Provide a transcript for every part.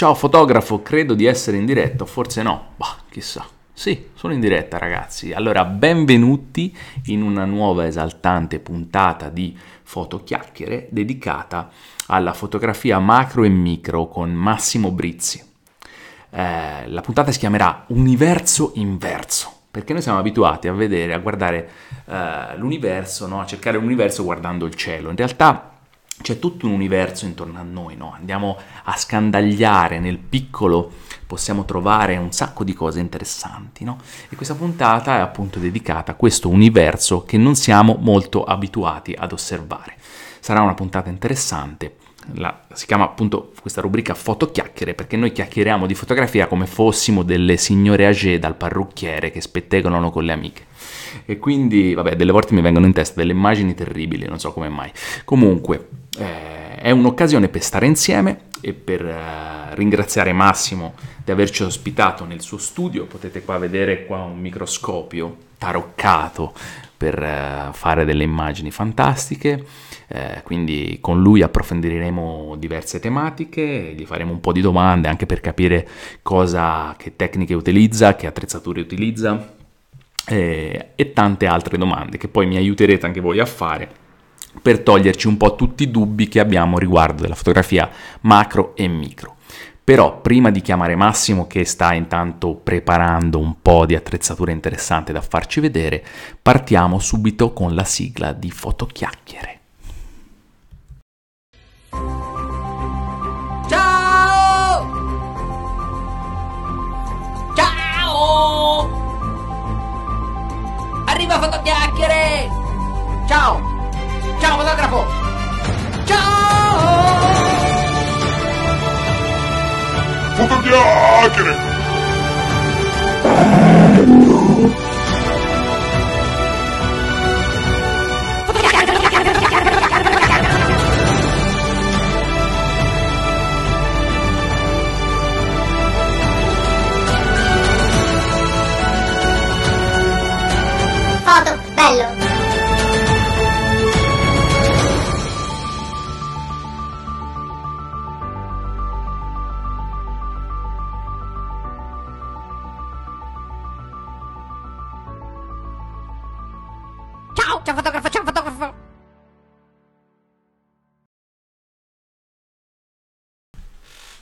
Ciao fotografo, credo di essere in diretta, forse no, bah, chissà. Sì, sono in diretta ragazzi. Allora, benvenuti in una nuova esaltante puntata di Fotochiacchiere dedicata alla fotografia macro e micro con Massimo Brizzi. Eh, la puntata si chiamerà Universo inverso perché noi siamo abituati a vedere, a guardare uh, l'universo, no? a cercare l'universo guardando il cielo. In realtà c'è tutto un universo intorno a noi, no? andiamo a scandagliare nel piccolo, possiamo trovare un sacco di cose interessanti. No? E questa puntata è appunto dedicata a questo universo che non siamo molto abituati ad osservare. Sarà una puntata interessante la, si chiama appunto questa rubrica fotochiacchiere perché noi chiacchieriamo di fotografia come fossimo delle signore age dal parrucchiere che spettegolano con le amiche. E quindi, vabbè, delle volte mi vengono in testa delle immagini terribili, non so come mai. Comunque, eh, è un'occasione per stare insieme e per eh, ringraziare Massimo di averci ospitato nel suo studio. Potete qua vedere qua un microscopio taroccato per eh, fare delle immagini fantastiche eh, quindi con lui approfondiremo diverse tematiche, gli faremo un po' di domande anche per capire cosa, che tecniche utilizza, che attrezzature utilizza eh, e tante altre domande che poi mi aiuterete anche voi a fare per toglierci un po' tutti i dubbi che abbiamo riguardo della fotografia macro e micro. Però prima di chiamare Massimo che sta intanto preparando un po' di attrezzatura interessante da farci vedere, partiamo subito con la sigla di Fotochiacchiere. Ciao fotografo! Ciao! Fotochiacchiere!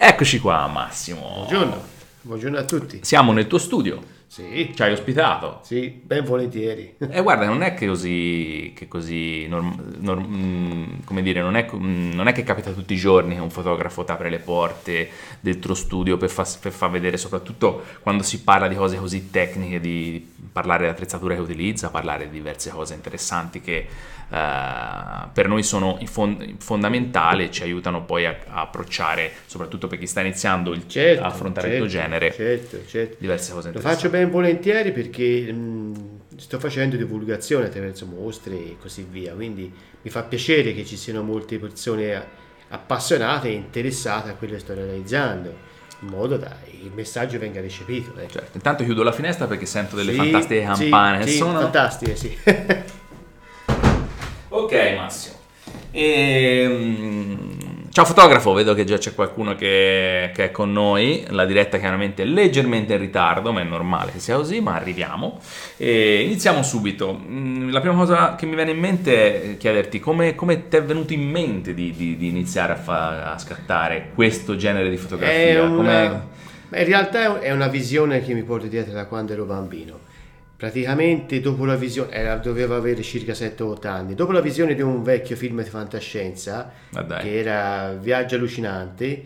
Eccoci qua Massimo. Buongiorno, buongiorno a tutti. Siamo nel tuo studio. Sì. Ci hai ospitato? Sì, ben volentieri. E eh, guarda, non è che così, che così norm, norm, mm, come dire, non è, mm, non è, che capita tutti i giorni che un fotografo ti apre le porte del tuo studio per far fa vedere, soprattutto quando si parla di cose così tecniche, di parlare di attrezzature che utilizza, parlare di diverse cose interessanti che per noi sono fond- fondamentali e ci aiutano poi a, a, approcciare, soprattutto per chi sta iniziando il, certo, a affrontare certo, il tuo genere, certo, certo. diverse cose. Lo faccio ben volentieri perché mh, sto facendo divulgazione attraverso mostre e così via, quindi mi fa piacere che ci siano molte persone appassionate e interessate a quello che sto realizzando in modo che il messaggio venga recepito. Eh. Certo, intanto chiudo la finestra perché sento delle sì, fantastiche campane. Sì, sono... fantastiche, sì. Massimo. E, um, Ciao fotografo, vedo che già c'è qualcuno che, che, è con noi, la diretta chiaramente è leggermente in ritardo, ma è normale che sia così, ma arriviamo. E iniziamo subito. Mm, la prima cosa che mi viene in mente è chiederti come, come ti è venuto in mente di, di, di iniziare a, fa, a, scattare questo genere di fotografia? Una, in realtà è una visione che mi porto dietro da quando ero bambino praticamente dopo la visione, era, doveva avere circa 7-8 anni, dopo la visione di un vecchio film di fantascienza, che era Viaggio allucinante,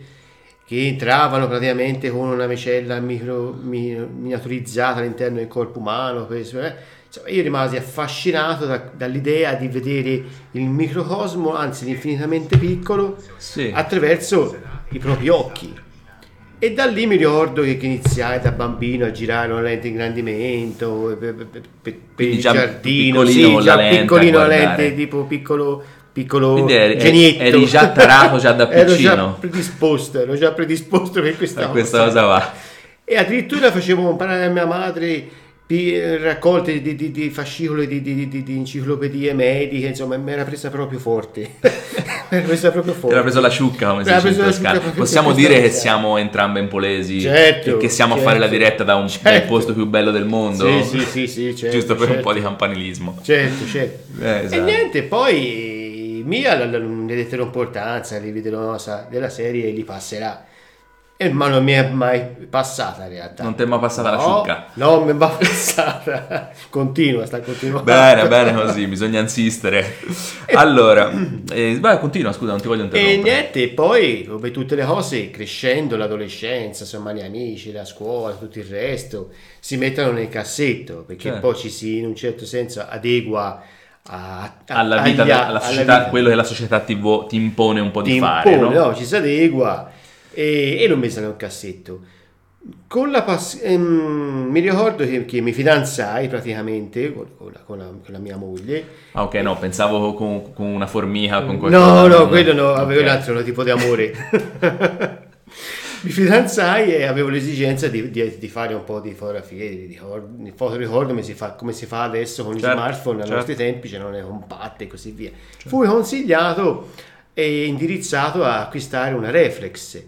che entravano praticamente con una micella micro, miniaturizzata all'interno del corpo umano, eh, io rimasi affascinato da, dall'idea di vedere il microcosmo, anzi l'infinitamente piccolo, sì. attraverso i propri occhi e da lì mi ricordo che, iniziai da bambino a girare una lente di ingrandimento per, per, per, per il giardino, sì, già piccolino la lente tipo piccolo piccolo Quindi eri, genietto. eri già tarato già da piccino. ero già predisposto, ero già predisposto per questa, questa cosa. va. E addirittura facevo imparare a mia madre raccolte di, di- di fascicoli di, di- di- di enciclopedie mediche, insomma, mi era presa proprio forte. mi era presa proprio forte. era preso la ciucca, come si dice in Toscana. Possiamo dire che siamo entrambe empolesi Certo, e che siamo a certo. fare la diretta da un, Certo. dal posto più bello del mondo? Sì, sì, sì, sì, certo, Giusto per un certo. po' di campanilismo. Certo, certo. Eh, esatto. E niente, poi Mia ne detterò importanza, sa, della serie li passerà. E ma non mi è mai passata in realtà. Non ti è mai passata la No, ciucca? No, mi è mai passata. Continua, sta continuando. Bene, bene così, bisogna insistere. Allora, eh, vai, continua, scusa, non ti voglio E interrompere. niente, poi come tutte le cose, crescendo l'adolescenza, insomma gli amici, la scuola, tutto il resto, si mettono nel cassetto perché Certo. poi ci si in un certo senso adegua a, a- alla vita, agli- alla alla società, vita. quello che la società ti, vo- ti impone un po' di ti fare, impone, no? no? ci si adegua e, e l'ho messa nel cassetto. Con la pass- ehm, mi ricordo che, che mi fidanzai praticamente con, con la, con la- con la mia moglie. Ah, ok, no, pensavo con, con una formica, con No, qualcosa. no, quello no, avevo Ok. un altro tipo di amore. mi fidanzai e avevo l'esigenza di, di- di fare un po' di fotografie, di, ricordo, di fotoricordo come si, fa, come si fa adesso con Certo, smartphone, ai certo. nostri tempi c'erano le compatte e così via. Fui consigliato e indirizzato a acquistare una reflex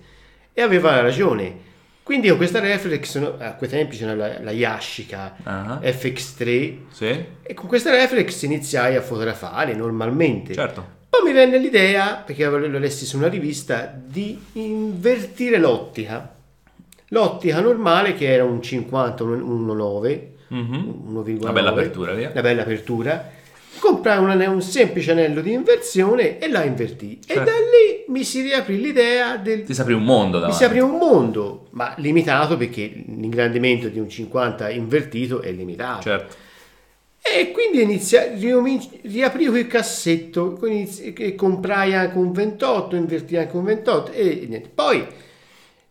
e aveva ragione. Quindi io questa reflex, a quei tempi c'era la, la Yashica Ah, FX3 Sì, e con questa reflex iniziai a fotografare normalmente. certo. Poi mi venne l'idea, perché lo lessi su una rivista, di invertire l'ottica. L'ottica normale, che era un 50, un 1,9, Mhm. 1,9. Una bella apertura, via. Una bella apertura. Comprai un, un semplice anello di inversione e la invertì. E Certo. da lì mi si riaprì l'idea del... Ti si apre un mondo Mi davanti. si aprì un mondo, ma limitato perché l'ingrandimento di un 50 invertito è limitato. Certo. E quindi inizia, ricominci- riaprivo il cassetto inizi- e comprai anche un 28, invertii anche un 28 e niente. Poi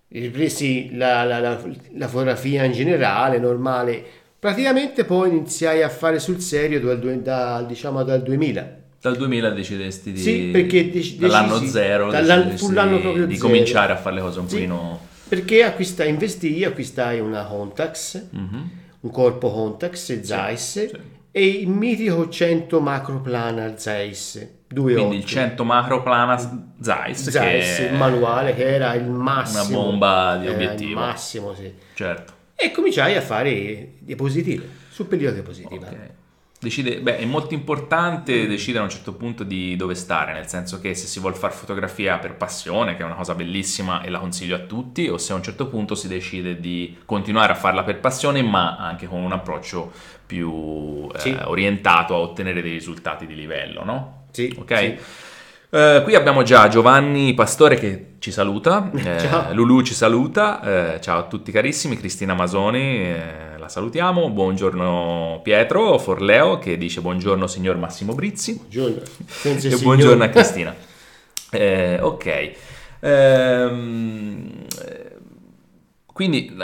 ripresi la, la- la- la fotografia in generale, normale. Praticamente poi iniziai a fare sul serio dal, da- diciamo dal 2000. Dal 2000 decidesti di... Sì, perché dec- dall'anno decisi- zero dall'anno- decidesti fu l'anno proprio di zero. cominciare a fare le cose un Sì. pochino... Perché acquistai, investii, acquistai una Contax, Mhm. un corpo Contax Zeiss sì. e il mitico 100 macroplanar Zeiss 2.8. Quindi il 100 macro plana Zeiss, Zeiss, che il manuale che era il massimo. una bomba di obiettivo. Il massimo, sì. Certo. E cominciai a fare diapositive, su pellicola diapositiva. Ok. Decide, beh, è molto importante decidere a un certo punto di dove stare, nel senso che se si vuole fare fotografia per passione, che è una cosa bellissima e la consiglio a tutti, o se a un certo punto si decide di continuare a farla per passione, ma anche con un approccio più eh, Sì. orientato a ottenere dei risultati di livello, no? Sì, Ok? sì. Eh, qui abbiamo già Giovanni Pastore che ci saluta, eh. Lulu ci saluta, eh, ciao a tutti carissimi, Cristina Masoni eh, la salutiamo, buongiorno Pietro Forleo che dice buongiorno signor Massimo Brizzi Buongiorno. E signor. buongiorno a Cristina. Eh, ok, Ehm, eh, quindi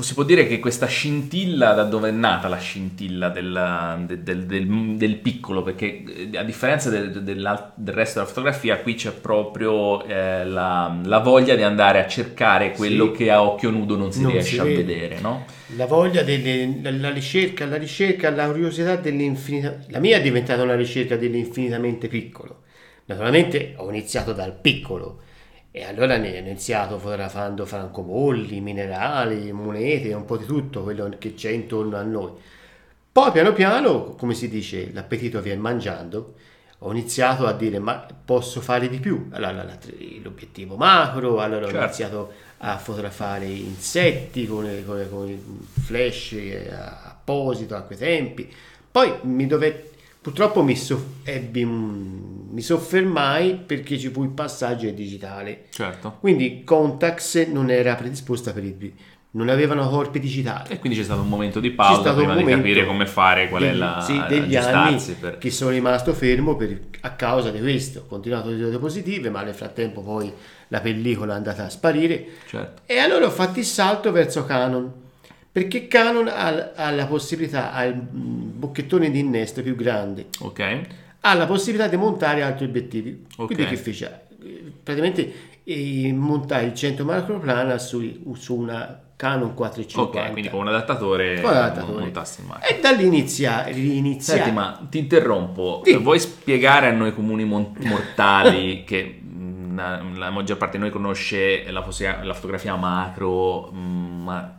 si può dire che questa scintilla, da dove è nata la scintilla della- de- del, del- del piccolo? Perché eh, a differenza del, del resto della fotografia, qui c'è proprio eh, la, la voglia di andare a cercare quello Sì. che a occhio nudo non si Non riesce si a vede. vedere, no? La voglia delle, la, la ricerca, la ricerca, la curiosità dell'infinita. La mia è diventata una ricerca dell'infinitamente piccolo. Naturalmente ho iniziato dal piccolo e allora ne ho iniziato fotografando francobolli, minerali, monete, un po' di tutto quello che c'è intorno a noi. Poi piano piano, come si dice, l'appetito viene mangiando. Ho iniziato a dire ma posso fare di più. Allora l'obiettivo macro, allora ho Certo. iniziato a fotografare insetti con, con- con il flash eh, apposito a quei tempi. Poi mi dove purtroppo mi, soff- ebbi mi soffermai perché ci fu il passaggio al digitale. Certo. Quindi Contax non era predisposta per il non avevano corpi digitali. E quindi c'è stato un momento di pausa prima di capire come fare, qual è degli- la sì, degli anni per... che sono rimasto fermo per- a causa di questo. Ho continuato le diapositive, ma nel frattempo poi la pellicola è andata a sparire. Certo. E allora ho fatto il salto verso Canon, perché Canon ha, ha la possibilità, ha il mm, bocchettone di innesto più grande, Ok. ha la possibilità di montare altri obiettivi. Ok. Quindi che fece? Praticamente eh, montai il 100 macroplana su, su una Canon 450. Ok, quindi con un adattatore, Con l'adattatore. montassi in macchina. E da lì inizia, inizia Senti, ma ti interrompo. Sì. Vuoi spiegare a noi comuni mortali che mh, la, la maggior parte di noi conosce la, la fotografia macro, mh, ma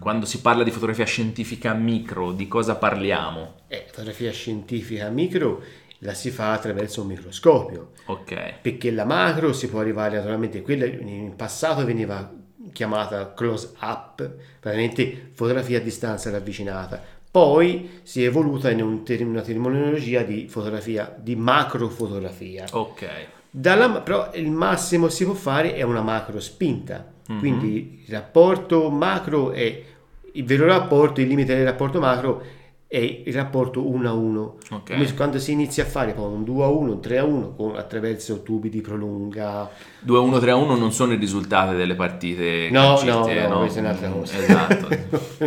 quando si parla di fotografia scientifica micro, di cosa parliamo? eh, fotografia scientifica micro la si fa attraverso un microscopio. Ok, perché la macro si può arrivare naturalmente, quella in passato veniva chiamata close up, praticamente fotografia a distanza ravvicinata. Poi si è evoluta in un ter- una terminologia di fotografia, di macrofotografia. ok, Dalla- però il massimo che si può fare è una macro spinta, Mhm. quindi il rapporto macro è il vero rapporto, il limite del rapporto macro è il rapporto 1 a 1. Ok. Come Quando si inizia a fare poi un 2 a 1, un 3 a 1 con- attraverso tubi di prolunga. 2-1, 3-1 non sono i risultati delle partite No, no, calcistiche, no, questa è un'altra Mm, cosa. Esatto,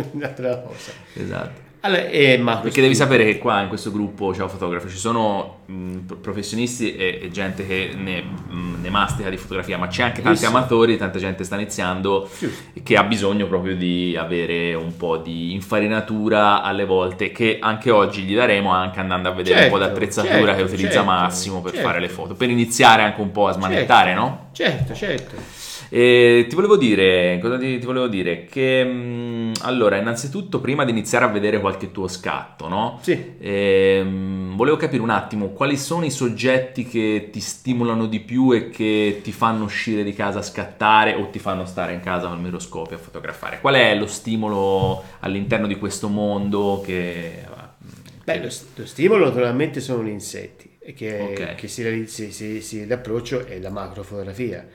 un'altra cosa. esatto. Allora, macro Perché devi sapere che qua in questo gruppo Ciao Fotografo ci sono mh, pro- professionisti e, e gente che ne, mh, ne mastica di fotografia, ma c'è anche tanti amatori, tanta gente sta iniziando Giusto. che ha bisogno proprio di avere un po' di infarinatura alle volte che anche oggi gli daremo anche andando a vedere un po' Certo, d'attrezzatura certo, che utilizza certo, Massimo per certo. fare le foto, per iniziare anche un po' a smanettare, Certo. no? Certo, certo. E ti volevo dire, cosa ti, ti volevo dire? Che mh, allora, innanzitutto, prima di iniziare a vedere qualche tuo scatto, no? Sì. Ehm, volevo capire un attimo quali sono i soggetti che ti stimolano di più e che ti fanno uscire di casa a scattare o ti fanno stare in casa col microscopio a fotografare. Qual è lo stimolo all'interno di questo mondo che... Beh, lo, lo stimolo naturalmente sono gli insetti, e che, Ok. che si, si- si- l'approccio è la macrofotografia.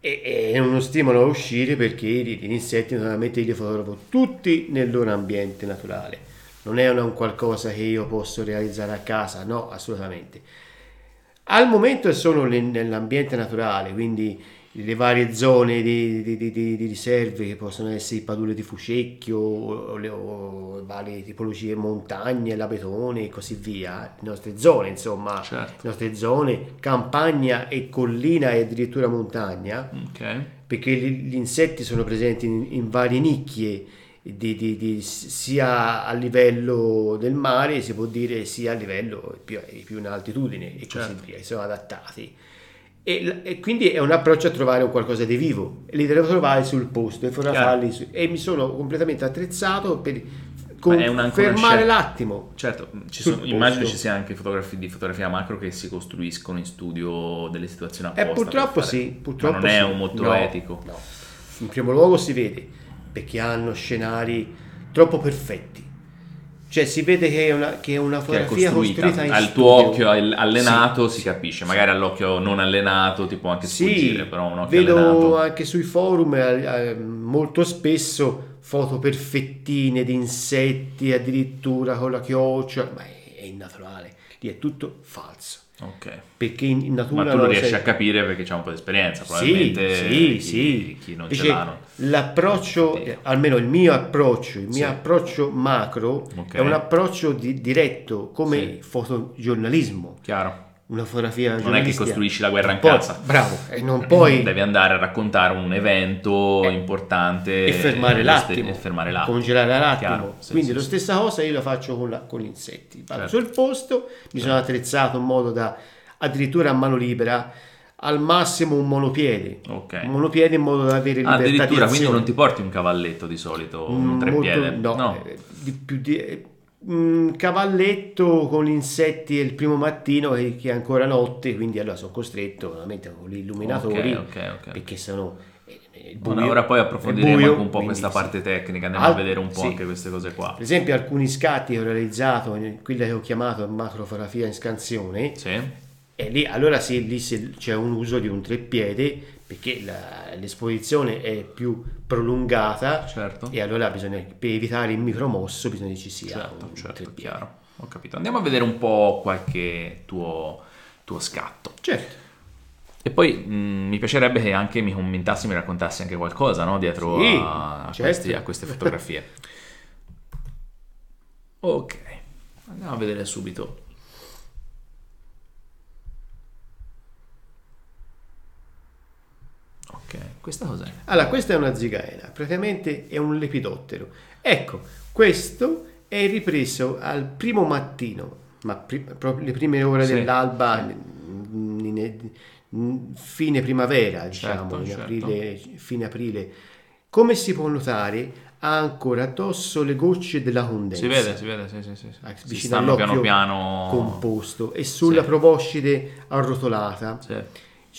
E, è uno stimolo a uscire perché gli, insetti naturalmente li fotografo tutti nel loro ambiente naturale. Non è un qualcosa che io posso realizzare a casa, no, assolutamente. Al momento sono nell'ambiente naturale, quindi le varie zone di, di- di- di- riserve che possono essere i padule di Fucecchio o, le o varie tipologie montagne, l'abetone e così via, le nostre zone insomma, Certo. le nostre zone, campagna e collina e addirittura montagna, Ok. perché gli, gli insetti sono presenti in, in varie nicchie di- di- di- sia a livello del mare, si può dire, sia a livello più, più in altitudine e così Certo. via, sono adattati. E, e quindi è un approccio a trovare un qualcosa di vivo, li devo trovare sul posto e su- e mi sono completamente attrezzato per è fermare l'attimo. Certo, ci Sul sono- immagino ci sia anche fotografi di fotografia macro che si costruiscono in studio delle situazioni E apposta. per purtroppo sì, purtroppo Ma non è sì. un motto No, etico. no. In primo luogo si vede perché hanno scenari troppo perfetti. Cioè si vede che è una, che è una Che è fotografia costruita costruita al tuo studio. occhio al- allenato Sì, si sì, capisce, sì. magari all'occhio non allenato ti può anche Sì, sfuggire, però un occhio vedo allenato. anche sui forum eh, eh, molto spesso foto perfettine di insetti, addirittura con la chioccia, ma è, è innaturale, lì è tutto falso. Ok. Perché in, in natura Ma tu lo non riesci sei- a capire perché c'è un po' di esperienza, probabilmente sì, chi, sì. chi non Invece ce l'ha. no? L'approccio, eh, almeno il mio approccio, il mio Sì. approccio macro Ok. è un approccio di- diretto come Sì. fotogiornalismo, Chiaro. Una fotografia Non è che costruisci la guerra in Poi- casa. Bravo, e non puoi Devi andare a raccontare un evento Eh, importante e fermare e l'attimo, e fermare l'attimo. congelare l'attimo. Chiaro, sì, Quindi sì, la sì. stessa cosa io la faccio con, la- con gli insetti. Vado Certo. sul posto, mi sono attrezzato in modo da addirittura a mano libera, al massimo un monopiede. Ok. Un monopiede in modo da avere libertà di addirittura, quindi non ti porti un cavalletto di solito, un Mm, treppiede? molto- no, eh, di più di, eh, un cavalletto con gli insetti il primo mattino che, che è ancora notte, quindi allora sono costretto veramente con gli illuminatori Ok, ok, ok. perché sono eh, eh, buio- ora poi approfondiremo buio, un po' questa sì. parte tecnica, andiamo Al- a vedere un po' sì. anche queste cose qua. Per esempio alcuni scatti che ho realizzato, quella che ho chiamato macrofotografia in scansione, Sì? E lì allora sì, lì c'è un uso di un treppiede perché la- l'esposizione è più prolungata Certo. e allora bisogna, per evitare il micromosso bisogna che ci sia Certo, un certo, treppiede. chiaro. Ho capito. Andiamo a vedere un po' qualche tuo, tuo scatto. Certo. E poi mh, mi piacerebbe che anche mi commentassi, mi raccontassi anche qualcosa, no? Dietro Sì, a, a certo. questi- a queste fotografie. ok, andiamo a vedere subito. Ok, Questa cos'è? Allora, questa è una zigaena, praticamente è un lepidottero. Ecco, questo è ripreso al primo mattino, ma pri- proprio le prime ore Sì, dell'alba, sì. in- in- in fine primavera, diciamo, Certo, certo. aprile, fine aprile. Come si può notare, ha ancora addosso le gocce della condensa. Si vede, si vede, sì, sì, sì. sì. Ah, Si stanno piano piano... composto e sulla Sì. proboscide arrotolata Sì.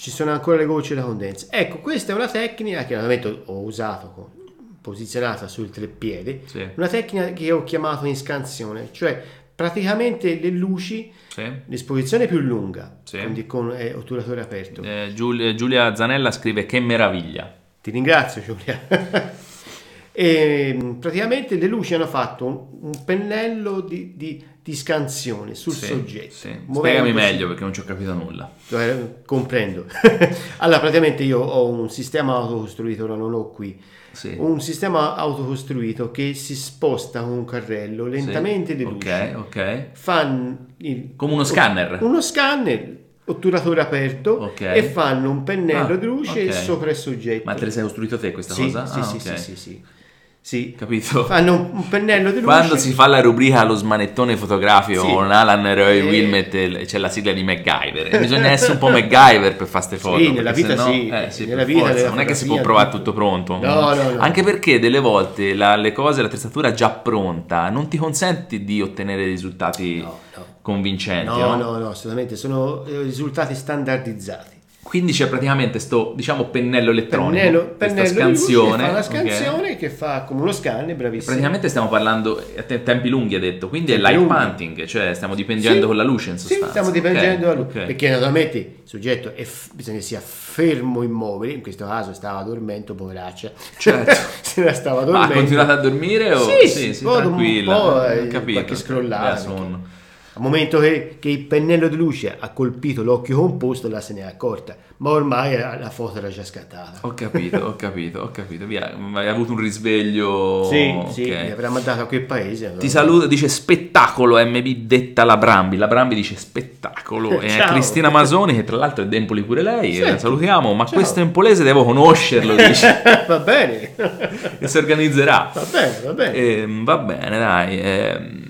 Ci sono ancora le gocce da condensa. Ecco, questa è una tecnica che naturalmente ho usato posizionata sul treppiede, Sì. una tecnica che ho chiamato in scansione, cioè praticamente le luci, Sì. l'esposizione più lunga, Sì. quindi con eh, otturatore aperto. Eh, Giul- Giulia Zanella scrive che meraviglia. Ti ringrazio Giulia. e mh, praticamente le luci hanno fatto un, un pennello di, di- di scansione sul Sì, soggetto. sì. Spiegami meglio perché non ci ho capito nulla. Eh, comprendo. allora, praticamente io ho un sistema autocostruito, ora non ho qui, Sì. un sistema autocostruito che si sposta con un carrello lentamente le luci. Ok, ok. Fanno il- Come uno scanner. Uno scanner, otturatore aperto Ok. e fanno un pennello Ah, di luce ok. sopra il soggetto. Ma te le sei costruito te questa sì, cosa? Sì, Ah, sì, ok. sì, sì, sì. Sì. Capito? Fanno un, pennello di luce. Quando si fa la rubrica lo smanettone fotografico Sì. con Alan Roy e c'è la sigla di MacGyver. E bisogna essere un po' MacGyver per fare queste foto. Sì, nella vita sennò- sì, eh, sì, nella vita, forza. non è che si può provare tutto. pronto. No, no, no. Anche perché delle volte la- le cose, l'attrezzatura già pronta non ti consente di ottenere risultati No, no. convincenti. No, no? no, no, assolutamente, sono eh, risultati standardizzati. Quindi c'è praticamente sto, diciamo, pennello elettronico, Pennello, questa pennello scansione. fa la scansione che fa come uno scanner, bravissimo. Praticamente stiamo parlando a te- tempi lunghi, ha detto, quindi è Tempi light lunghi. punting, cioè stiamo dipingendo Sì, con la luce in Sì, sostanza. stiamo dipingendo Ok, da luce. ok. Perché naturalmente il soggetto è f- bisogna che sia fermo immobile, in questo caso stava dormendo, poveraccia. Certo. Se la stava Ma dormendo. ha continuato a dormire o Sì, sì, sì, sì, poi un tranquilla, po', eh, eh, capito. qualche scrollata, Beh, sonno. Al momento che, che il pennello di luce ha colpito l'occhio composto, là se ne è accorta, ma ormai la, la foto era già scattata. Ho capito, ho capito, ho capito. Via, hai avuto un risveglio. sì, ok. sì, mi avrà mandato a quel paese. Ti saluta, dice spettacolo MB detta la Brambi. La Brambi dice spettacolo. E. Cristina Masoni, che tra l'altro è d'Empoli pure lei, Sì. la salutiamo. Ma Ciao. questo empolese devo conoscerlo, dice. va bene, e si organizzerà. va bene, va bene. Ehm, va bene, dai. ehm,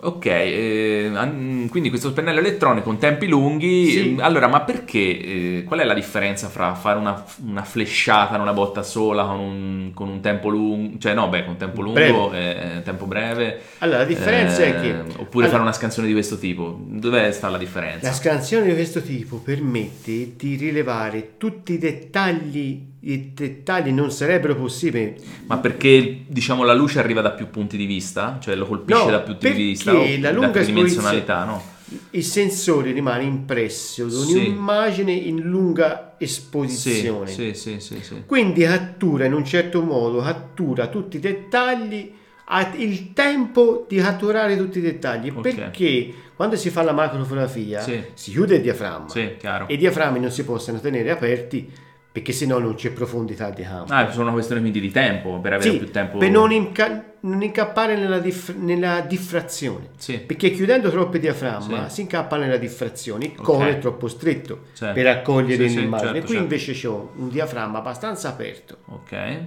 ok, eh, quindi questo pennello elettronico con tempi lunghi. Sì. ehm, Allora, ma perché? eh, qual è la differenza fra fare una, una flesciata in una botta sola con un, con un tempo lungo, cioè no, beh, con tempo lungo e tempo breve? Allora, la differenza è che... eh, Oppure allora, fare una scansione di questo tipo? Dove sta la differenza? La scansione di questo tipo permette di rilevare tutti i dettagli, i dettagli non sarebbero possibili. Ma perché diciamo la luce arriva da più punti di vista? Cioè lo colpisce No, da più punti di vista? perché la da lunga tridimensionalità, no? Il sensore rimane impresso ad Sì. un'immagine in lunga Sì, esposizione. sì, sì, sì, sì. Quindi cattura in un certo modo, cattura tutti i dettagli, ha il tempo di catturare tutti i dettagli. Ok. Perché quando si fa la macrofotografia Sì. si chiude il diaframma Sì, e i diaframmi non si possono tenere aperti perché sennò non c'è profondità di campo. Ah, è solo una questione quindi di tempo, per avere Sì, più tempo. per non, inca- non incappare nella, dif- nella diffrazione. Sì. Perché chiudendo troppo il diaframma Sì. si incappa nella diffrazione, il cono Ok. è troppo stretto Certo. per accogliere Sì, l'immagine. certo, Qui certo. invece ho un diaframma abbastanza aperto Ok.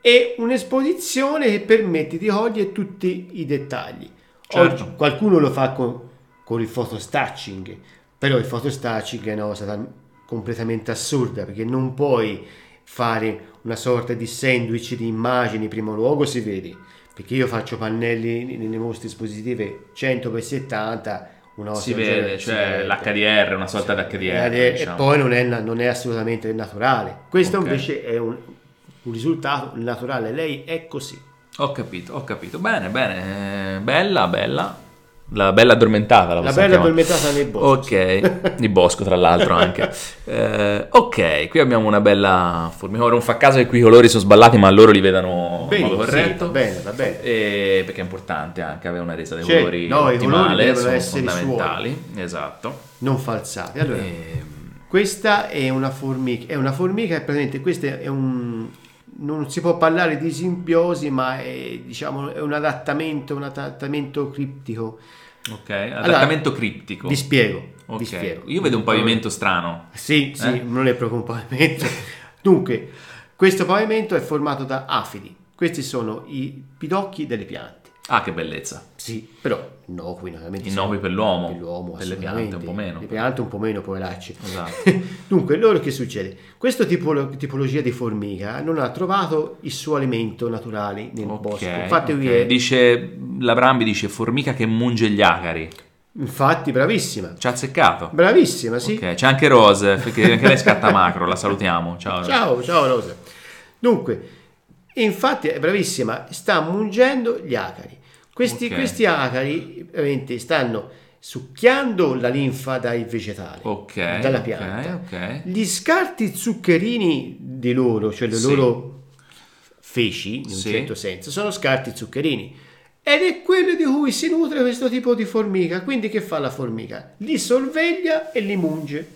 e un'esposizione che permette di cogliere tutti i dettagli. Certo. Oggi qualcuno lo fa con, con il photostitching, però il photostitching è una cosa completamente assurda perché non puoi fare una sorta di sandwich di immagini, in primo luogo si vede, perché io faccio pannelli nelle mostre espositive 100x70, una Si vede, cioè l'HDR, una sorta di HDR. E diciamo. poi non è, non è assolutamente naturale. Questo Ok. invece è un, un risultato naturale. Lei è così. Ho capito, ho capito. Bene, bene. eh, Bella, bella. La bella addormentata. La, La bella chiamare. addormentata nel bosco. Ok, di bosco tra l'altro anche. Eh, ok, qui abbiamo una bella formica. Ora non fa caso che qui i colori sono sballati, ma loro li vedano in Bene, modo sì, corretto. va bene, va bene. E- perché è importante anche avere una resa dei Cioè, colori no, i colori ottimale, sono fondamentali. Esatto. Non falsati. Allora, E- questa è una formica. È una formica praticamente questo è un. Non si può parlare di simbiosi, ma è, diciamo, è un adattamento, un adattamento criptico. ok, adattamento criptico. Vi spiego. Ok, Vi spiego. Io vedo un pavimento strano. Sì, sì, Eh? non è proprio un pavimento. Dunque, Questo pavimento è formato da afidi. Questi sono i pidocchi delle piante. Ah, che bellezza. Sì, però innocui naturalmente. Innocui per l'uomo, Per l'uomo, per le piante un po' meno. Le piante un po' meno, poveracci. Esatto. Dunque, loro che succede? Questa tipolo- tipologia di formica non ha trovato il suo alimento naturale nel Ok, bosco. Infatti, qui ok. è- Dice, la Brambi dice formica che munge gli acari. infatti, bravissima. Ci ha azzeccato. Bravissima, sì. Ok, c'è anche Rose, perché anche lei scatta macro, la salutiamo. Ciao. Rose. Ciao, ciao Rosa. Dunque, infatti è bravissima, sta mungendo gli acari. Questi, Ok. questi acari veramente stanno succhiando la linfa dai vegetali, Ok, dalla pianta. ok. Gli scarti zuccherini di loro, cioè le Sì. loro feci, in un Sì. certo senso, sono scarti zuccherini. Ed è quello di cui si nutre questo tipo di formica. Quindi che fa la formica? Li sorveglia e li munge.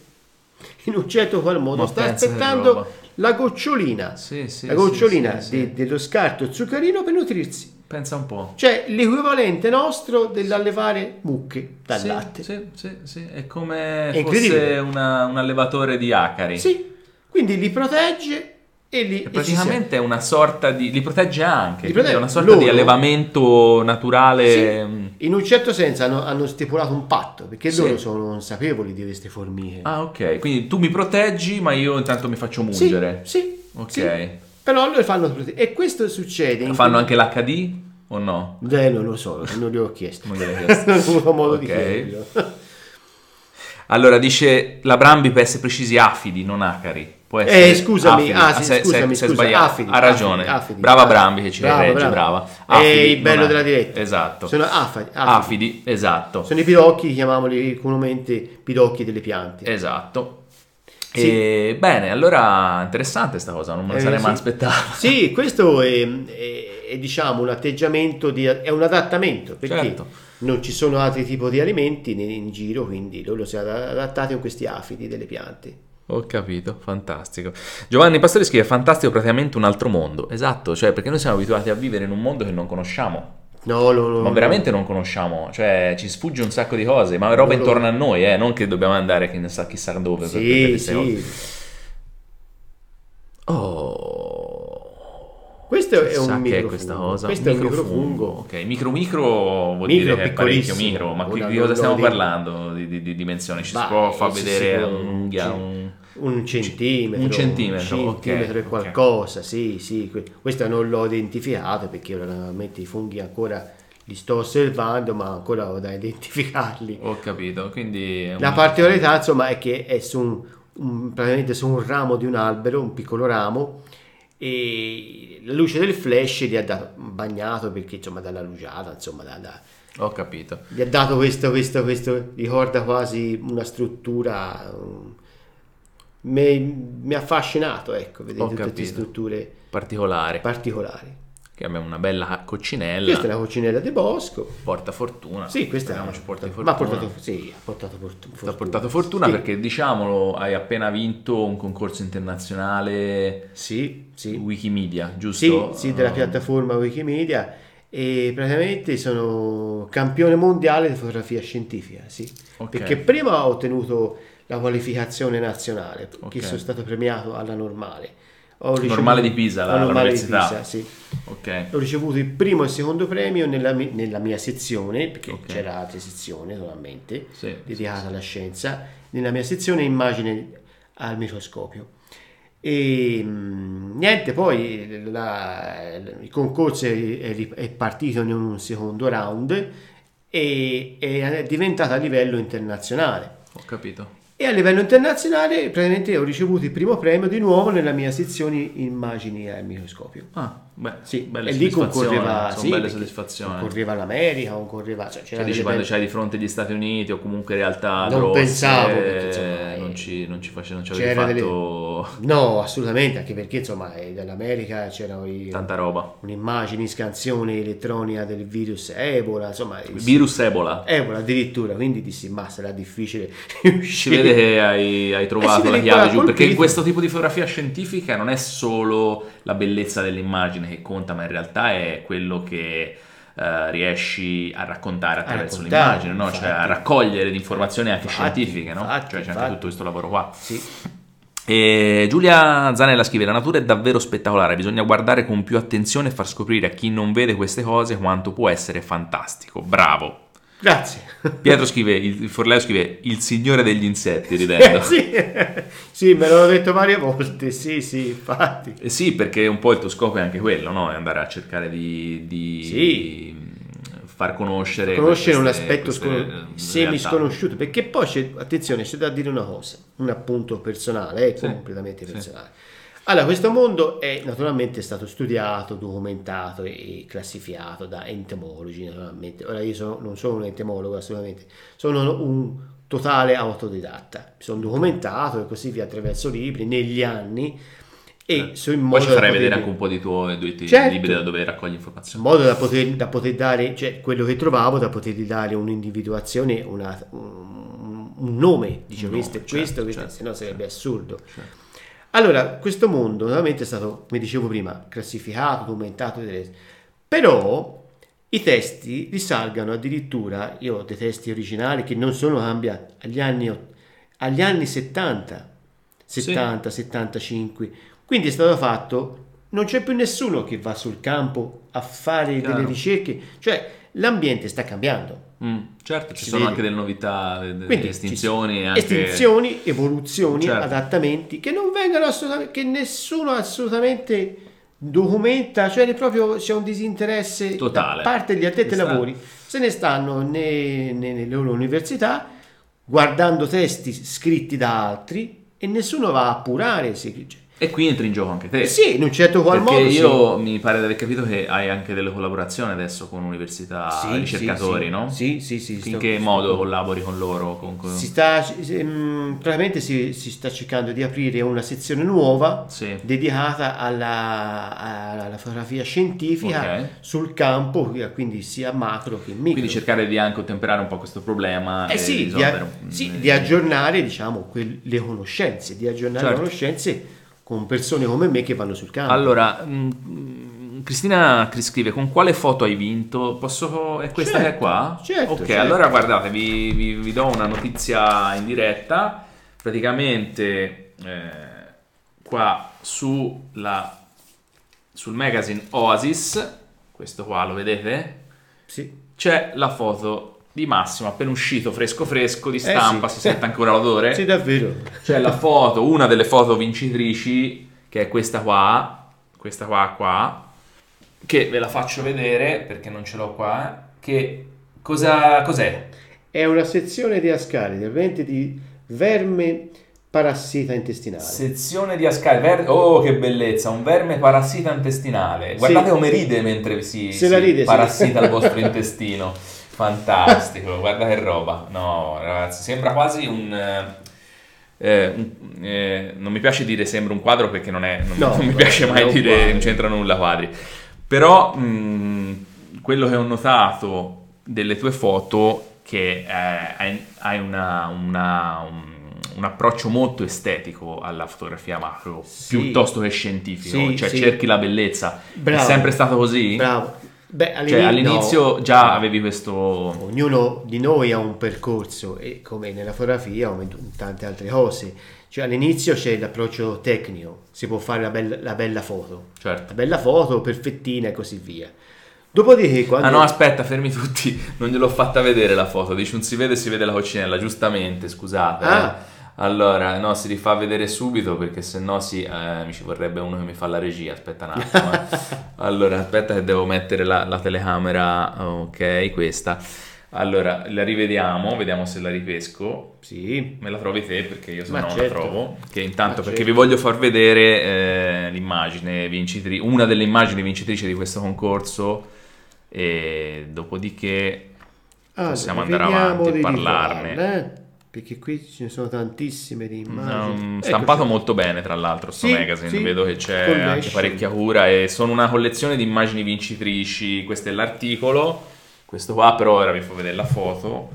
In un certo qual modo Ma sta aspettando la gocciolina, Sì, sì, la gocciolina sì. dello scarto zuccherino per nutrirsi. Pensa un po'. Cioè l'equivalente nostro dell'allevare mucche dal sì, latte. Sì, sì, sì. È come È fosse una- un allevatore di acari. Sì, quindi li protegge e li E e praticamente è una sorta di... li protegge anche, Li protegge- è una sorta loro- di allevamento naturale. sì, in un certo senso hanno, hanno stipulato un patto perché Sì. loro sono consapevoli di queste formiche. Ah, ok. Quindi tu mi proteggi, ma io intanto mi faccio sì, mungere. sì, Ok. Però loro fanno prote- e questo succede in Fanno anche l'HD o no? Eh, non lo so, non gli ho chiesto. Non gliel'hai chiesto. non ho avuto modo di Ok. chiederlo. Allora dice la Brambi per essere precisi afidi, non acari. Può essere Eh, scusami, afidi. ah, sì, se- scusami, se è scusa, sbagliato. afidi, ha ragione. afidi, afidi. brava Ah, Brambi che ci brava, regge, brava. brava. È il bello della diretta. Esatto. Sono afidi, afidi. Afidi, esatto. Sono i pidocchi, chiamiamoli comunemente pidocchi delle piante. Esatto. Sì. E, bene, allora interessante sta cosa, non me la Eh, sarei sì. mai aspettato. Sì, questo è, è- è, diciamo un atteggiamento, di, è un adattamento perché Certo. non ci sono altri tipi di alimenti in, in giro, quindi loro si sono adattati con questi afidi delle piante. Ho capito, fantastico. Giovanni Pastori scrive: Fantastico, praticamente un altro mondo. Esatto, cioè perché noi siamo abituati a vivere in un mondo che non conosciamo. No, no, no, Ma no. non conosciamo, cioè ci sfugge un sacco di cose, ma roba No, no. intorno a noi, eh, non che dobbiamo andare che ne sa chissà dove per Sì, cose. sì. Oh. Questo è un microfungo. questa cosa. Questo è un microfungo. Ok, micro micro vuol Micro, dire che è parecchio piccolissimo. micro, ma Ora di cosa stiamo parlando di, di- di dimensioni? Ci si Bah, può far vedere sì. un... Un centimetro, Un centimetro, un centimetro e ok. qualcosa, sì, sì. que- Questo non l'ho identificato perché naturalmente i funghi ancora li sto osservando, ma ancora ho da identificarli. Ho capito, quindi... La particolarità, insomma, è che è su un, un- praticamente su un ramo di un albero, un piccolo ramo, e la luce del flash gli ha dato bagnato perché insomma dalla luciata, insomma, da- da- Ho capito. gli ha dato questo, questo, questo, ricorda quasi una struttura. Mi, mi ha affascinato, ecco, vedete Ho tutte queste strutture Particolare. particolari. Che abbiamo una bella coccinella. Questa è la coccinella di bosco. Porta fortuna. Sì, questa porti Ma fortuna. ha portato, sì, ha portato fortu- Ti ha fortuna. portato fortuna Sì. perché diciamolo, hai appena vinto un concorso internazionale Sì, sì. Wikimedia, Sì, giusto? sì, della Uh, piattaforma Wikimedia e praticamente sono campione mondiale di fotografia scientifica, sì. Ok. Perché prima ho ottenuto la qualificazione nazionale, che Ok. sono stato premiato alla normale. Ho Normale di Pisa, la- normale di. Pisa, sì. Ok. Ho ricevuto il primo e il secondo premio nella, nella mia sezione, perché Ok. c'era altre sezioni solamente, Sì, dedicata alla scienza, nella mia sezione immagine al microscopio. E mh, niente, poi la- il concorso è, è- è partito in un secondo round e è diventato a livello internazionale. Ho capito. E a livello internazionale praticamente ho ricevuto il primo premio di nuovo nella mia sezione immagini al microscopio. Ah, beh, Sì, belle e lì concorreva, sono sì, belle soddisfazioni. Concorreva l'America, concorreva... Cioè, Cioè, dici delle quando c'hai di fronte gli Stati Uniti o comunque realtà Non grosse, pensavo, perché, insomma, non eh, ci, non ci face- non ci c'era delle- fatto No, assolutamente, anche perché insomma eh, dall'America c'era i- tanta roba. un'immagine, scansione elettronica del virus Ebola, insomma... il- Virus Ebola. Ebola addirittura, quindi dissi, ma sarà difficile Si uscire. vede che hai, hai trovato Eh, si la chiave giù, ha perché in colpito. questo tipo di fotografia scientifica non è solo la bellezza dell'immagine che conta, ma in realtà è quello che eh, riesci a raccontare attraverso raccontare, l'immagine, no? cioè a raccogliere di informazioni anche Infatti, scientifiche, no? infatti, cioè c'è anche infatti. tutto questo lavoro qua. Sì. E Giulia Zanella scrive: La natura è davvero spettacolare, bisogna guardare con più attenzione e far scoprire a chi non vede queste cose quanto può essere fantastico. Bravo. Grazie. Pietro scrive: Il, il Forleo scrive: Il signore degli insetti, ridendo. Eh, sì. sì, me l'ho detto varie volte, sì, sì, infatti. Eh sì, perché un po' il tuo scopo è anche quello, no? È andare a cercare di, di Sì. far conoscere, Conoscere un queste- aspetto queste, scono- eh, semi sconosciuto, perché poi c'è, attenzione, c'è da dire una cosa, un appunto personale, è Sì, completamente sì. Allora, questo mondo è naturalmente stato studiato, documentato e classificato da entomologi, naturalmente. Ora io sono- non sono un entomologo assolutamente, sono un totale autodidatta. Mi sono documentato e così via attraverso libri negli anni e sono in Poi modo ci da farai poter- vedere anche un po' di tuoi, Certo. libri da dove raccogli in informazioni. modo da poter, da poter dare, cioè quello che trovavo, da potergli dare un'individuazione, una- un, un nome, dice Un questo è questo, certo, questo, certo, se no sarebbe assurdo. certo. Allora, questo mondo naturalmente è stato, come dicevo prima, classificato, documentato, però i testi risalgano addirittura, io ho dei testi originali che non sono cambiati, agli anni, agli anni 70, 70, 75, quindi è stato fatto, non c'è più nessuno che va sul campo a fare Chiaro. delle ricerche, cioè l'ambiente sta cambiando. Mm, certo, ci Si sono vede. anche delle novità, Quindi estinzioni, ci- anche... estinzioni, evoluzioni, Certo. adattamenti che non vengono assolutamente, che nessuno assolutamente documenta, cioè proprio c'è un disinteresse Totale. da parte degli addetti ai lavori. Se ne stanno ne- ne- nelle loro università guardando testi scritti da altri e nessuno va a appurare se cioè, E qui entri in gioco anche te. sì, in un certo qual Perché modo sì. io mi pare di aver capito che hai anche delle collaborazioni adesso con università, Sì, ricercatori, sì, no? Sì, sì, sì. In sto- che sto- modo collabori con loro? Con- Si sta, mm, praticamente si, si sta cercando di aprire una sezione nuova Sì. dedicata alla, alla fotografia scientifica Ok. sul campo, quindi sia macro che micro. Quindi cercare di anche ottemperare un po' questo problema Eh sì, di, a- un- sì, eh, di aggiornare diciamo, quel- le conoscenze, di aggiornare Certo. le conoscenze con persone come me che vanno sul campo. Allora, mm, Cristina Cris scrive con quale foto hai vinto? Posso... È questa Certo, che è qua? certo, Ok, certo. allora guardate, vi, vi- vi do una notizia in diretta. Praticamente eh, qua sulla, sul magazine Oasis, questo qua lo vedete? Sì. C'è la foto di Massimo appena uscito, fresco fresco, di Eh stampa, sì. si sente ancora l'odore? Sì, davvero. C'è la foto, una delle foto vincitrici, che è questa qua, questa qua qua, che ve la faccio vedere perché non ce l'ho qua, eh, che cosa, cos'è? È una sezione di ascari, ovviamente di verme parassita intestinale. Sezione di ascari, ver- oh che bellezza, un verme parassita intestinale. Guardate come ride mentre si, si ride, sì. parassita il vostro intestino. Fantastico, guarda che roba. No, ragazzi, sembra quasi un... eh, eh, eh, non mi piace dire sembra un quadro perché non, è, non, No, non mi piace mai dire quadro. non c'entra nulla quadri. Però mh, quello che ho notato delle tue foto che eh, hai, hai una- una- un, un approccio molto estetico alla fotografia macro Sì. piuttosto che scientifico, Sì, cioè sì. cerchi la bellezza. Bravo. È sempre stato così? Bravo. Beh, Cioè no. all'inizio già avevi questo... Ognuno di noi ha un percorso e come nella fotografia come in tante altre cose. Cioè all'inizio c'è l'approccio tecnico, si può fare la bella, la bella foto, Certo. la bella foto perfettina e così via. Dopodiché quando... Ah no, aspetta, fermi tutti, non gliel'ho fatta vedere la foto, dici un si vede si vede la coccinella, giustamente, scusate. Ah. eh. Allora, no, si rifà vedere subito perché se no si, eh, mi ci vorrebbe uno che mi fa la regia, aspetta un attimo. eh. Allora, aspetta che devo mettere la, la telecamera, ok, questa. Allora, la rivediamo, vediamo se la ripesco. Sì, Me la trovi te perché io se Ma no certo. la trovo. Che intanto Ma perché certo. vi voglio far vedere eh, l'immagine vincitrice, una delle immagini vincitrici di questo concorso. E dopodiché Allora, possiamo andare avanti e parlarne. eh? Perché qui ce ne sono tantissime di immagini. Um, Ecco, stampato sì. molto bene, tra l'altro, sto Sì, magazine. sì. Vedo che c'è anche parecchia cura e sono una collezione di immagini vincitrici. Questo è l'articolo. Questo qua, però, ora vi fa vedere la foto.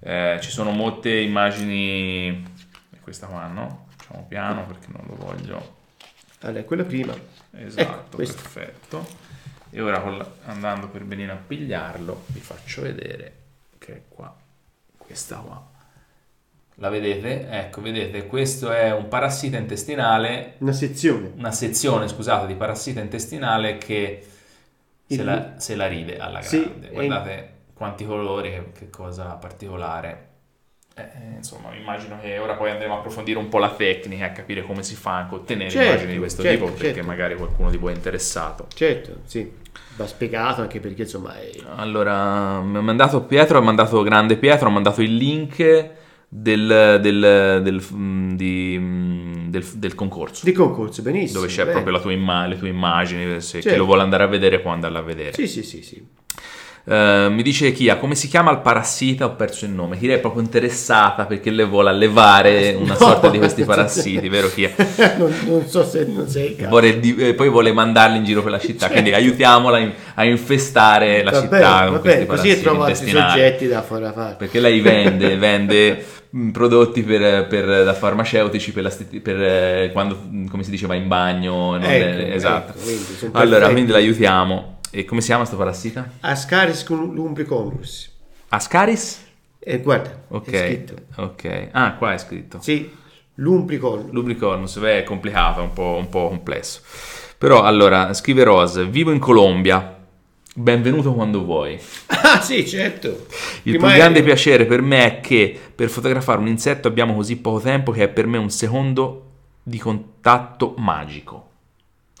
Eh, ci sono molte immagini. e Questa qua, no? Facciamo piano perché non lo voglio. Allora, quella prima. Esatto, Ecco, perfetto. E ora andando per benino a pigliarlo, vi faccio vedere che è qua. Questa qua. La vedete? Ecco, vedete, questo è un parassita intestinale, Una sezione. una sezione, scusate, di parassita intestinale che se Il- la, se la ride alla Sì, grande. e- Guardate quanti colori, che, che cosa particolare. Eh, eh, insomma, immagino che ora poi andremo a approfondire un po' la tecnica e capire come si fa anche ottenere Certo, immagini di questo certo, tipo, perché certo. magari qualcuno di voi è interessato. Certo, sì. Va spiegato anche perché insomma è... Allora, mi ha mandato Pietro, ha mandato grande Pietro, ha mandato il link del, del, del, mm, di, mm, del- del concorso. di concorso, benissimo. dove c'è bene. proprio la tua imma- le tue immagini, se chi Certo. lo vuole andare a vedere può andarla a vedere. Sì, sì, sì, sì. Eh, mi dice Chia, come si chiama il parassita? Ho perso il nome. Chia è proprio interessata perché le vuole allevare una No. sorta di questi parassiti, vero Chia? non, non so se non sei il caso. vuole di- e poi vuole mandarli in giro per la città, quindi aiutiamola in- a infestare la Va città bene, con questi bene, così parassiti trovo altri soggetti da fare. Perché lei vende, vende prodotti per, per- da farmaceutici per, sti- per, eh, quando, mh, come si diceva, in bagno. Ecco, esatto. ecco, quindi sono allora, quindi l'aiutiamo. E come si chiama sto parassita? Ascaris lumbricolus. Ascaris? E guarda, Ok. è scritto. Ok. Ah, qua è scritto. Sì, lumbricolus. Lubricornus, beh, è complicato, è un po', un po' complesso. Però, allora, scrive Rose, vivo in Colombia. Benvenuto quando vuoi. Ah, sì, certo. Il Prima più grande ero- piacere per me è che per fotografare un insetto abbiamo così poco tempo che è per me un secondo di contatto magico.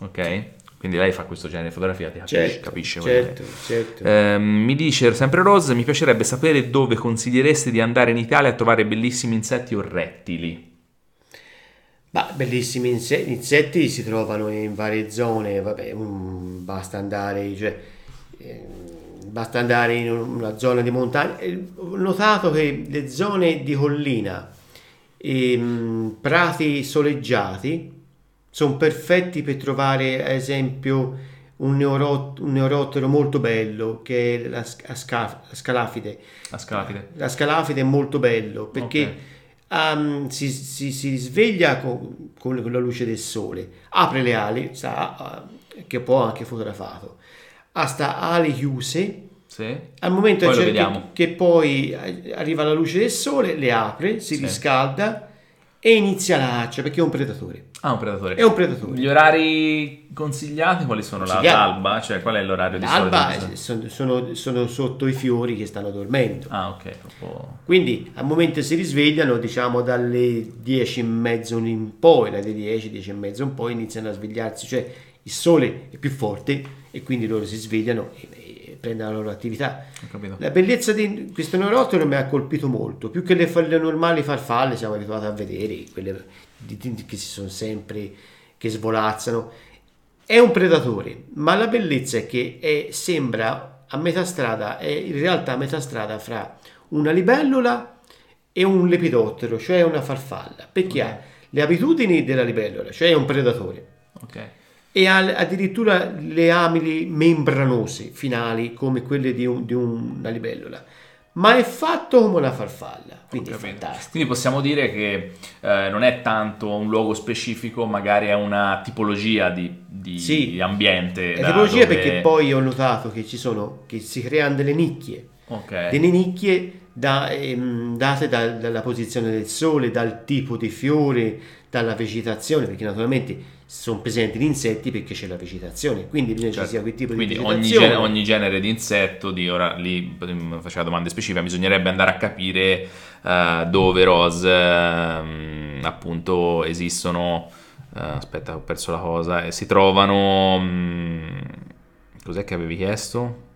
Ok? Quindi lei fa questo genere di fotografia, ti capisce, Certo, capisce certo, certo. Ehm, mi dice sempre Rose, mi piacerebbe sapere dove consigliereste di andare in Italia a trovare bellissimi insetti o rettili. Ma bellissimi inse- insetti si trovano in varie zone, vabbè, mm, basta andare, cioè, basta andare in una zona di montagna. Eh, Ho notato che le zone di collina e mm, prati soleggiati sono perfetti per trovare, ad esempio, un, neurot- un neurottero molto bello che è la, sc- la sca- la scalafide. A Scalafide. La scalafide è molto bello perché Ok. ehm, si, si- si sveglia con, con la luce del sole, apre le ali, sa, eh, che può anche fotografato, ha sta ali chiuse, Sì. al momento Poi che, che poi arriva la luce del sole, le apre, si Sì. riscalda e inizia la caccia perché è un predatore. Ah, un predatore. È un predatore. Gli orari consigliati quali sono? L'alba? Cioè, qual è l'orario di L'alba solito? eh, sono, sono- sono sotto i fiori che stanno dormendo. Ah, ok. proprio- Quindi al momento si risvegliano, diciamo dalle 10 e mezzo in poi, dalle 10, 10 e mezzo in poi iniziano a svegliarsi, cioè il sole è più forte e quindi loro si svegliano e, e prendono la loro attività. La bellezza di questo neurottero mi ha colpito molto, più che le, le normali farfalle siamo abituati a vedere, quelle di- di- che si sono sempre, che svolazzano. È un predatore, ma la bellezza è che è- sembra a metà strada, è in realtà a metà strada fra una libellula e un lepidottero, cioè una farfalla, perché Ok. ha le abitudini della libellula, cioè è un predatore, Ok. E ha addirittura le amili membranose finali come quelle di, un- di una libellula, ma è fatto come una farfalla, quindi. Quindi possiamo dire che eh, non è tanto un luogo specifico, magari è una tipologia di, di Sì. ambiente. È da tipologia dove- perché poi ho notato che ci sono, che si creano delle nicchie, Ok. delle nicchie da- ehm, date dal- dalla posizione del sole, dal tipo di fiore, dalla vegetazione, perché naturalmente sono presenti gli insetti perché c'è la vegetazione, quindi bisogna Certo. ci sia quel tipo Quindi di ogni, vegetazione. gen- ogni genere di insetto, di ora lì faceva domande specifiche, bisognerebbe andare a capire eh, dove Rose ehm, appunto esistono. eh, aspetta, ho perso la cosa. E si trovano. mm, cos'è che avevi chiesto?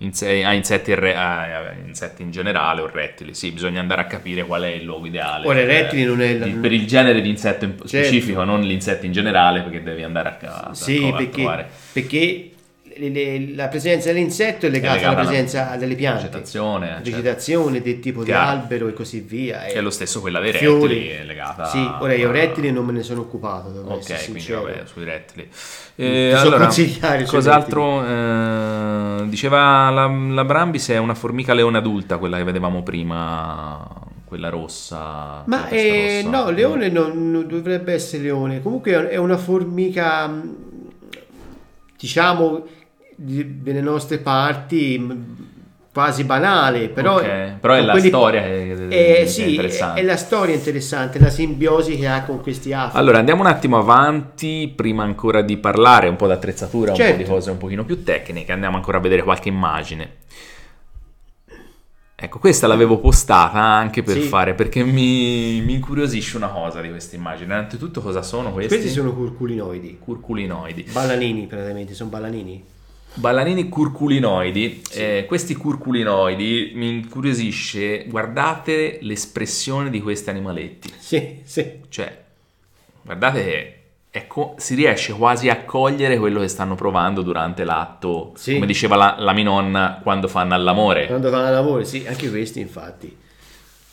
Inse- ah, insetti, re- eh, insetti in generale o rettili, sì, bisogna andare a capire qual è il luogo ideale. Ora, i per- rettili non è la- per il genere di insetto in- Certo. specifico, non l'insetto in generale, perché devi andare a, a, Sì, a perché, trovare. perché le- le- la presenza dell'insetto è legata, legata alla presenza delle piante, vegetazione, certo. vegetazione, del tipo Chiaro. di albero e così via. Che è lo stesso quella dei fiori. rettili, è legata Sì, ora io a- rettili non me ne sono occupato, Ok, quindi vabbè, sui rettili. Ti Eh, allora, cos'altro? eh, diceva la, la Brambis è una formica leone adulta, quella che vedevamo prima, quella rossa. Ma eh, rossa. no, leone non, non dovrebbe essere leone. Comunque è una formica, diciamo, delle nostre parti, quasi banale, però, Ok, però è la quelli- storia che- che Eh, è sì, interessante. è la storia interessante, la simbiosi che ha con questi afri. Allora andiamo un attimo avanti, prima ancora di parlare un po' d'attrezzatura, un po' Certo. di cose un pochino più tecniche, andiamo ancora a vedere qualche immagine. Ecco, questa l'avevo postata anche per Sì. fare, perché mi, mi incuriosisce una cosa di queste immagini. Innanzitutto cosa sono questi? Questi sono curculinoidi, curculinoidi. ballanini praticamente, sono ballanini. Ballanini curculinoidi, Eh, questi curculinoidi mi incuriosisce, guardate l'espressione di questi animaletti, Sì, sì. cioè guardate che è co- si riesce quasi a cogliere quello che stanno provando durante l'atto, Sì. come diceva la, la mia nonna quando fanno all'amore, Quando fanno lavoro, sì, anche questi infatti.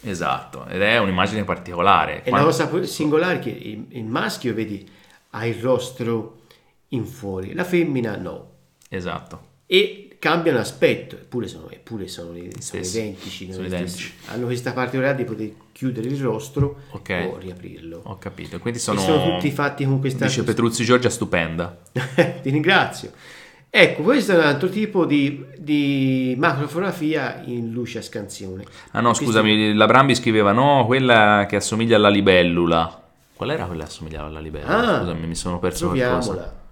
esatto, ed è un'immagine particolare. E Quando- la cosa singolare è che il, il maschio, vedi, ha il rostro in fuori, la femmina no. Esatto, E cambiano aspetto, eppure sono, eppure sono, sono identici. Sono identici. Hanno questa particolarità di poter chiudere il rostro Ok. o riaprirlo. ho capito, quindi sono, sono tutti fatti con questa... dice Petruzzi Giorgia, stupenda. Ti ringrazio. Ecco, questo è un altro tipo di, di macrofotografia in luce a scansione. Ah no, Questo- scusami, la Brambi scriveva no, quella che assomiglia alla libellula. Qual era quella che assomigliava alla libellula? Ah, Scusami, mi sono perso qualcosa. Troviamola. Quel-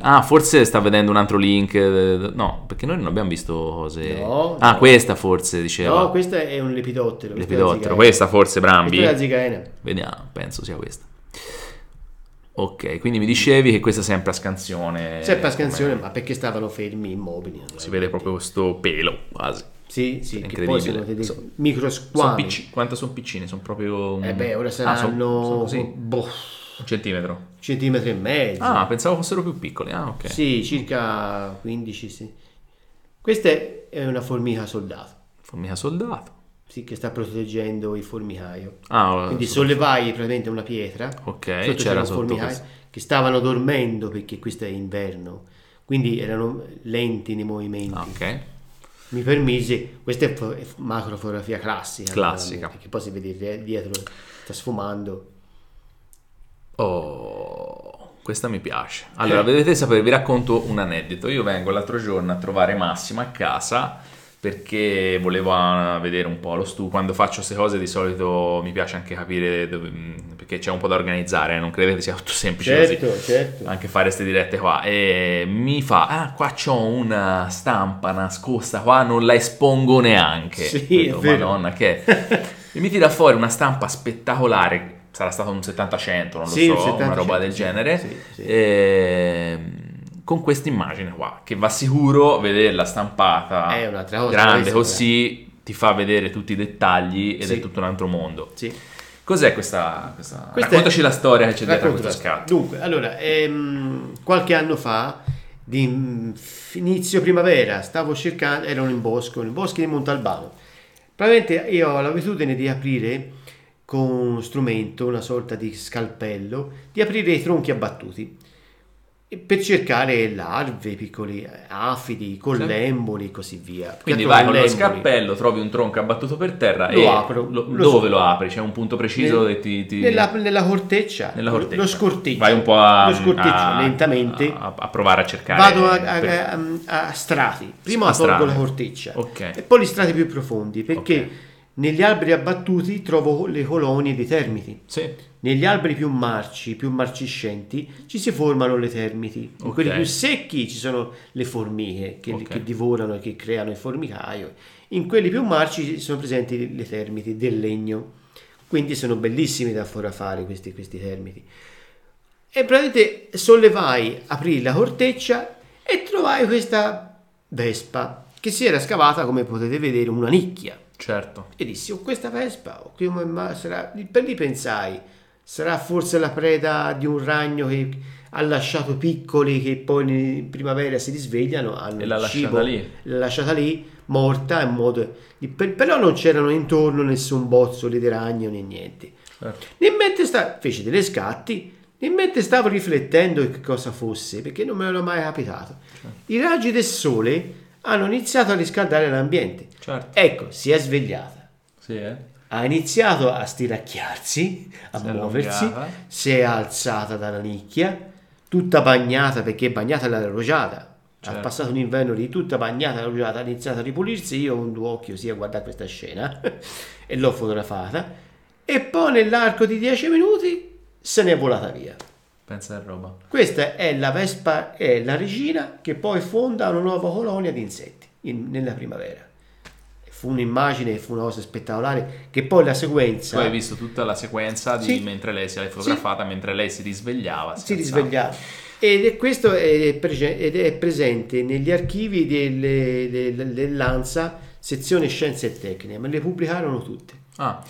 Ah, forse sta vedendo un altro link. eh, No, perché noi non abbiamo visto cose. No, ah, no. questa forse diceva. No, questo è un lepidottero. questa Lepidottero. Questa forse, Brambi. Questa è la zigaena. Vediamo, penso sia questa. Ok, quindi mi dicevi che questa è sempre a scansione. Sempre a scansione, come- ma perché stavano fermi, immobili. Si vede proprio questo pelo quasi. Sì, sì, che poi sono dei So- Sono microsquami. piccini. Quanto sono piccini? Sono proprio. Eh beh, ora Ah, sono- saranno sono così. boh, Un centimetro. centimetri e mezzo. Ah, pensavo fossero più piccoli. Ah, ok. Sì, circa 15, sì. Questa è una formica soldato, Formica soldato. sì, che sta proteggendo il formicaio. Ah, Quindi so- sollevai praticamente una pietra, Ok, c'era un sotto formicaio, questo. che stavano dormendo perché questo è inverno, quindi erano lenti nei movimenti. Ah, ok. Mi permise, questa è, fo- è macrofotografia classica. Classica. Perché poi si vede di- dietro, sta sfumando. Oh, questa mi piace. Allora, vedete sapere, vi racconto un aneddoto. Io vengo l'altro giorno a trovare Massimo a casa perché volevo ah, vedere un po' lo studio. Quando faccio queste cose di solito mi piace anche capire dove- mm, perché c'è un po' da organizzare, non credete sia tutto semplice così. Certo, certo. anche fare queste dirette qua e mi fa ah qua c'ho una stampa nascosta qua non la espongo neanche Sì, vero. madonna che è?" e mi tira fuori una stampa spettacolare sarà stato un 70-100 non lo Sì, so una 70-100, roba del genere. sì, sì. ehm, con questa immagine qua che va sicuro vederla stampata. Cosa, grande così ti fa vedere tutti i dettagli ed è tutto un altro mondo. Sì. cos'è questa, questa... Questa raccontaci è- la storia che c'è dietro questo scatto. Dunque, allora, ehm, qualche anno fa, di mm, inizio primavera, stavo cercando, ero in bosco, nel bosco di Montalbano. Praticamente io ho l'abitudine di aprire con uno strumento, una sorta di scalpello, di aprire i tronchi abbattuti per cercare larve, piccoli afidi, collemboli e così via. Quindi vai con lo scalpello, trovi un tronco abbattuto per terra Lo e apro, lo- lo dove so- lo apri? C'è un punto preciso Nel- che ti, ti- Nella, nella corteccia, nella lo- corteccia. lo scorteggio. Vai un po' a, lo scorteggio a- lentamente. a, a provare a cercare. Vado a, per- a- strati. Prima A tolgo strati. la corteccia Ok. e poi gli strati più profondi perché Ok. Negli alberi abbattuti trovo le colonie dei termiti. Sì. Negli alberi più marci, più marciscenti, ci si formano le termiti. In Ok. quelli più secchi ci sono le formiche che, Ok. che divorano e che creano il formicaio. In quelli più marci sono presenti le termiti del legno. Quindi sono bellissimi da fotografare questi, questi termiti. E praticamente sollevai, aprì la corteccia e trovai questa vespa che si era scavata, come potete vedere, una nicchia. Certo. E dissi, oh, questa vespa, oh, come ma- sarà... per lì pensai, sarà forse la preda di un ragno che ha lasciato piccoli che poi in primavera si risvegliano, hanno E l'ha lasciata lì. l'ha lasciata lì, morta, in modo... di- però non c'erano intorno nessun bozzoli di ragno né niente. certo. Mentre sta... fece delle scatti, nel mentre stavo riflettendo che cosa fosse, perché non me l'ero mai capitato. I raggi del sole hanno iniziato a riscaldare l'ambiente. Certo. Ecco, si è svegliata. Sì, eh? Ha iniziato a stiracchiarsi, a Si è muoversi, si è alzata dalla nicchia, tutta bagnata perché bagnata nella rugiada. Certo. Ha passato un inverno lì tutta bagnata, laureata, ha iniziato a ripulirsi. Io con due occhi così a guardare questa scena e l'ho fotografata. E poi nell'arco di 10 minuti se n'è volata via. Pensa a roba. Questa è la vespa, è la regina che poi fonda una nuova colonia di insetti in- nella primavera. Fu un'immagine, fu una cosa spettacolare che poi la sequenza Tu hai visto tutta la sequenza di Sì. mentre lei si è fotografata, mentre lei si risvegliava. si alzava. risvegliava. Ed è questo è, prege- ed è presente negli archivi delle- del- dell'ANSA, sezione scienze e tecniche, me le pubblicarono tutte. Ah,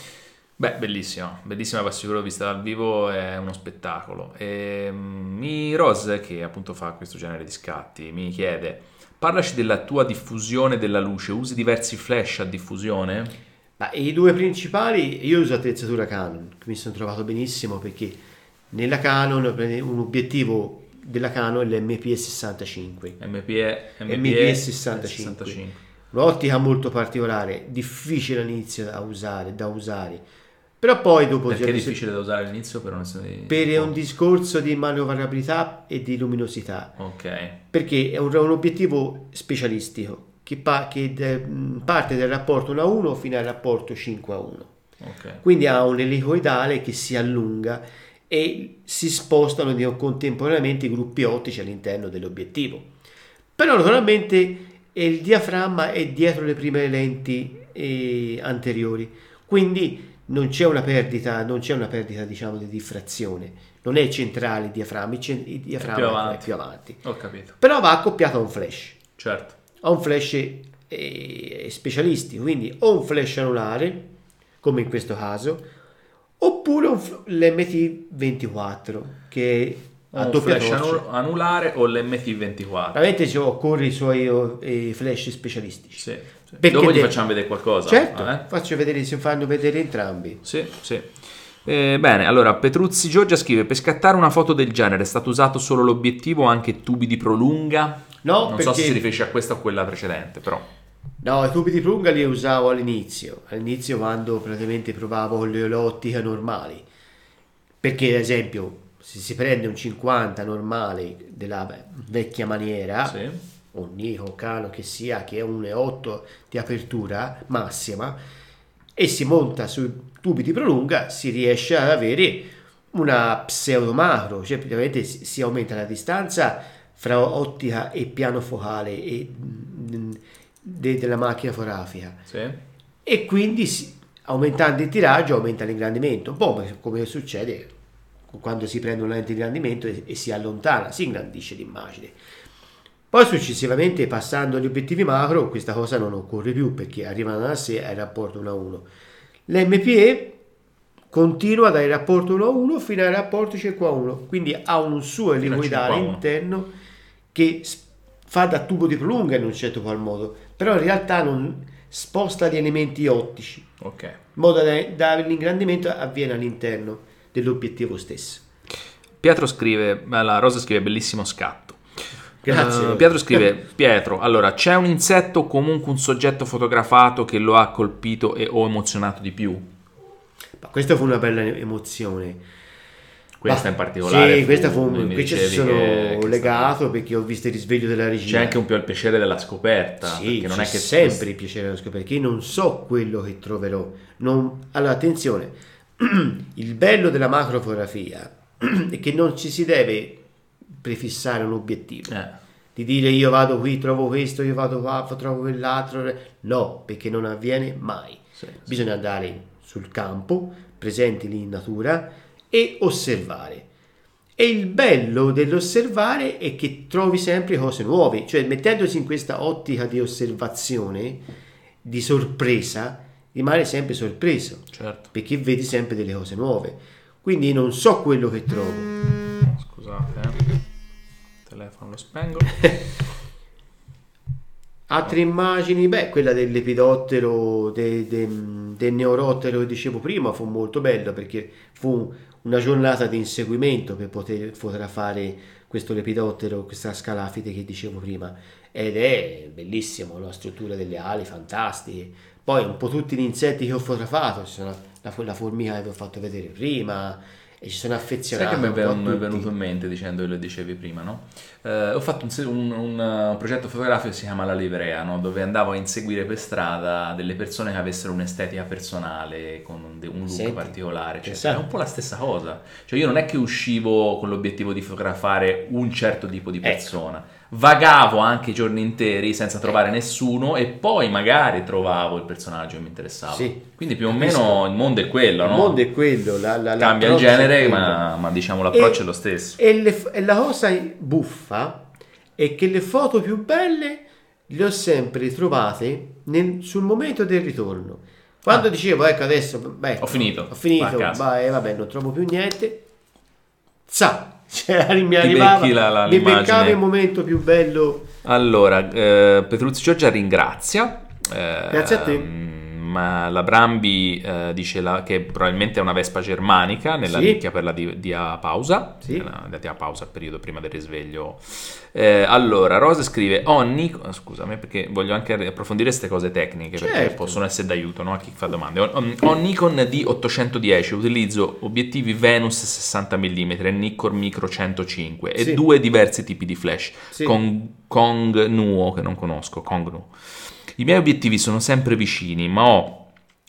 beh, bellissimo, bellissima per sicuro vista dal vivo, è uno spettacolo. E, mm, mi Rose, che appunto fa questo genere di scatti, mi chiede, parlaci della tua diffusione della luce, usi diversi flash a diffusione? Ma i due principali, io uso attrezzatura Canon, che mi sono trovato benissimo perché nella Canon un obiettivo della Canon è l'MPE65. MPE, MPE, MPE 65. 65. Un'ottica molto particolare, difficile all'inizio da usare, da usare. Però poi dopo Perché è difficile da usare all'inizio per essere... per un discorso di manovrabilità e di luminosità. Ok, perché è un, un obiettivo specialistico che, pa- che de- mh, parte dal rapporto 1 a 1 fino al rapporto 5 a 1 ok. quindi ha un elicoidale che si allunga e si spostano di- contemporaneamente i gruppi ottici all'interno dell'obiettivo. Però naturalmente eh, il diaframma è dietro le prime lenti eh, anteriori. Quindi non c'è una perdita non c'è una perdita diciamo di diffrazione non è centrale il diaframma il, diaframma più è avanti. più avanti Ho capito, però va accoppiato a un flash, certo. a un flash eh, specialistico, quindi o un flash anulare, come in questo caso, oppure un f- l'MT24, che è a Un doppia flash torcia. anu- anulare o l'MT24? Veramente ci occorre i suoi eh, flash specialistici. Sì. Perché Dopo ti de- facciamo vedere qualcosa. Certo, eh? faccio vedere, si fanno vedere entrambi. Sì, sì. Eh, bene, allora Petruzzi Giorgia scrive: Per scattare una foto del genere è stato usato solo l'obiettivo o anche tubi di prolunga? No, non perché... so se si riferisce a questa o quella precedente, però. No, i tubi di prunga li usavo all'inizio, all'inizio quando praticamente provavo con le l'ottica normali, perché ad esempio se si prende un 50 normale della vecchia maniera, Sì. Un Nikon, Canon che sia, che è un 1.8 di apertura massima, e si monta sui tubi di prolunga, si riesce ad avere una pseudo macro, cioè praticamente si aumenta la distanza fra ottica e piano focale e, mm, de- della macchina fotografica Sì. e quindi si- aumentando il tiraggio aumenta l'ingrandimento, un po' come- succede quando si prende una lente di ingrandimento e, e si allontana, si ingrandisce l'immagine. Poi successivamente passando agli obiettivi macro questa cosa non occorre più perché arrivano da sé al rapporto 1 a 1. L'MPE continua dal rapporto 1 a 1 fino al rapporto 5 a 1, quindi ha un suo elicoidale 5 a 1. interno che fa da tubo di prolunga in un certo qual modo, però in realtà non sposta gli elementi ottici, Ok. in modo da, da l'ingrandimento avviene all'interno dell'obiettivo stesso. Pietro scrive: La Rosa scrive: Bellissimo scatto. Grazie. Eh, Pietro scrive: Pietro, allora c'è un insetto o comunque un soggetto fotografato che lo ha colpito e o emozionato di più? Ma questa fu una bella emozione. Questa Ma- in particolare. Sì, questa fu, questa dicevi ci sono che- che legato perché ho visto il risveglio della regina. C'è anche un po' il piacere della scoperta. Sì, non è che sempre il piacere della scoperta, perché io non so quello che troverò. Non- Allora, attenzione, il bello della macrofotografia è che non ci si deve prefissare un obiettivo. Eh, Di dire io vado qui, trovo questo, io vado qua, trovo quell'altro. No, perché non avviene mai. sì, sì. Bisogna andare sul campo, presenti lì in natura e osservare. E il bello dell'osservare è che trovi sempre cose nuove, cioè mettendosi in questa ottica di osservazione, di sorpresa, rimane sempre sorpreso, Certo. perché vedi sempre delle cose nuove. Quindi non so quello che trovo. Scusate, eh. Telefono lo spengo. Altre immagini, beh, quella dell'epidottero, de- de- del neorottero che dicevo prima fu molto bella perché fu una giornata di inseguimento per poter fotografare questo lepidottero, questa scalafite che dicevo prima. Ed è bellissimo, la struttura delle ali, fantastiche. Poi un po' tutti gli insetti che ho fotografato, la, la formica che vi ho fatto vedere prima, e ci sono Sai affezionato. che mi è venuto in mente dicendo che lo dicevi prima, no? Eh, ho fatto un, un- un, un progetto fotografico che si chiama La Livrea, no? Dove andavo a inseguire per strada delle persone che avessero un'estetica personale, con un, un look Senti, particolare, eccetera. È un po' la stessa cosa. Cioè io non è che uscivo con l'obiettivo di fotografare un certo tipo di Ecco. Vagavo anche i giorni interi senza trovare nessuno e poi magari trovavo il personaggio che mi interessava. Sì. Quindi più o meno il mondo è quello, Il no? mondo è quello, la, la- Cambia il genere, ma, ma diciamo l'approccio E- è lo stesso. E, le- e la cosa buffa è che le foto più belle le ho sempre trovate nel- sul momento del ritorno. Quando Ah. dicevo, ecco adesso, beh, Ho finito, ho finito, vai, vabbè, non trovo più niente. Sa, cioè, mi arrivava, la- mi beccava il momento più bello. Allora, eh, Petruzzi Giorgia ringrazia. eh, Grazie a te. Ma la Brambi eh, dice la- che probabilmente è una vespa germanica nella Sì. nicchia per la di- diapausa, Sì. la, la diapausa, il periodo prima del risveglio. Eh, allora, Rosa scrive: Ho Nikon, scusami perché voglio anche approfondire queste cose tecniche perché Certo. possono essere d'aiuto no, a chi fa domande. Ho, ho Nikon D810, utilizzo obiettivi Venus 60 mm e Nikon Micro 105 e Sì. due diversi tipi di flash. Sì. Con Kong Nuo, che non conosco, Kong Nuo. I miei obiettivi sono sempre vicini, ma ho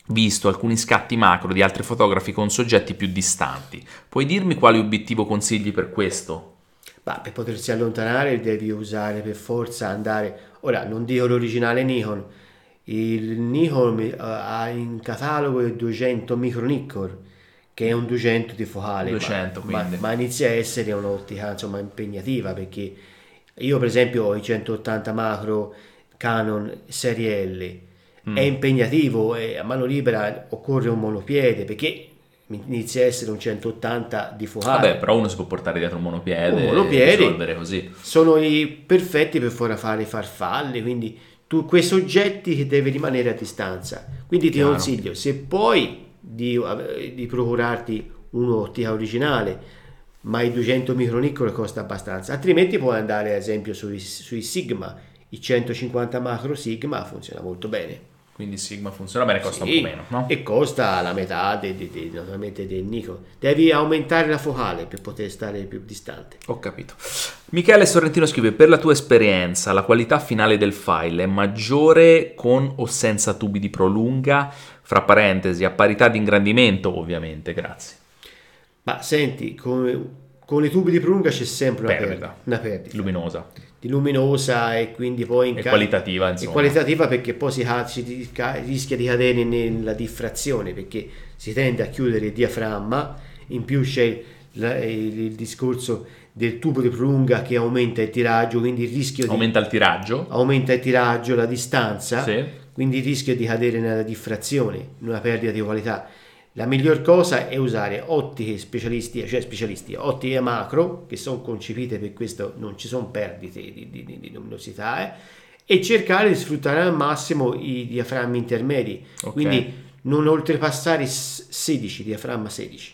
visto alcuni scatti macro di altri fotografi con soggetti più distanti. Puoi dirmi quale obiettivo consigli per questo? Ma per potersi allontanare devi usare per forza andare. Ora, non dico l'originale Nikon. Il Nikon eh, ha in catalogo il 200 micro Nikkor, che è un 200 di focale. ma- 200, ma, quindi. ma inizia a essere un'ottica insomma impegnativa perché io, per esempio, ho i 180 macro Canon serie L. Mm. È impegnativo e a mano libera occorre un monopiede perché inizia a essere un 180 di focale. Vabbè, però uno si può portare dietro un monopiede, Un monopiede. e risolvere così. sono i perfetti per i farfalle, quindi tu quei soggetti che devi rimanere a distanza. Quindi ti Chiaro. consiglio, se puoi di, di procurarti un'ottica originale, ma i 200 micronickel costa abbastanza, altrimenti puoi andare ad esempio sui, sui Sigma, i 150 macro Sigma funziona molto bene. Quindi Sigma funziona bene, costa Sì, un po' meno, no? E costa la metà de- de- de- naturalmente del Nikon. Devi aumentare la focale per poter stare più distante. Ho capito. Michele Sorrentino scrive: Per la tua esperienza, la qualità finale del file è maggiore con o senza tubi di prolunga? Fra parentesi, a parità di ingrandimento, ovviamente, grazie. Ma senti, con, con i tubi di prolunga c'è sempre una Perdita. perdita, una perdita Luminosa di luminosa e quindi poi in ca- qualitativa, è insomma. qualitativa perché poi si, ca- si ca- rischia di cadere nella diffrazione perché si tende a chiudere il diaframma, in più c'è la- il, il discorso del tubo di prolunga che aumenta il tiraggio, quindi il rischio di Aumenta il tiraggio? aumenta il tiraggio, la distanza, Sì. quindi il rischio di cadere nella diffrazione, in una perdita di qualità. La miglior cosa è usare ottiche specialistiche, cioè specialisti, ottiche macro, che sono concepite per questo, non ci sono perdite di, di- di- di luminosità, eh, e cercare di sfruttare al massimo i diaframmi intermedi, Ok. quindi non oltrepassare i s- 16, diaframma 16.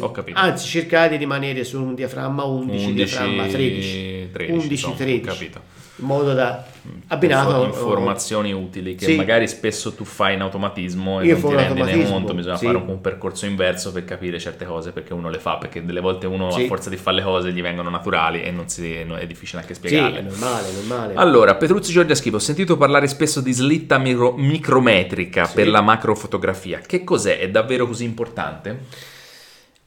Ho capito. Anzi, cercare di rimanere su un diaframma 11, 11, diaframma 13, 13, 11, insomma, ho 13, capito. In modo da abbinato Info- a- informazioni utili che Sì. magari spesso tu fai in automatismo e Io non ti rendi conto, bisogna sì. fare un, un percorso inverso per capire certe cose perché uno le fa, perché delle volte uno Sì. a forza di fare le cose gli vengono naturali e non si- no- è difficile anche Sì, spiegarle. è normale, normale. Allora, Petruzzi Giorgia scrive: Ho sentito parlare spesso di slitta micro- micrometrica Sì. per la macrofotografia. Che cos'è? È davvero così importante?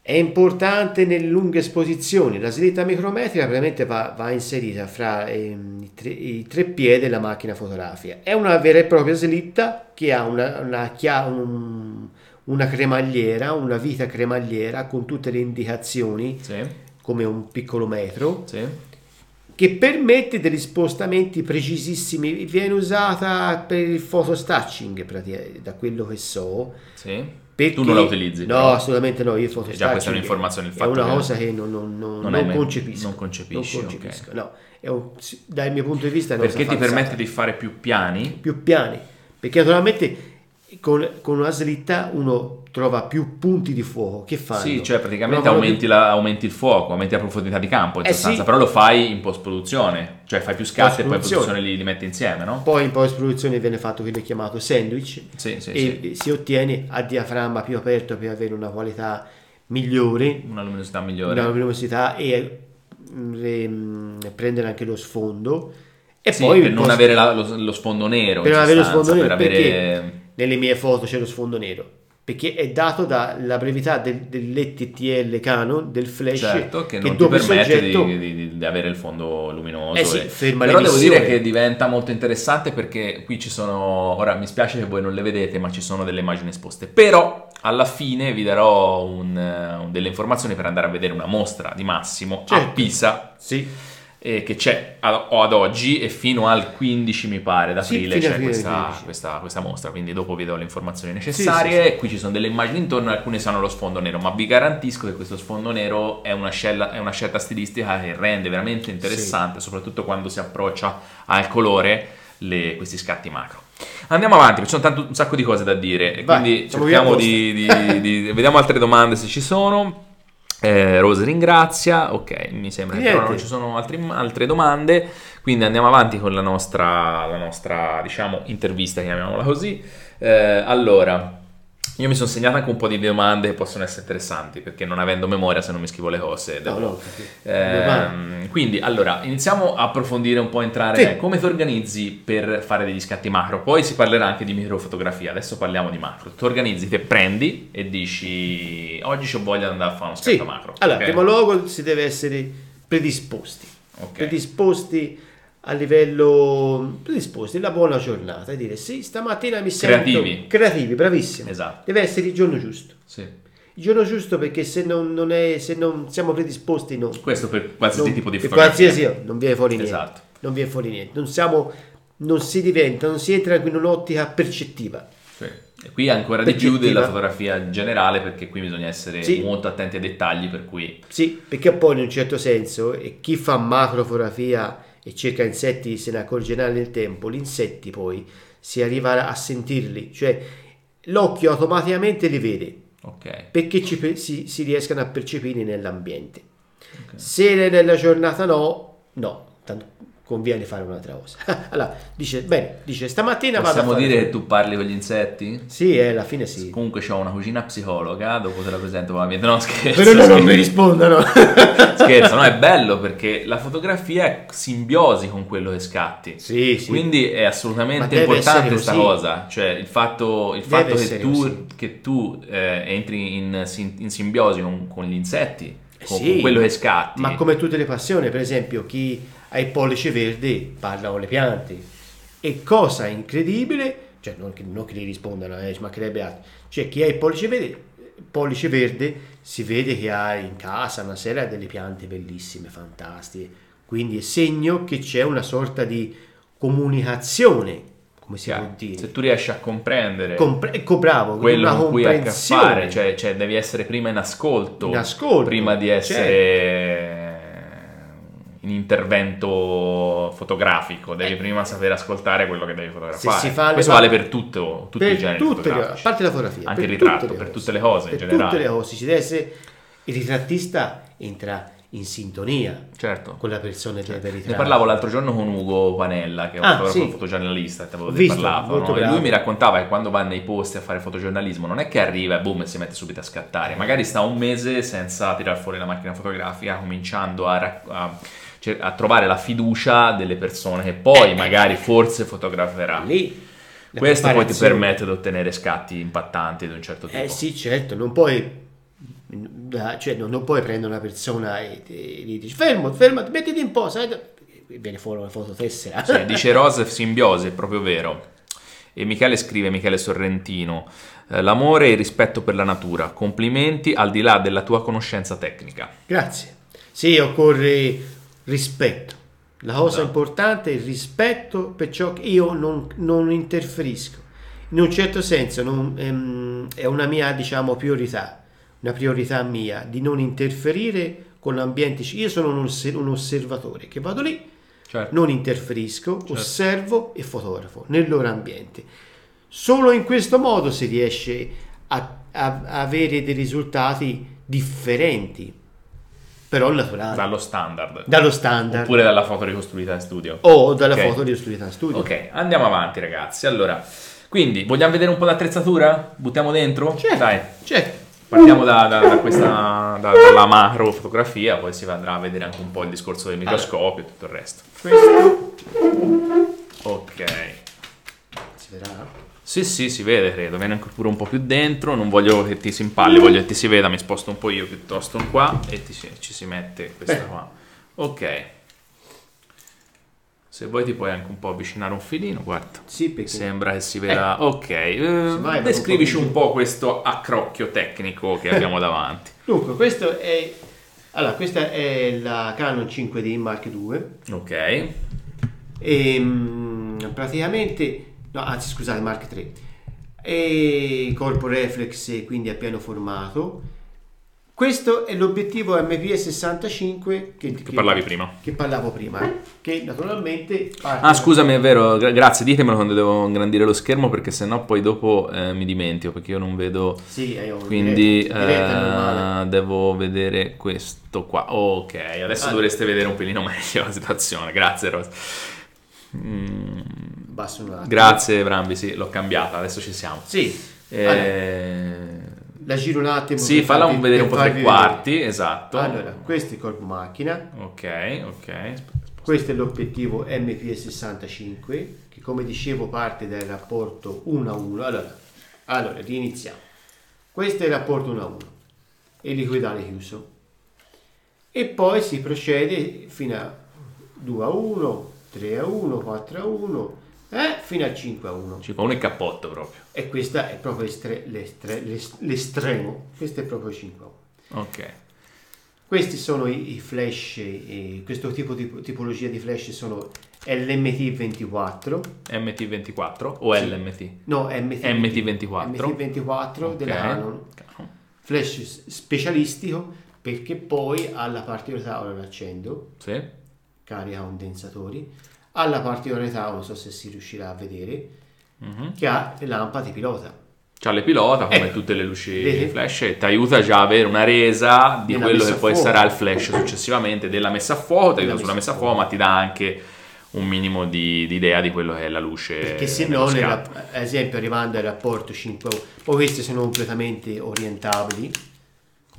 È importante nelle lunghe esposizioni. La slitta micrometrica praticamente va, va inserita fra ehm, i, tre, i tre piedi della macchina fotografica. È una vera e propria slitta che ha una, una, chia- un- una cremagliera, una vita cremagliera con tutte le indicazioni Sì, come un piccolo metro sì. che permette degli spostamenti precisissimi. Viene usata per il photostitching, da quello che so. sì. Perché... Tu non la utilizzi? No, però. assolutamente no. Io il già questa è un'informazione, il È fatto una che cosa che non, non, non, non non concepisco. non concepisci, Non concepisco, no. È un- dal mio punto di vista è una Perché ti permette di fare più piani? più piani. Perché naturalmente con, con una slitta uno trova più punti di fuoco. Che fanno? Sì, cioè praticamente aumenti, la- aumenti il fuoco, aumenti la profondità di campo in Eh sostanza, sì. però lo fai in post-produzione, cioè fai più scatti e poi in produzione li, li metti insieme, no? Poi in post-produzione viene fatto quello chiamato sandwich Sì, sì, e si ottiene a diaframma più aperto per avere una qualità migliore, Una luminosità migliore. una luminosità e mm, re- mm, prendere anche lo sfondo. E poi per non avere la- lo, lo sfondo nero. per non avere lo sfondo nero, per avere- perché nelle mie foto c'è lo sfondo nero. Perché è dato dalla brevità del, dell'ETTL Canon, del flash, Certo, che non ti dove il permette di, soggetto- di- di- di avere il fondo luminoso. Eh sì, e- ferma Però devo dire che diventa molto interessante perché qui ci sono, ora mi spiace che voi non le vedete, ma ci sono delle immagini esposte. Però alla fine vi darò un, eh, un- delle informazioni per andare a vedere una mostra di Massimo a Certo. Pisa Sì, eh, che c'è a- o ad oggi e fino al 15 mi pare d'aprile Sì, c'è del questa, 15. questa- questa mostra quindi dopo vi do le informazioni necessarie sì, sì. qui ci sono delle immagini intorno alcune sanno lo sfondo nero ma vi garantisco che questo sfondo nero è una, scella- è una scelta stilistica che rende veramente interessante soprattutto quando si approccia al colore le- questi scatti macro Andiamo avanti, ci sono tanto- un sacco di cose da dire, Vai, quindi cerchiamo apposta. di, di- di- Vediamo altre domande se ci sono. Eh, Rose ringrazia, ok, mi sembra che non ci sono altri- altre domande, quindi andiamo avanti con la nostra, la nostra diciamo, intervista, chiamiamola così. Eh, allora, io mi sono segnato anche un po' di domande che possono essere interessanti, perché non avendo memoria se non mi scrivo le cose... no, devo- no, Ehm, quindi, allora, iniziamo a approfondire un po', entrare Sì. come ti organizzi per fare degli scatti macro. Poi si parlerà anche di microfotografia, adesso parliamo di macro. Tu organizzi, te prendi e dici oggi ho voglia di andare a fare uno scatto Sì, macro. allora, ok? in primo luogo si deve essere predisposti, Ok. predisposti a livello predisposti la buona giornata e dire sì, stamattina mi sento Creativi. creativi, bravissimo. Esatto. Deve essere il giorno giusto. Sì. Il giorno giusto perché se non, non è, se non siamo predisposti no. Questo per qualsiasi Non- tipo di fotografia. qualsiasi non viene fuori niente. Esatto. Non viene fuori niente. Non siamo non si diventa, non si entra in un'ottica percettiva. Sì. E qui ancora di più della fotografia generale perché qui bisogna essere Sì. molto attenti ai dettagli per cui Sì, perché poi in un certo senso, e chi fa macrofotografia e cerca insetti se ne accorgerà nel tempo, gli insetti poi si arriva a sentirli, cioè l'occhio automaticamente li vede, ok. Perché ci si, si riescano a percepire nell'ambiente. Se nella giornata no, no, tanto conviene fare un'altra cosa. allora, dice, bene, dice stamattina vado a possiamo fare... dire che tu parli con gli insetti? Sì, eh, alla fine sì. Comunque c'ho una cucina psicologa, dopo te la presento probabilmente. No, scherzo. Però non scherzo. mi rispondono. Scherzo, no, è bello perché la fotografia è simbiosi con quello che scatti. sì, sì. Quindi è assolutamente importante questa cosa, cioè il fatto, il fatto che tu, che tu, eh, entri in, in simbiosi con, con gli insetti, con, Sì, con quello che scatti. Ma come tutte le passioni, per esempio, chi ha il pollice verde parla con le piante. E cosa incredibile, cioè non che, non che gli rispondano, eh, ci mancherebbe altro. Cioè chi ha il pollice verde, pollice verde si vede che ha in casa una serie delle piante bellissime, fantastiche. Quindi è segno che c'è una sorta di comunicazione, come si Chiaro. può dire. Se tu riesci a comprendere Compre- ecco, bravo, quello con cui hai a che fare, cioè, cioè devi essere prima in ascolto, In ascolto, prima di essere in intervento fotografico, devi Eh. prima sapere ascoltare quello che devi fotografare. Se si fa Questo vale per tutto, tutti per i generi tutte le, a parte la fotografia, Anche per il ritratto, tutte per tutte le cose in per generale. tutte le cose ci deve essere il ritrattista entra in sintonia Certo. con la persona che deve Ne ritrattare. parlavo l'altro giorno con Ugo Panella, che è un Ah, fotografo sì. fotogiornalista, ti avevo visto, parlato, molto no? e lui mi raccontava che quando va nei posti a fare fotogiornalismo non è che arriva e boom e si mette subito a scattare, magari sta un mese senza tirar fuori la macchina fotografica, cominciando a, rac- a a trovare la fiducia delle persone che poi magari forse fotograferà. lì Questo poi ti permette di ottenere scatti impattanti di un certo tipo. Eh sì, certo, non puoi cioè non, non puoi prendere una persona e, e gli dici fermo, fermati, mettiti in posa viene fuori una fototessera. Sì, dice Rose simbiosi, è proprio vero. E Michele scrive, Michele Sorrentino, eh, l'amore e il rispetto per la natura, complimenti al di là della tua conoscenza tecnica. Grazie. Sì, occorre rispetto. La cosa Esatto. importante è il rispetto per ciò che io non, non interferisco. In un certo senso non- ehm, è una mia, diciamo, priorità, una priorità mia di non interferire con l'ambiente. Io sono un, un osservatore che vado lì, Certo. non interferisco, osservo e fotografo nel loro ambiente. Solo in questo modo si riesce a, a- a avere dei risultati differenti, però naturali, Dallo standard. dallo standard Oppure dalla foto ricostruita in studio. o dalla Ok. foto di studio studio. Ok, andiamo avanti ragazzi. Allora, quindi vogliamo vedere un po' l'attrezzatura? Buttiamo dentro? Certo, Dai. certo. Partiamo da, da- da questa, da- dalla macro fotografia, poi si andrà a vedere anche un po' il discorso del microscopio e tutto il resto. Questo Ok. si vedrà? Sì, sì, si vede, credo. Viene anche pure un po' più dentro. Non voglio che ti si impalli, voglio che ti si veda. Mi sposto un po' io piuttosto qua e ti ci si mette questa Beh. qua. Ok. Se vuoi ti puoi anche un po' avvicinare un filino, guarda. Sì, perché Sembra che si veda. ok, eh, vai, descrivici un po' questo accrocchio tecnico che abbiamo davanti. Dunque, questo è allora, questa è la Canon 5D Mark II Ok, e mm, praticamente no, anzi scusate, Mark III. E corpo reflex quindi a pieno formato. Questo è l'obiettivo MP65 che, che parlavi prima. che parlavo prima, che naturalmente parte Ah, scusami, è vero, gra- grazie, ditemelo quando devo ingrandire lo schermo perché sennò poi dopo eh, mi dimentico perché io non vedo. Sì, è un Quindi diretta, diretta eh, devo vedere questo qua. Ok, adesso Ah. dovreste vedere un pelino meglio la situazione. Grazie, Rosa. Mm, Basso un attimo. grazie, Brambi. Sì, l'ho cambiata. Adesso ci siamo. Sì. Eh, La giro un attimo. sì, falla un vedere un po' tre quarti. Esatto. vedere. Allora, questo è il corpo macchina, Ok, ok. questo è l'obiettivo MP65 che come dicevo parte dal rapporto 1 a 1. Allora, allora riniziamo. Questo è il rapporto 1 a 1 e liquidale chiuso. E poi si procede fino a 2 a 1, 3 a 1, 4 a 1, eh, fino a 5 a 1. Ci fa uno il cappotto proprio. E questa è proprio l'estre- l'estre- l'es- l'estremo. Questo è proprio 5 a 1. Ok. Questi sono i, i flash, eh, questo tipo di tipologia di flash sono LMT24, MT24 o Sì. LMT? no MT, MT24. MT24 Ok. della Canon, Canon. flash specialistico perché poi alla particolarità, ora lo accendo, Sì. carica condensatori, alla particolarità, non so se si riuscirà a vedere, Mhm. che ha le lampade pilota. C'ha le pilota come Eh, tutte le luci vedi? flash e ti aiuta già a avere una resa di Della quello che poi sarà il flash successivamente della messa a fuoco, ti aiuta sulla messa a fuoco, fuoco. ma ti dà anche un minimo di, di idea di quello che è la luce. Perché se no, ad esempio, arrivando al rapporto 5 poi questi sono completamente orientabili,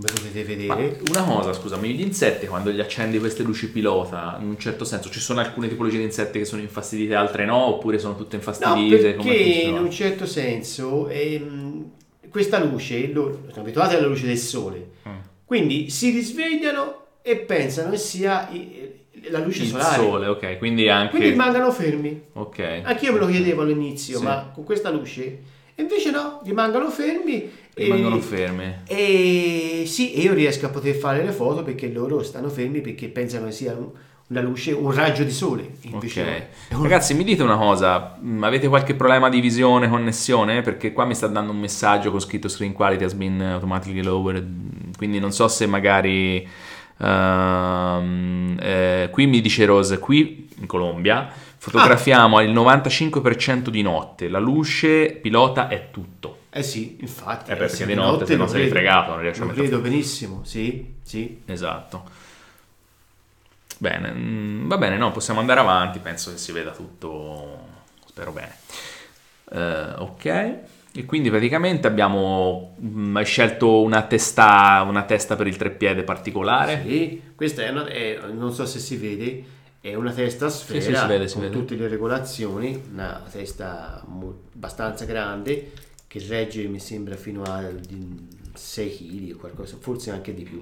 come potete Ma vedere. una cosa, scusami, gli insetti quando gli accendi queste luci pilota, in un certo senso, ci sono alcune tipologie di insetti che sono infastidite, altre no, oppure sono tutte No, infastidite? come perché in un certo senso ehm, questa luce, loro sono abituati alla luce del sole, Mm. quindi si risvegliano e pensano che sia la luce Il solare. sole, ok, quindi anche... Quindi rimangono fermi. Ok. Anch'io me lo chiedevo all'inizio, Sì. ma con questa luce? Invece no, rimangono fermi. E- Rimangono. E sì, e io riesco a poter fare le foto perché loro stanno fermi perché pensano che sia un- una luce, un raggio di sole. Invece no. Ok. È un- Ragazzi, mi dite una cosa, mm, avete qualche problema di visione, connessione? Perché qua mi sta dando un messaggio con scritto screen quality has been automatically lowered, quindi non so se magari... ehm, eh, qui mi dice Rose, qui in Colombia fotografiamo al 95% di notte, la luce pilota è tutto. Eh sì, infatti. Eh, perché sì, di notte se no lo sei vedo. fregato, non riesci a Lo mettere vedo benissimo, sì, sì. Esatto. Bene, mm, va bene, no, possiamo andare avanti, penso che si veda tutto, spero bene. Eh, ok, e quindi praticamente abbiamo mm, hai scelto una testa, una testa per il treppiede particolare. Sì, questa è una, è- non so se si vede, è una testa a sfera sì, si vede, si con vede. tutte le regolazioni, una testa abbastanza grande che regge mi sembra fino a 6 kg o qualcosa, forse anche di più.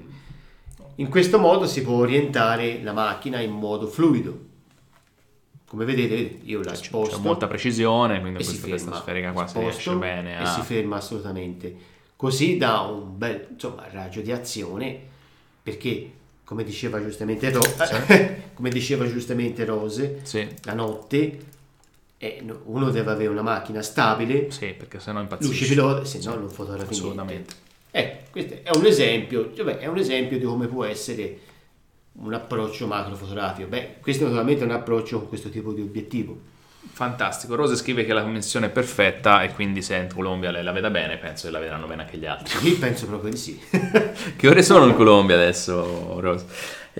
In questo modo si può orientare la macchina in modo fluido. Come vedete io la sposto C'è molta precisione, quindi e questa testa ferma. sferica qua si riesce bene e a... si ferma assolutamente. Così dà un bel insomma, raggio di azione perché come diceva giustamente, Ro- come diceva giustamente Rose, Sì, la notte eh, no- uno deve avere una macchina stabile, sì, perché sennò luce impazzisce. pilota, se no non fotografi Assolutamente. niente. Eh, questo è un esempio, vabbè, è un esempio di come può essere un approccio macrofotografico. Beh, questo naturalmente è un approccio con questo tipo di obiettivo. Fantastico, Rose scrive che la connessione è perfetta e quindi se in Colombia lei la veda bene, penso che la vedranno bene anche gli altri. Io penso proprio di sì. Che ore sono in Colombia adesso, Rose?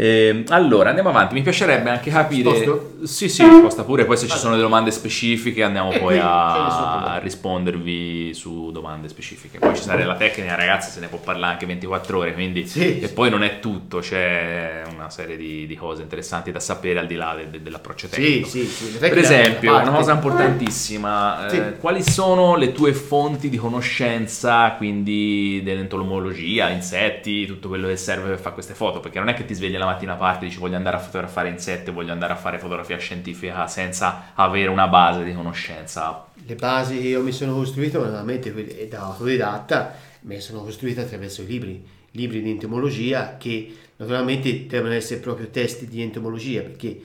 Eh, allora, andiamo avanti. Mi piacerebbe anche capire. Sposto? Sì, sì, sposta pure. Poi, se ci sono delle domande specifiche, andiamo E poi qui sono a, a rispondervi su domande specifiche. Poi ci sarà la tecnica, ragazzi, se ne può parlare anche 24 ore. Quindi, Sì. e poi non è tutto, c'è una serie di, di cose interessanti da sapere al di là de- de- dell'approccio Sì, tecnico. sì, sì. Per esempio, una cosa importantissima, eh, Sì. quali sono le tue fonti di conoscenza, quindi dell'entomologia, insetti, tutto quello che serve per fare queste foto? Perché non è che ti svegli la mattina parte e dici voglio andare a fotografare insetti, voglio andare a fare fotografia scientifica senza avere una base di conoscenza. Le basi che io mi sono costruito, quelle- da autodidatta, le sono costruite attraverso i libri, libri di entomologia che naturalmente devono essere proprio testi di entomologia perché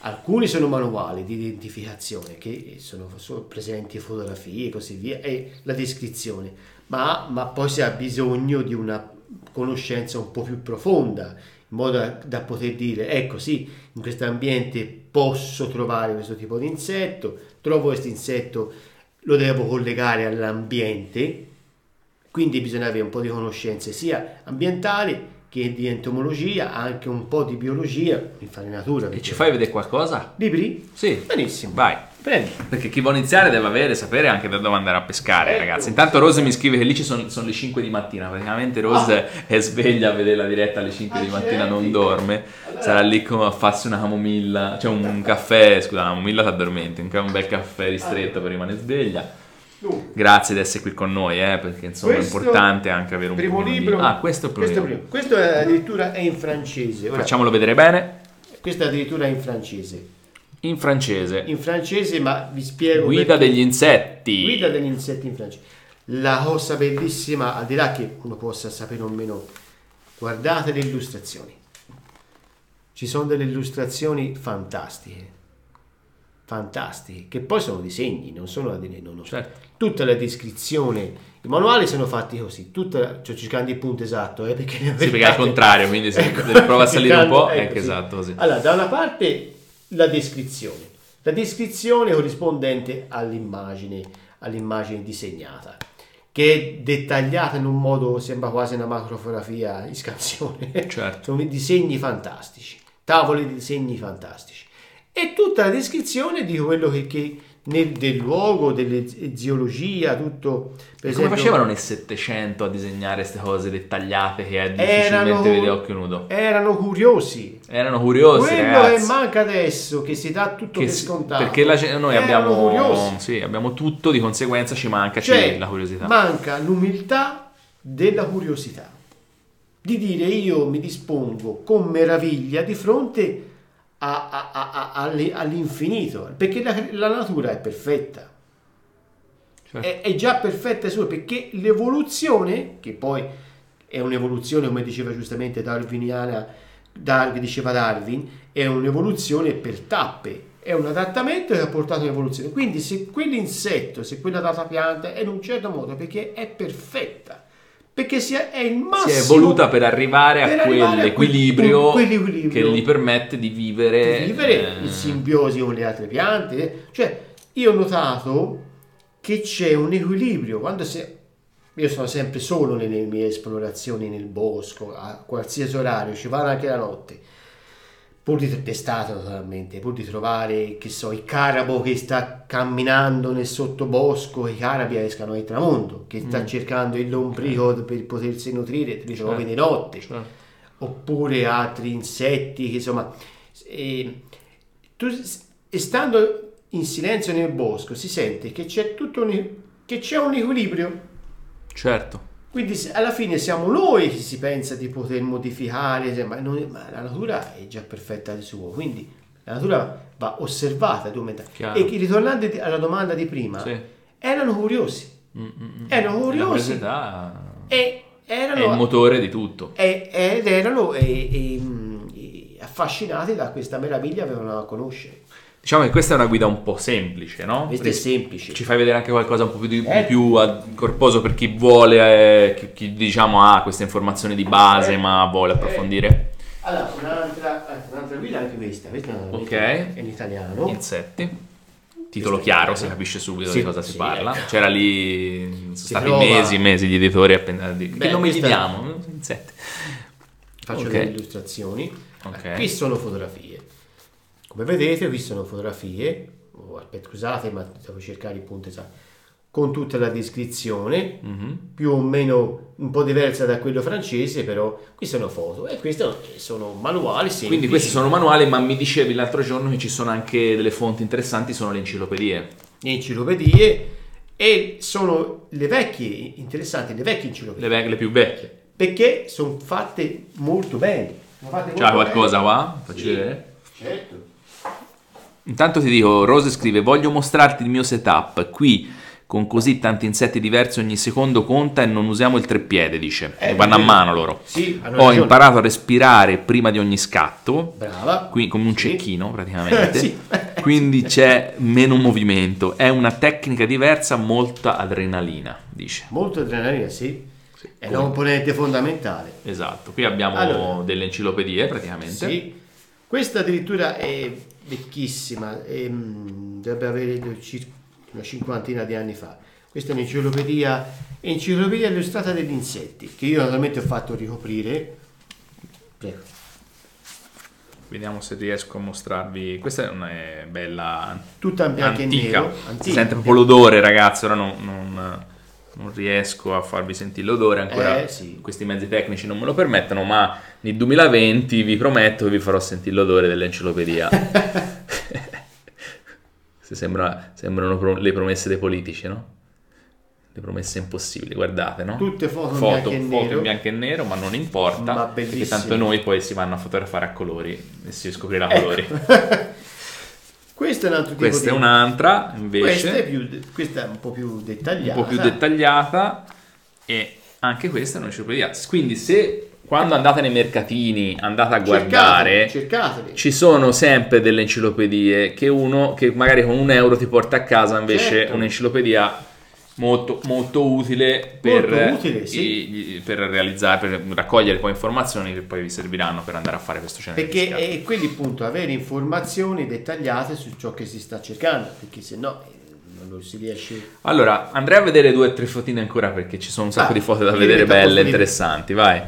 alcuni sono manuali di identificazione che sono, sono presenti fotografie e così via e la descrizione, ma, ma poi si ha bisogno di una conoscenza un po' più profonda in modo da, da poter dire ecco sì, in questo ambiente posso trovare questo tipo di insetto, trovo questo insetto, lo devo collegare all'ambiente, quindi bisogna avere un po' di conoscenze sia ambientali che di entomologia, anche un po' di biologia, infarinatura. E ci fai vedere qualcosa? Libri? Sì. Benissimo. Vai. Prendi. Perché chi vuole iniziare deve avere, sapere anche da dove andare a pescare, Ecco. ragazzi. Intanto Rose mi scrive che lì ci sono, sono le 5 di mattina. Praticamente Rose è sveglia a vedere la diretta alle 5 di mattina, non Accidenti. dorme. Sarà lì come a farsi una camomilla, cioè un, un caffè, scusa, la camomilla ti addormenti, un, un bel caffè ristretto per rimanere sveglia. Dunque, Grazie di essere qui con noi, eh, perché insomma Questo è importante anche avere un primo pochino di- libro. Ah, questo è il primo questo, libro. primo. Questo è addirittura è in francese. Ora, Facciamolo vedere bene. Questo è addirittura in francese. In francese. In francese, ma vi spiego. Guida degli insetti. Guida degli insetti in francese. La cosa bellissima, al di là che uno possa sapere o meno, guardate le illustrazioni. Ci sono delle illustrazioni fantastiche. Fantastiche, che poi sono disegni, non sono non Certo. Tutta la descrizione, i manuali sono fatti così, tutta, sto cercando il punto esatto, eh, perché, Sì, perché al contrario, quindi se Ecco, prova a salire un po', ecco, ecco, esatto, così. Allora, da una parte la descrizione, la descrizione corrispondente all'immagine, all'immagine disegnata, che è dettagliata in un modo, sembra quasi una macrofotografia in scansione. Certo. Sono disegni fantastici, tavole di disegni fantastici. E tutta la descrizione di quello che, che nel, del luogo, delle ziologia, tutto. Per come facevano nel Settecento a disegnare queste cose dettagliate che è difficilmente vede a occhio nudo? Erano curiosi. Erano curiosi, Quello ragazzi. che manca adesso, che si dà tutto Che per scontato. perché la noi abbiamo, curiosi. sì, abbiamo tutto, di conseguenza ci manca Cioè, la curiosità. manca l'umiltà della curiosità. Di dire io mi dispongo con meraviglia di fronte a- a- a- all'infinito, perché la, la natura è perfetta. Certo. È, è già perfetta sua, perché l'evoluzione, che poi è un'evoluzione, come diceva giustamente darwiniana, Dar- diceva Darwin, è un'evoluzione per tappe, è un adattamento che ha portato all'evoluzione. Quindi se quell'insetto, se quella data pianta è in un certo modo, perché è perfetta, perché si è, è il si massimo... è evoluta per arrivare per a quell'equilibrio. che gli permette di vivere, di vivere eh, in simbiosi con le altre piante. Cioè, io ho notato che c'è un equilibrio quando si... Io sono sempre solo nelle mie esplorazioni nel bosco, a qualsiasi orario, ci vado anche la notte. Pur di d'estate naturalmente, pur di trovare, che so, il carabo che sta camminando nel sottobosco, i carabi escano al tramonto, che sta Mm. cercando il lombrico per potersi nutrire, li trovi Certo. di notte cioè, oppure altri insetti che insomma eh, tu, e stando in silenzio nel bosco si sente che c'è tutto un, che c'è un equilibrio certo. Quindi alla fine siamo noi che si pensa di poter modificare ma, non- ma la natura è già perfetta di suo quindi la natura va osservata e ritornando alla domanda di prima Sì. erano curiosi Mm, mm, mm. erano curiosi e è erano il motore di tutto. e- ed erano e- e, mm, e affascinati da questa meraviglia che avevano a conoscere. Diciamo che questa è una guida un po' semplice, no? Questo è semplice. Ci fai vedere anche qualcosa un po' più, di- Eh. più corposo per chi vuole, eh, chi, chi, diciamo ha queste informazioni di base Eh. ma vuole approfondire. Allora, un'altra, un'altra guida anche questa, questa è Ok. è in italiano. Insetti. Titolo chiaro, si capisce subito Sì, di cosa si sì, parla. ecco. C'era lì, sono stati trova- mesi e mesi gli editori a pensare di- che nome gli questa- diamo? Insetti. Faccio Ok. delle illustrazioni. Ok. Qui sono fotografie. Come vedete, qui sono fotografie. Oh, aspetta, scusate, ma devo cercare il punto esatto. Con tutta la descrizione, Mhm. più o meno un po' diversa da quello francese, però qui sono foto e questi sono manuali semplici. Quindi questi sono manuali, ma mi dicevi l'altro giorno che ci sono anche delle fonti interessanti, sono le enciclopedie. le enciclopedie e sono le vecchie, interessanti, le vecchie enciclopedie. Le, ve- le più vecchie. Perché sono fatte molto bene. Sono fatte molto C'ha qualcosa bene. qua? Facci Sì, vedere. Certo. Intanto ti dico, Rose scrive, voglio mostrarti il mio setup. Qui con così tanti insetti diversi ogni secondo conta e non usiamo il treppiede, dice. Eh, Vanno a mano loro. Sì, Ho ragione. imparato a respirare prima di ogni scatto. Brava. Qui come un Sì. cecchino praticamente. Sì. Quindi c'è meno movimento. È una tecnica diversa, molta adrenalina, dice. Molto adrenalina, sì. È come- una componente fondamentale. Esatto. Qui abbiamo Allora. delle enciclopedie praticamente. Sì. Questa addirittura è vecchissima, ehm, dovrebbe avere circa una cinquantina di anni fa. Questa è un'enciclopedia, enciclopedia illustrata degli insetti, che io naturalmente ho fatto ricoprire. Prego. Vediamo se riesco a mostrarvi. Questa è una bella Tutta in bianco e antica. nero. Si antica. sente proprio l'odore, ragazzi. Ora non, non- non riesco a farvi sentire l'odore. Ancora Eh, sì. questi mezzi tecnici non me lo permettono. Ma nel 2020 vi prometto che vi farò sentire l'odore dell'enciclopedia. Se sembra- sembrano pro- le promesse dei politici, no? Le promesse impossibili, guardate, no? Tutte foto in foto, bianco e foto nero. in bianco e nero, ma non importa. Ma perché tanto noi poi si vanno a fotografare a colori e si scoprirà Ecco. colori. Questo è un altro tipo Questa è di... un'altra, Questa è, invece, più, questa è un po' più un dettagliata. po' più dettagliata e anche questa è un'enciclopedia. Quindi se quando andate nei mercatini andate a guardare, Cercatele, cercatele. ci sono sempre delle enciclopedie che uno che magari con un euro ti porta a casa invece Certo. un'enciclopedia molto, molto utile per, Molto utile, sì. i- per realizzare, per raccogliere poi informazioni che poi vi serviranno per andare a fare questo scenario. Perché è quelli appunto avere informazioni dettagliate su ciò che si sta cercando, perché se no eh, non lo si riesce. Allora, andrei a vedere due o tre fotine ancora perché ci sono un sacco Ah, di foto da vedere belle, interessanti, vai.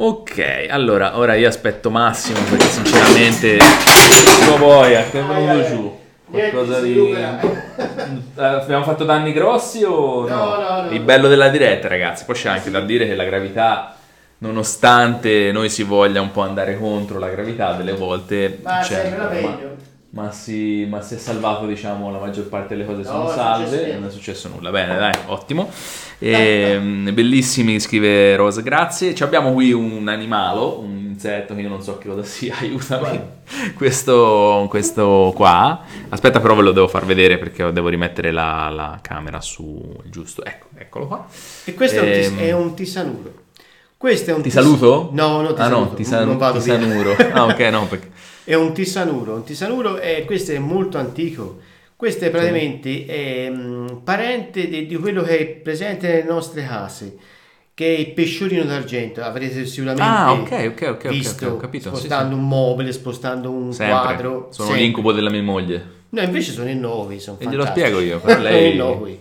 Ok, allora, ora io aspetto Massimo perché sinceramente lo vuoi, a che è venuto giù? Qualcosa di... Eh, Abbiamo fatto danni grossi o no? No, no, no. Il bello della diretta, ragazzi, poi c'è anche da dire che la gravità, nonostante noi si voglia un po' andare contro la gravità, delle volte... Ma c'è- sembra ma- meglio. ma si, ma si è salvato, diciamo, la maggior parte delle cose No, sono salve, non è successo nulla. Bene, dai, ottimo. Ehm, bellissimi, scrive Rose, grazie. Ci abbiamo qui un animalo, un insetto che io non so che cosa sia, aiutami. Questo, questo qua. Aspetta, però ve lo devo far vedere perché devo rimettere la, la camera su giusto. Ecco, eccolo qua. E questo è, un tis- Ehm, è un tisanuro. Questo è un Ti tis- saluto? No, no, ti ah, saluto. no, ti, san- non vado ti via. Ah, ok, no, perché... È un tisanuro. Un tisanuro è, questo è molto antico. Questo è praticamente è, mm, parente di, di quello che è presente nelle nostre case, che è il pesciolino d'argento. Avrete sicuramente Ah, ok, ok, ok, ok, visto capito, sì, spostando un mobile, spostando un Sempre. quadro. Sono sempre. l'incubo della mia moglie. No, invece sono innovi, sono E glielo fantastici. spiego io, però lei- Innocui.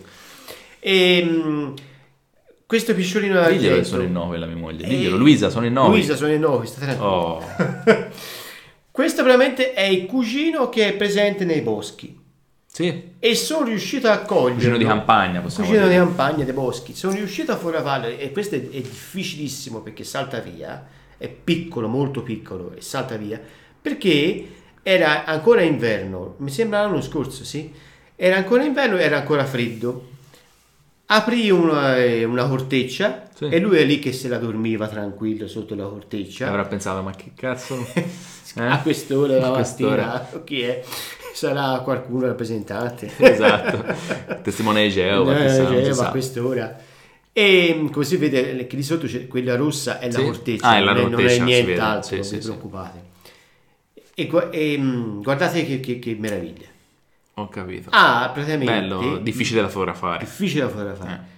E, mm, questo pesciolino d'argento... Diglielo che sono in nove la mia moglie. Eh, Diglielo, Luisa, sono in nove. Luisa, sono in nove, sta tranquilla. Oh, Questo veramente è il cugino che è presente nei boschi sì. e sono riuscito a cogliere Cugino di campagna, possiamo cugino di dire. campagna dei boschi sono riuscito a fotografarlo e questo è, è difficilissimo perché salta via è piccolo molto piccolo e salta via perché era ancora inverno mi sembra l'anno scorso sì era ancora inverno era ancora freddo aprì una, eh, una corteccia Sì. e lui è lì che se la dormiva tranquillo sotto la corteccia Avrà pensato, ma che cazzo? Eh? a quest'ora la mattina chi è? Sarà qualcuno rappresentante Esatto. Testimone di Geova, Eh, Geova, a quest'ora e mm, come si vede che di sotto c'è quella rossa è Sì. la corteccia, Ah, è la non, è, non corteccia, è nient'altro, non Sì, vi sì, sì. preoccupate. E, e, mm, guardate che, che- che meraviglia. Ho capito. Ha praticamente Bello, difficile da fotografare. difficile da fotografare. Eh.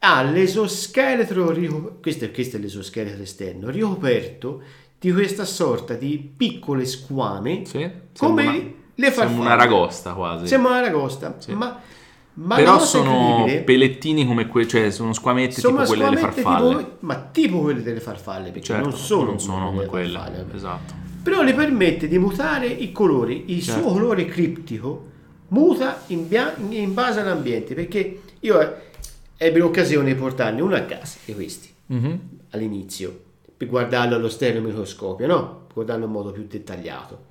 Ha l'esoscheletro, questo, è- questo è l'esoscheletro esterno, ricoperto di questa sorta di piccole squame, Sì? come le farfalle. Sembra una ragosta quasi. Sembra una ragosta, Sì. ma Ma Però sono pellettini come quelli, cioè sono squamette sono tipo quelle delle farfalle. tipo- ma tipo quelle delle farfalle, perché Certo, non sono, non sono come quelle. farfalle. Esatto. Però le permette di mutare i colori, il Certo. suo colore criptico muta in, bia- in base all'ambiente, perché io eh, ebbi l'occasione di portarne uno a casa, di questi, Mhm. all'inizio, per guardarlo allo stereomicroscopio, no? Per guardarlo in modo più dettagliato.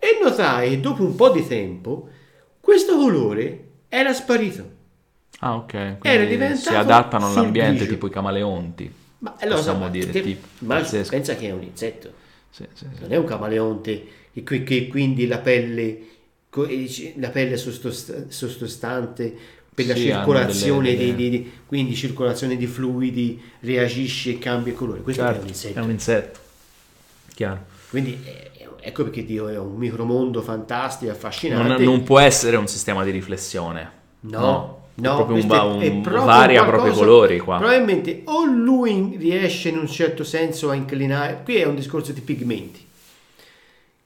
E notai che dopo un po' di tempo questo colore era sparito. Ah, ok. Era diventato si adattano all'ambiente tipo i camaleonti. Ma allora, Possiamo ma dire, te- tipo, ma pazzesco. pensa che è un insetto. Sì, sì, sì. non è un camaleonte che, che- quindi la pelle, eh, la pelle sottost- sottostante per la circolazione delle- di, di- di- quindi circolazione di fluidi reagisce e cambia colore questo è un Certo, insetto è un insetto. Chiaro. quindi eh, ecco perché Dio è un micromondo fantastico Non, affascinante non può essere un sistema di riflessione. No, È no, proprio un, va- è- è un- proprio varia proprio i colori qua. Probabilmente o lui riesce in un certo senso a inclinare, qui è un discorso di pigmenti.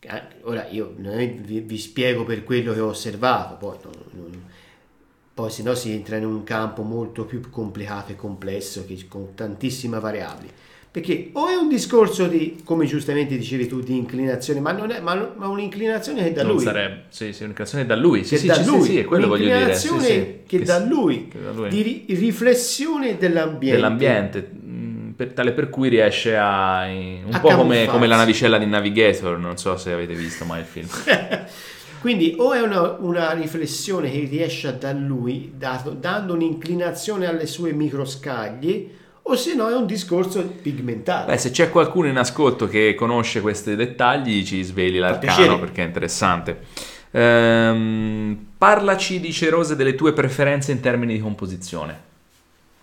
Eh, Ora io non vi, vi spiego per quello che ho osservato, poi, non- non- poi se no si entra in un campo molto più complicato e complesso che, con tantissime variabili. Perché o è un discorso di, come giustamente dicevi tu, di inclinazione, ma, non è, ma, ma un'inclinazione che da non lui sarebbe, sì, sì, un'indicazione da lui. Sì, che sì, da sì, lui, sì, sì, è quello voglio dire. Un'inclinazione sì, che, da sì, lui, che da lui. di ri- riflessione dell'ambiente. dell'ambiente, mh, per- tale per cui riesce a... un A po' come, come la navicella di Navigator, non so se avete visto mai il film. Quindi o è una, una riflessione che riesce da lui, dato- dando un'inclinazione alle sue microscaglie, o se no è un discorso pigmentato. Beh, se c'è qualcuno in ascolto che conosce questi dettagli, ci sveli l'arcano perché è interessante. Ehm, parlaci di Cerose delle tue preferenze in termini di composizione.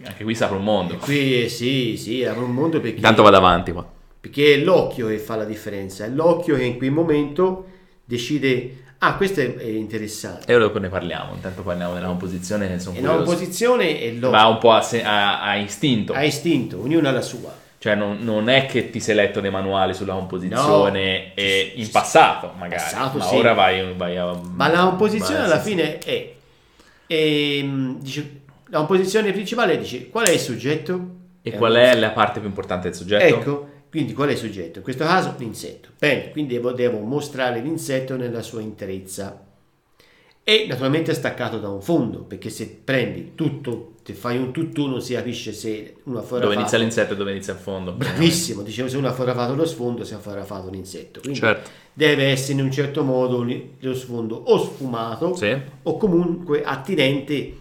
Anche qui saprà un mondo. Qui eh, sì, sì, apre un mondo perché, Intanto vado avanti qua. perché è l'occhio che fa la differenza, è l'occhio che in quel momento decide, ah questo è, è interessante. E ora dopo ne parliamo. Intanto parliamo della composizione. Sono E la composizione è l'occhio, Va un po' a, se- a- a istinto. ha istinto, ognuno ha la sua. Cioè non, non è che ti sei letto dei manuali sulla composizione No. e in passato magari, Passato, ma sì. ora vai, vai a... Ma la composizione a- alla sì, fine è, ehm, dice, la composizione principale dice qual è il soggetto? E È qual è la parte più importante del soggetto? Ecco, quindi qual è il soggetto? In questo caso l'insetto. Bene, quindi devo, devo mostrare l'insetto nella sua interezza. E naturalmente è staccato da un fondo, perché se prendi tutto, se fai un tutt'uno si capisce se uno ha fotografato... Dove inizia l'insetto e dove inizia il fondo. Bravissimo, dicevo se uno ha fotografato lo sfondo si è fotografato un insetto. Quindi Certo. deve essere in un certo modo lo sfondo o sfumato Sì. o comunque attinente.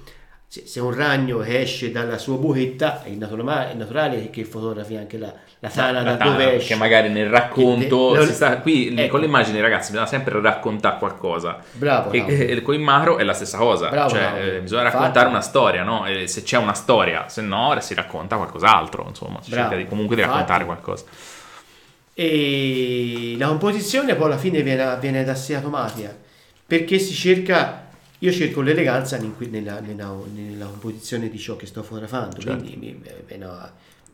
Se, se un ragno esce dalla sua buchetta è naturale, è naturale che fotografi anche la, la tana La da tana, dove perché esce. magari nel racconto Che- si sta- qui Ecco. con le immagini ragazzi bisogna sempre raccontare qualcosa Bravo, e, e con il macro è la stessa cosa Bravo, cioè Claudio. eh, bisogna Infatti- raccontare una storia no? E se c'è una storia se no si racconta qualcos'altro insomma si Bravo. cerca di- comunque di Infatti- raccontare qualcosa E la composizione poi alla fine viene, viene da sé automatica perché si cerca. Io cerco l'eleganza nella, nella- nella composizione di ciò che sto fotografando. Quindi mi- eh, no.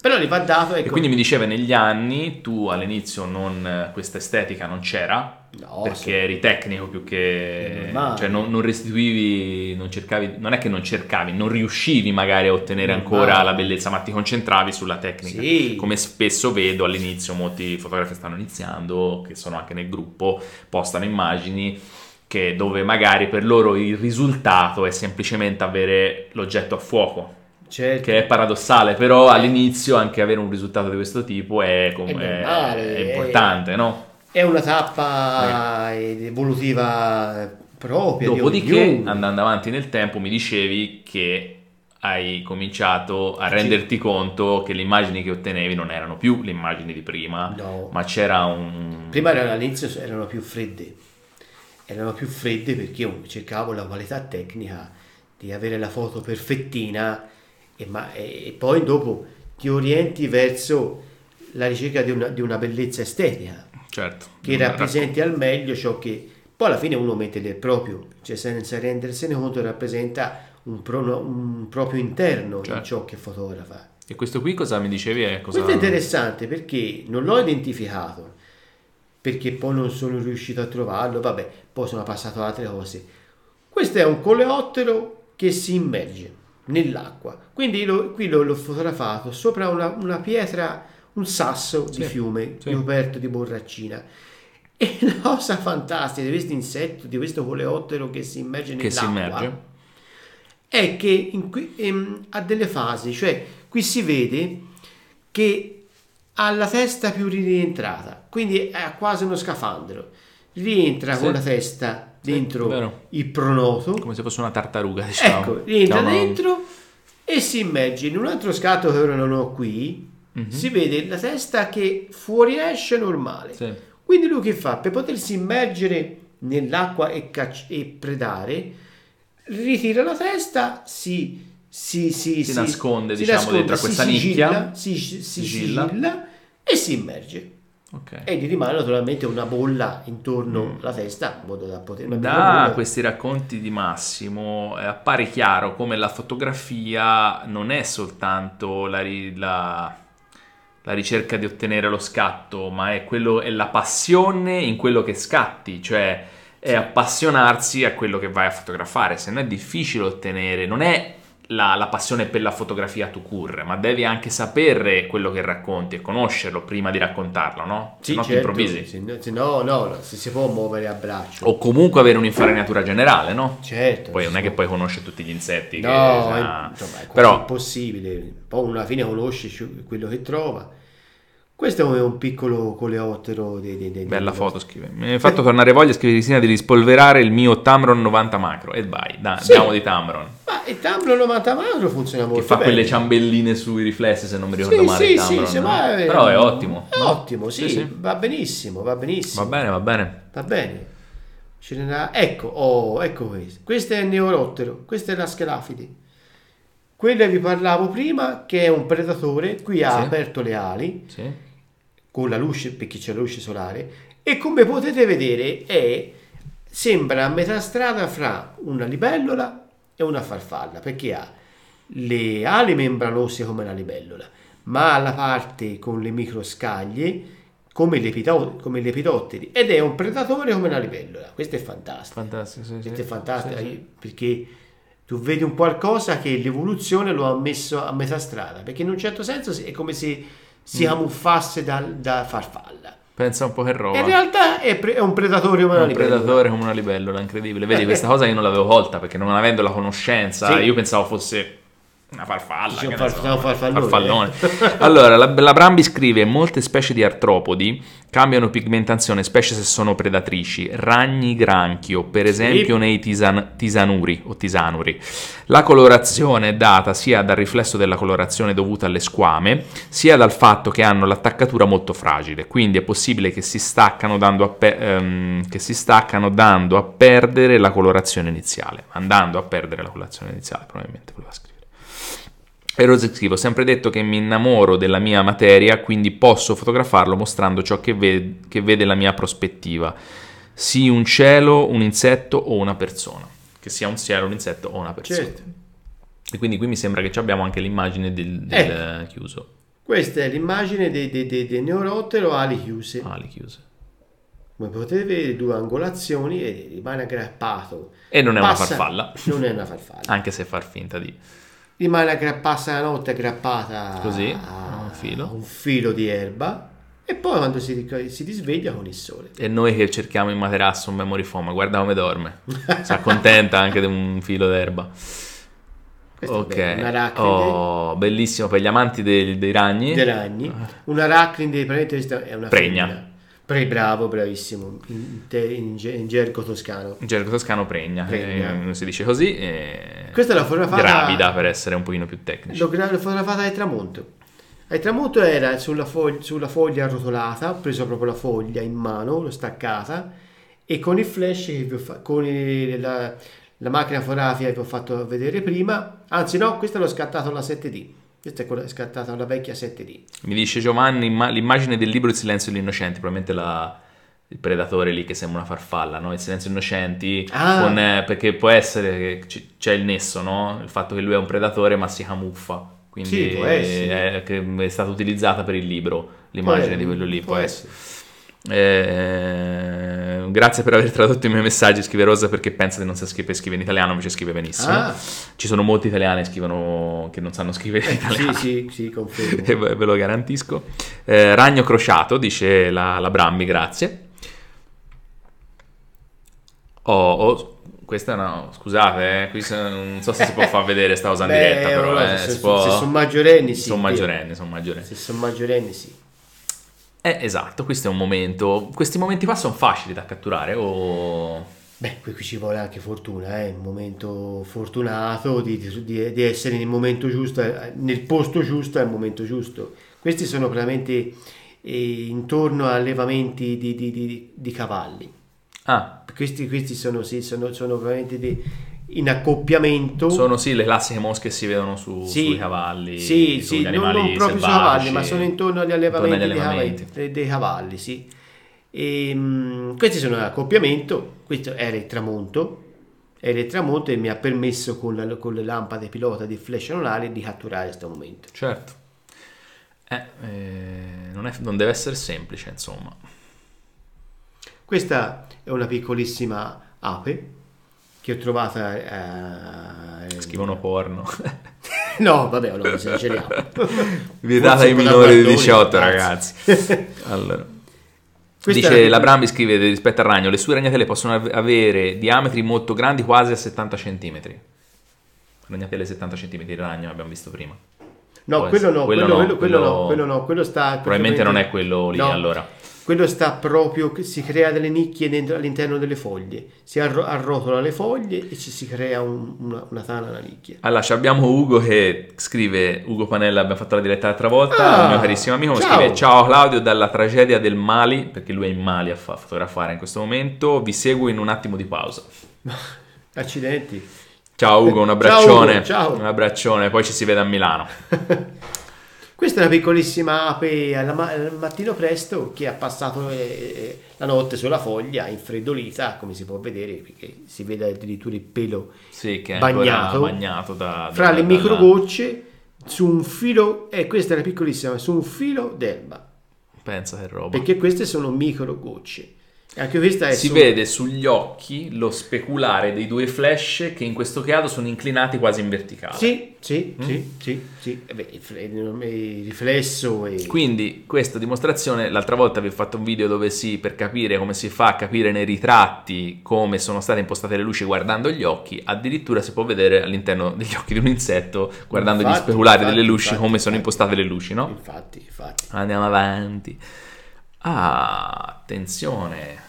Però le va dato. e Ecco, quindi mi diceva negli anni tu all'inizio non questa estetica non c'era No, perché sì. eri tecnico più che cioè non, non restituivi non cercavi non è che non cercavi non riuscivi magari a ottenere ancora la bellezza ma ti concentravi sulla tecnica Sì. come spesso vedo all'inizio molti fotografi stanno iniziando che sono anche nel gruppo postano immagini che dove magari per loro il risultato è semplicemente avere l'oggetto a fuoco certo. che è paradossale, però all'inizio anche avere un risultato di questo tipo è, com- È è- normale, è importante, no? È una tappa evolutiva propria. di Dopodiché, andando avanti nel tempo, mi dicevi che hai cominciato a renderti conto che le immagini che ottenevi non erano più le immagini di prima, No. ma c'era un... Prima erano- all'inizio erano più fredde, erano più fredde perché io cercavo la qualità tecnica di avere la foto perfettina e, ma- e- poi dopo ti orienti verso la ricerca di una, di una bellezza estetica Certo. che rappresenti al meglio ciò che poi alla fine uno mette del proprio, cioè senza rendersene conto rappresenta un, pro- un proprio interno in Certo. ciò che fotografa. E questo qui cosa mi dicevi? È cosa... Questo è interessante perché non l'ho identificato, perché poi non sono riuscito a trovarlo, vabbè, poi sono passato ad altre cose. Questo è un coleottero che si immerge nell'acqua. Quindi lo- qui l'ho, l'ho fotografato sopra una, una pietra, un sasso di Sì, fiume sì. ricoperto di borraccina. E la cosa fantastica di questo insetto, di questo coleottero che si immerge Che si nell'acqua, immerge. è che qui- ehm, ha delle fasi, cioè qui si vede che ha la testa più rientrata, quindi è quasi uno scafandro. Rientra Sì. con la testa dentro vero. il pronoto, Come se fosse una tartaruga, diciamo. ecco, rientra Diciamo, dentro e si immerge in un altro scatto che ora non ho qui. Mhm. Si vede la testa che fuoriesce normale. Sì. Quindi lui che fa? Per potersi immergere nell'acqua e, cacci- e predare, ritira la testa, si, si, si, Si nasconde, diciamo, dentro a questa sigilla, nicchia. Si, si Sigilla. sigilla e si immerge. Ok. E gli rimane naturalmente una bolla intorno alla testa, in modo da poter... Da questi racconti di Massimo eh, appare chiaro come la fotografia non è soltanto la, la- la ricerca di ottenere lo scatto, ma è, quello, è la passione in quello che scatti, cioè è appassionarsi a quello che vai a fotografare, se no è difficile ottenere, non è la, la passione per la fotografia tu cur, ma devi anche sapere quello che racconti e conoscerlo prima di raccontarlo, no? Sì, se no ti certo, improvvisi. se no, se no, no, se si può muovere a braccio. O comunque avere un'infarinatura generale, no? Certo. Poi non è che poi conosce tutti gli insetti. che, No, sa- è, insomma, è però impossibile. Poi alla fine conosce ci- quello che trova. Questo è un piccolo coleottero. Di, di- di- bella di- foto scrive. Mi hai fatto tornare voglia scrive Cristina di rispolverare il mio Tamron 90 macro e vai, da, Sì. andiamo di Tamron. Ma il Tambro 90 macro funziona molto Che fa bene. quelle ciambelline sui riflessi se non mi ricordo Sì, male sì, Tamron, sì, no? ma Però è ottimo. È no? ottimo, sì, Sì, va benissimo, va benissimo. Va bene, va bene. Va bene. Ecco, oh, ecco questo. Questo è il neorottero, questa è la schelafide. Quella vi parlavo prima, che è un predatore, qui ha aperto le ali, Sì. Con la luce, perché c'è la luce solare, e come potete vedere è, sembra a metà strada fra una libellola e una farfalla, perché ha le ali membranose come la libellola, ma la parte con le microscaglie come, gli epito- come gli epidotteri, ed è un predatore come la libellola. Questo è fantastico. Fantastico, sì, sì. Questo è fantastico, Sì, sì. perché tu vedi un qualcosa che l'evoluzione lo ha messo a metà strada, perché in un certo senso è come se si Mm. camuffasse da, da farfalla. Pensa un po' che roba. In realtà è, pre- è un predatore come È una un libellula. predatore come una libellula, incredibile. Vedi, questa cosa io non l'avevo colta perché non avendo la conoscenza, Sì. io pensavo fosse una farfalla. Sì, un ne far- so, farfallone, farfallone. allora, la, la Brambi scrive: Molte specie di artropodi cambiano pigmentazione, specie se sono predatrici. Ragni granchio, per esempio nei tisan- tisanuri o tisanuri. La colorazione è data sia dal riflesso della colorazione dovuta alle squame, sia dal fatto che hanno l'attaccatura molto fragile, quindi è possibile che si staccano dando a, pe- ehm, che si staccano dando a perdere la colorazione iniziale, andando a perdere la colorazione iniziale, probabilmente voleva scrivere. E scrive, ho sempre detto che mi innamoro della mia materia, quindi posso fotografarlo mostrando ciò che, ve- che vede la mia prospettiva, sì un cielo, un insetto o una persona, che sia un cielo, un insetto o una persona. Certo. E quindi qui mi sembra che ci abbiamo anche l'immagine del, del Ecco. chiuso, Questa è l'immagine del de, de, del neorottero ali chiuse. ali chiuse. Come potete vedere, due angolazioni e rimane aggrappato. E non è una Passa- farfalla, Non è una farfalla. anche se far finta di... Rimane aggrappata la notte, aggrappata Così, a un filo. a un filo di erba. E poi quando si, si risveglia con il sole. E noi che cerchiamo in materasso un memory foam, guarda come dorme, si accontenta anche di un filo d'erba. Questa è Ok, arachnide oh, bellissimo per gli amanti dei, dei ragni. dei ragni. Un arachnide praticamente è una Pregna. femmina. Pre, bravo, bravissimo. In, te- in in gergo toscano. In gergo toscano pregna, Pregna. eh, si dice così. e- Questa è la fotografata- Gravida per essere un pochino più tecnici. L'ho l'ho fotografata al tramonto. Al tramonto era sulla, fog- sulla foglia arrotolata, ho preso proprio la foglia in mano, l'ho staccata e con il flash che vi ho fa- con il- la, la macchina fotografica che vi ho fatto vedere prima, anzi no, questa l'ho scattata alla 7D. Questa è quella scattata alla vecchia 7D. Mi dice Giovanni, imma- l'immagine del libro Il silenzio degli innocenti, probabilmente la- il predatore lì che sembra una farfalla, no? Il silenzio degli innocenti, Ah. con, eh, perché può essere che c- c'è il nesso, no? Il fatto che lui è un predatore ma si camuffa. Quindi Sì, può essere. è, che è stata utilizzata per il libro l'immagine di quello lì, può, può essere. Eh, Eh, grazie per aver tradotto i miei messaggi, scrive Rosa perché pensa di non sa scrivere, scrive in italiano, invece scrive benissimo. Ah. Ci sono molti italiani che scrivono che non sanno scrivere in italiano. Sì, sì, sì, confermo. E ve lo garantisco. Eh, ragno crociato, dice la, la Brambi, grazie. Oh, oh, questa è una... Scusate, eh, qui se- non so se si può far vedere sta cosa in Beh, diretta, però allora, eh, se, si può... se sono maggiorenni, sì. sono maggiorenni, sono maggiorenni. Se sono maggiorenni, sì. Eh, esatto, questo è un momento... Questi momenti qua sono facili da catturare o... Beh, qui ci vuole anche fortuna, è un momento fortunato di, di- di essere nel momento giusto, eh, nel posto giusto al momento giusto. Questi sono veramente eh, intorno a allevamenti di, di- di- di cavalli. Ah, Questi, questi sono, sì, sono, sono veramente di- in accoppiamento. sono sì le classiche mosche che si vedono su, Sì, sui cavalli, sì, sugli sì, non, animali non proprio sui cavalli, ma sono intorno agli allevamenti, intorno agli dei cavalli- allevamenti. dei, cavalli, sì. E, mm, questi sono l'accoppiamento, questo era il tramonto, era il tramonto e mi ha permesso con, la- con le lampade pilota di flash anulare di catturare questo momento. Certo. Eh, eh, non, è- non deve essere semplice, insomma. Questa è una piccolissima ape che ho trovata... eh, Scrivono porno. No, vabbè, allora ha. Vietata ai minori di Baldoni, 18, ragazzi. Allora. Questa Dice la Brambi scrive rispetto al ragno, le sue ragnatele possono av- avere diametri molto grandi, quasi a 70 cm. Ragnatele 70 cm, il ragno abbiamo visto prima. No, quello no, quello quello, no, quello, no, quello no, quello sta... Probabilmente non è quello lì, No, allora. Quello sta proprio, si crea delle nicchie dentro- all'interno delle foglie, si arro- arrotola le foglie e ci si crea un- una, una tana, una nicchia. Allora, abbiamo Ugo che scrive, Ugo Panella, abbiamo fatto la diretta l'altra volta, Ah, il mio carissimo amico, mi ciao. scrive Ciao Claudio dalla tragedia del Mali, perché lui è in Mali a fa- fotografare in questo momento, vi seguo in un attimo di pausa. Accidenti. Ciao Ugo, un Ciao, abbraccione, Ugo, ciao. un abbraccione, poi ci si vede a Milano. Questa è una piccolissima ape ma- al mattino presto che ha passato eh, la notte sulla foglia, infreddolita, come si può vedere, perché si vede addirittura il pelo Sì, che è bagnato, bagnato da, fra da- le dalla- microgocce su un filo, e questa è la piccolissima, su un filo d'erba, Pensa che roba. perché queste sono microgocce. Anche questa è Si su- vede sugli occhi lo speculare dei due flash che in questo caso sono inclinati quasi in verticale. Sì, sì, Mm. sì, sì, sì. Eh beh, il fle- il riflesso e... Quindi questa dimostrazione, l'altra volta vi ho fatto un video dove si, per capire come si fa a capire nei ritratti come sono state impostate le luci guardando gli occhi, addirittura si può vedere all'interno degli occhi di un insetto, guardando gli Infatti, speculari infatti, delle luci, infatti, come sono impostate le luci, no? Infatti, infatti. Andiamo avanti. Ah, attenzione.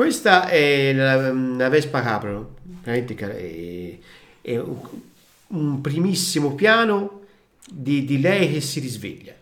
Questa è la, la Vespa Capro, è, è un, un primissimo piano di, di lei che si risveglia.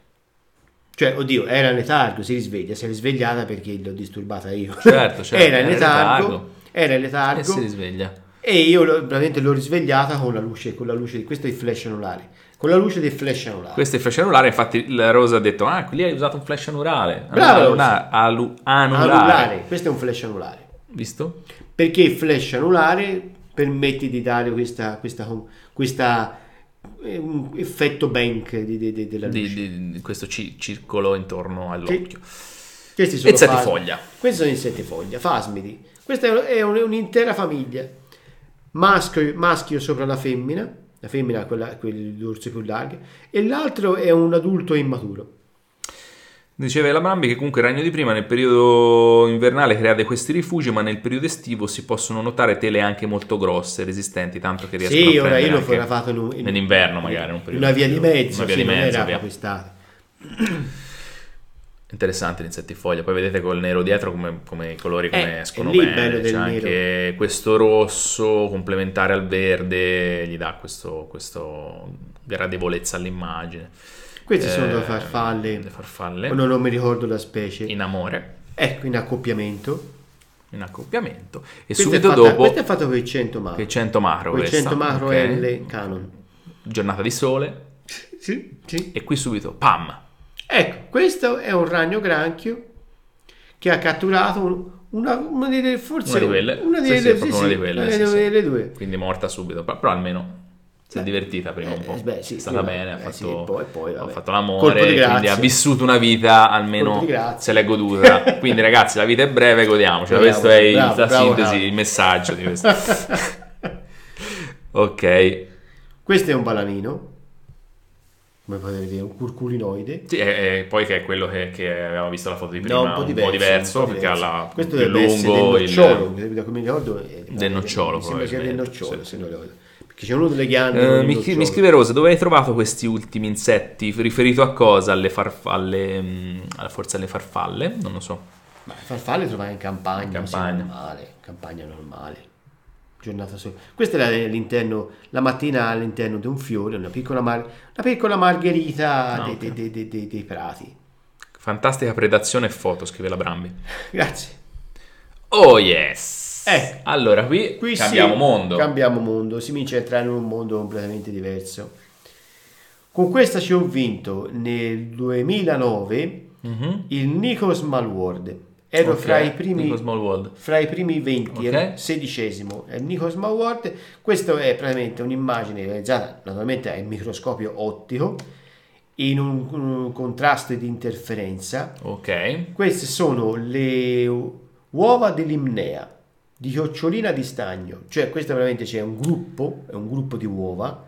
Cioè, oddio, era in letargo, si risveglia, si è risvegliata perché l'ho disturbata io. Certo, certo, era in era in letargo, letargo. era in E letargo si risveglia. e io veramente l'ho risvegliata con la luce, con la luce, questo è il flash anulare, con la luce del flash anulare. Questo è il flash anulare, infatti la Rosa ha detto, ah, lì hai usato un flash anulare. Brava, Anulare, alu- anulare. anulare, questo è un flash anulare. Visto? perché il flash anulare permette di dare questa, questa, questa eh, un effetto bank di, di- di- della luce. Di, questo ci- circolo intorno all'occhio. Questi sono Insetti fas- foglia. Questi sono insetti foglia, fasmidi. Questa è, è un- un'intera famiglia. Maschio, maschio sopra la femmina, la femmina ha quella, quel dorso più largo, e l'altro è un adulto immaturo. Diceva la Brambi che comunque il ragno di prima nel periodo invernale crea questi rifugi, ma nel periodo estivo si possono notare tele anche molto grosse, resistenti, tanto che riescono a Sì, ora prendere io l'ho fotografato in in- nell'inverno magari, in un periodo una via di mezzo, una via sì, di non mezzo, era via. proprio estate. Interessante l'insetti foglia, poi vedete col nero dietro come, come i colori come Eh, escono lì bene, c'è anche questo rosso complementare al verde, gli dà questo, questo gradevolezza all'immagine. Queste sono Eh, le farfalle, Le farfalle. non, non mi ricordo la specie. In amore, Ecco, in accoppiamento. in accoppiamento. E Questa subito fatta, dopo, Questo è fatto con il 100 macro. che 100 macro Con il questa, 100 macro. L Canon. Giornata di sole. Sì, sì. E qui subito, pam! Ecco, questo è un ragno granchio che ha catturato un- una, una delle forse Una di quelle. una Sì, delle, sì, proprio una di quelle, una sì, delle- sì. delle due. Quindi morta subito, però almeno Si è divertita prima un po'. Eh, beh, sì, è stata prima- bene, ha eh, fatto, sì, poi- poi, ha fatto l'amore, di quindi ha vissuto una vita almeno se l'è goduta. Quindi ragazzi, la vita è breve, godiamocela. Godiamoci, Questo è bravo, la bravo, sintesi, bravo. il messaggio di questo. ok. Questo è un balanino, come potete vedere, un curculinoide. Sì, e, e poi che è quello che, che avevamo visto la foto di prima, No, un po' diverso, un po' perché ha diverso. la, Questo più lungo del il- nocciolo, da come mi ricordo. è- Del nocciolo, Mi sembra sia del nocciolo, sì. se non ricordo. Perché c'è uno delle ghiande. Eh, con il mi, mi scrive Rosa, dove hai trovato questi ultimi insetti? Riferito a cosa? Alle farfalle, mm, alla- forse alle farfalle? Non lo so. Ma farfalle trovai in campagna, In in campagna. normale, campagna normale. Giornata sola. Questa è la- all'interno, la mattina all'interno di un fiore, una piccola, mar- una piccola margherita Ah, dei, ok. dei- dei- dei- prati. Fantastica predazione e foto, scrive la Brambi. Grazie. Oh yes! Eh. allora qui, Qui sì, cambiamo mondo. Cambiamo mondo, si comincia a entrare in un mondo completamente diverso. Con questa ci ho vinto nel 2009 Mhm. il Nikos Malworld. Ero Ok, fra, i primi, Nico Small World. fra i primi 20, Ok. ero sedicesimo. È il Nikos Malworld. Questo è praticamente un'immagine realizzata naturalmente al microscopio ottico in un, un contrasto di interferenza. Ok. Queste sono le uova dell'imnea di chiocciolina di stagno, cioè questo veramente c'è un gruppo, è un gruppo di uova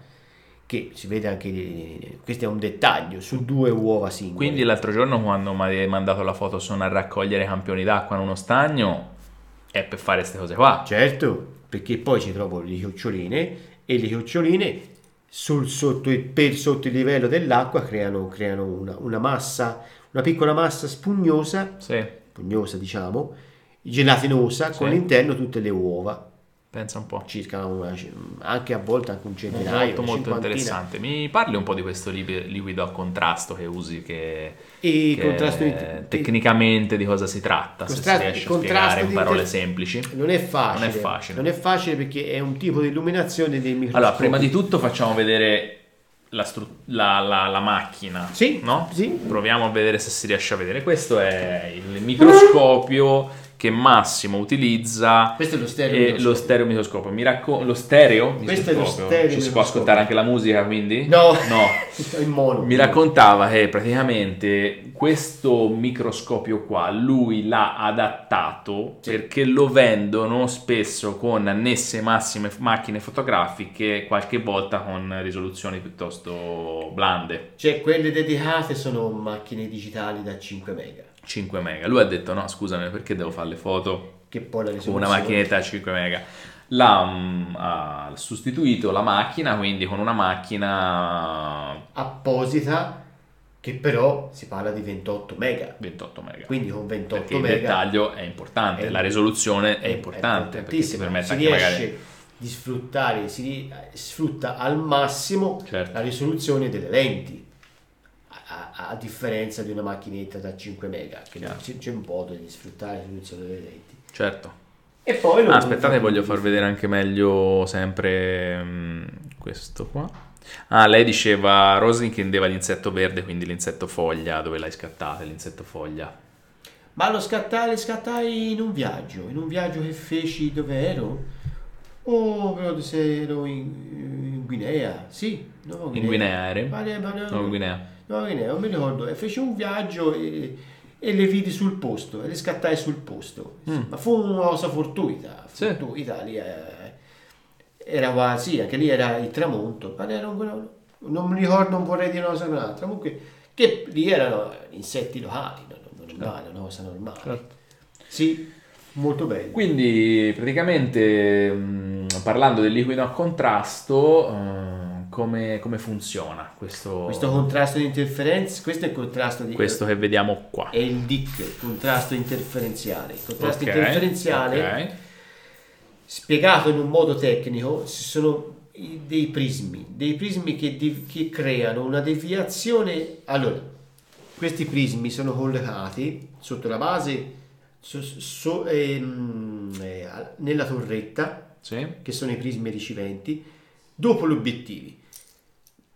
che si vede anche, questo è un dettaglio su due uova singole. Quindi l'altro giorno quando mi hai mandato la foto sono a raccogliere campioni d'acqua in uno stagno è per fare queste cose qua. Certo, perché poi ci trovo le chioccioline e le chioccioline sul, sotto, per sotto il livello dell'acqua creano, creano una, una massa, una piccola massa spugnosa, Sì, spugnosa diciamo, gelatinosa, Sì. con all'interno tutte le uova. Pensa un po'. circa una, anche a volte anche un centinaio, Molto molto interessante. Mi parli un po' di questo liquido a contrasto che usi che, E che contrasto di- tecnicamente di cosa si tratta, se si Contrasto- riesce a contrasto spiegare in parole inter- semplici. Non è facile. Non è facile. Non è facile perché è un tipo di illuminazione dei microscopi. Allora, prima di tutto facciamo vedere la, stru- la- la- la macchina, Sì, no? sì. Proviamo a vedere se si riesce a vedere. Questo è il microscopio che Massimo utilizza. Questo è lo stereo microscopio. lo stereo microscopio. Mi racconto lo stereo? Questo è lo stereo Ci si può ascoltare anche la musica, quindi? No, No. Mi raccontava che praticamente questo microscopio qua lui l'ha adattato perché lo vendono spesso con annesse massime macchine fotografiche, qualche volta con risoluzioni piuttosto blande, Cioè, quelle dedicate sono macchine digitali da 5 mega. 5 mega. Lui ha detto no, scusami, perché devo fare le foto Che poi la con una macchinetta da 5 mega? L'ha mm, ha sostituito la macchina, quindi con una macchina apposita che però si parla di 28 mega. 28 mega. Quindi con 28 perché il mega dettaglio è importante, è- la risoluzione è, importante perché ti importantissimo. permette si anche magari di sfruttare, si ri- sfrutta al massimo Certo. la risoluzione delle lenti. A, differenza di una macchinetta da 5 mega, che Chiaro. c'è, un modo di sfruttare risoluzione delle lenti. certo. E poi lo- Ah, aspettate, voglio far vedere anche meglio sempre mm, questo qua. Ah, lei diceva Rosy intendeva l'insetto verde, quindi l'insetto foglia, dove l'hai scattata, l'insetto foglia. Ma lo scattare, scattai in un viaggio, in un viaggio che feci dove ero? Oh, però se ero in, in Guinea, sì, Nuova In Guinea eri? Vale, vale, Nuova Guinea. Nuova Guinea, non mi ricordo, e feci un viaggio e, e le vidi sul posto, e le scattai sul posto. Mm. Ma fu una cosa fortuita, Sì. fortuita, lì eh, era quasi, anche lì era il tramonto, ma era un- non mi ricordo, non vorrei dire una cosa o un'altra, comunque che lì erano insetti locali, non, non è male, una cosa normale. Certo. Sì, molto bello. Quindi praticamente mh, parlando del liquido a contrasto, eh, come, come funziona questo, Questo contrasto di interferenza, questo è il contrasto di... questo che vediamo qua? è il DIC, contrasto interferenziale. Il contrasto Ok, interferenziale, ok. spiegato in un modo tecnico, ci sono dei prismi, dei prismi che, di- che creano una deviazione. Allora, questi prismi sono collocati sotto la base, so- so- ehm, eh, nella torretta, Sì? che sono i prismi riceventi, dopo gli obiettivi.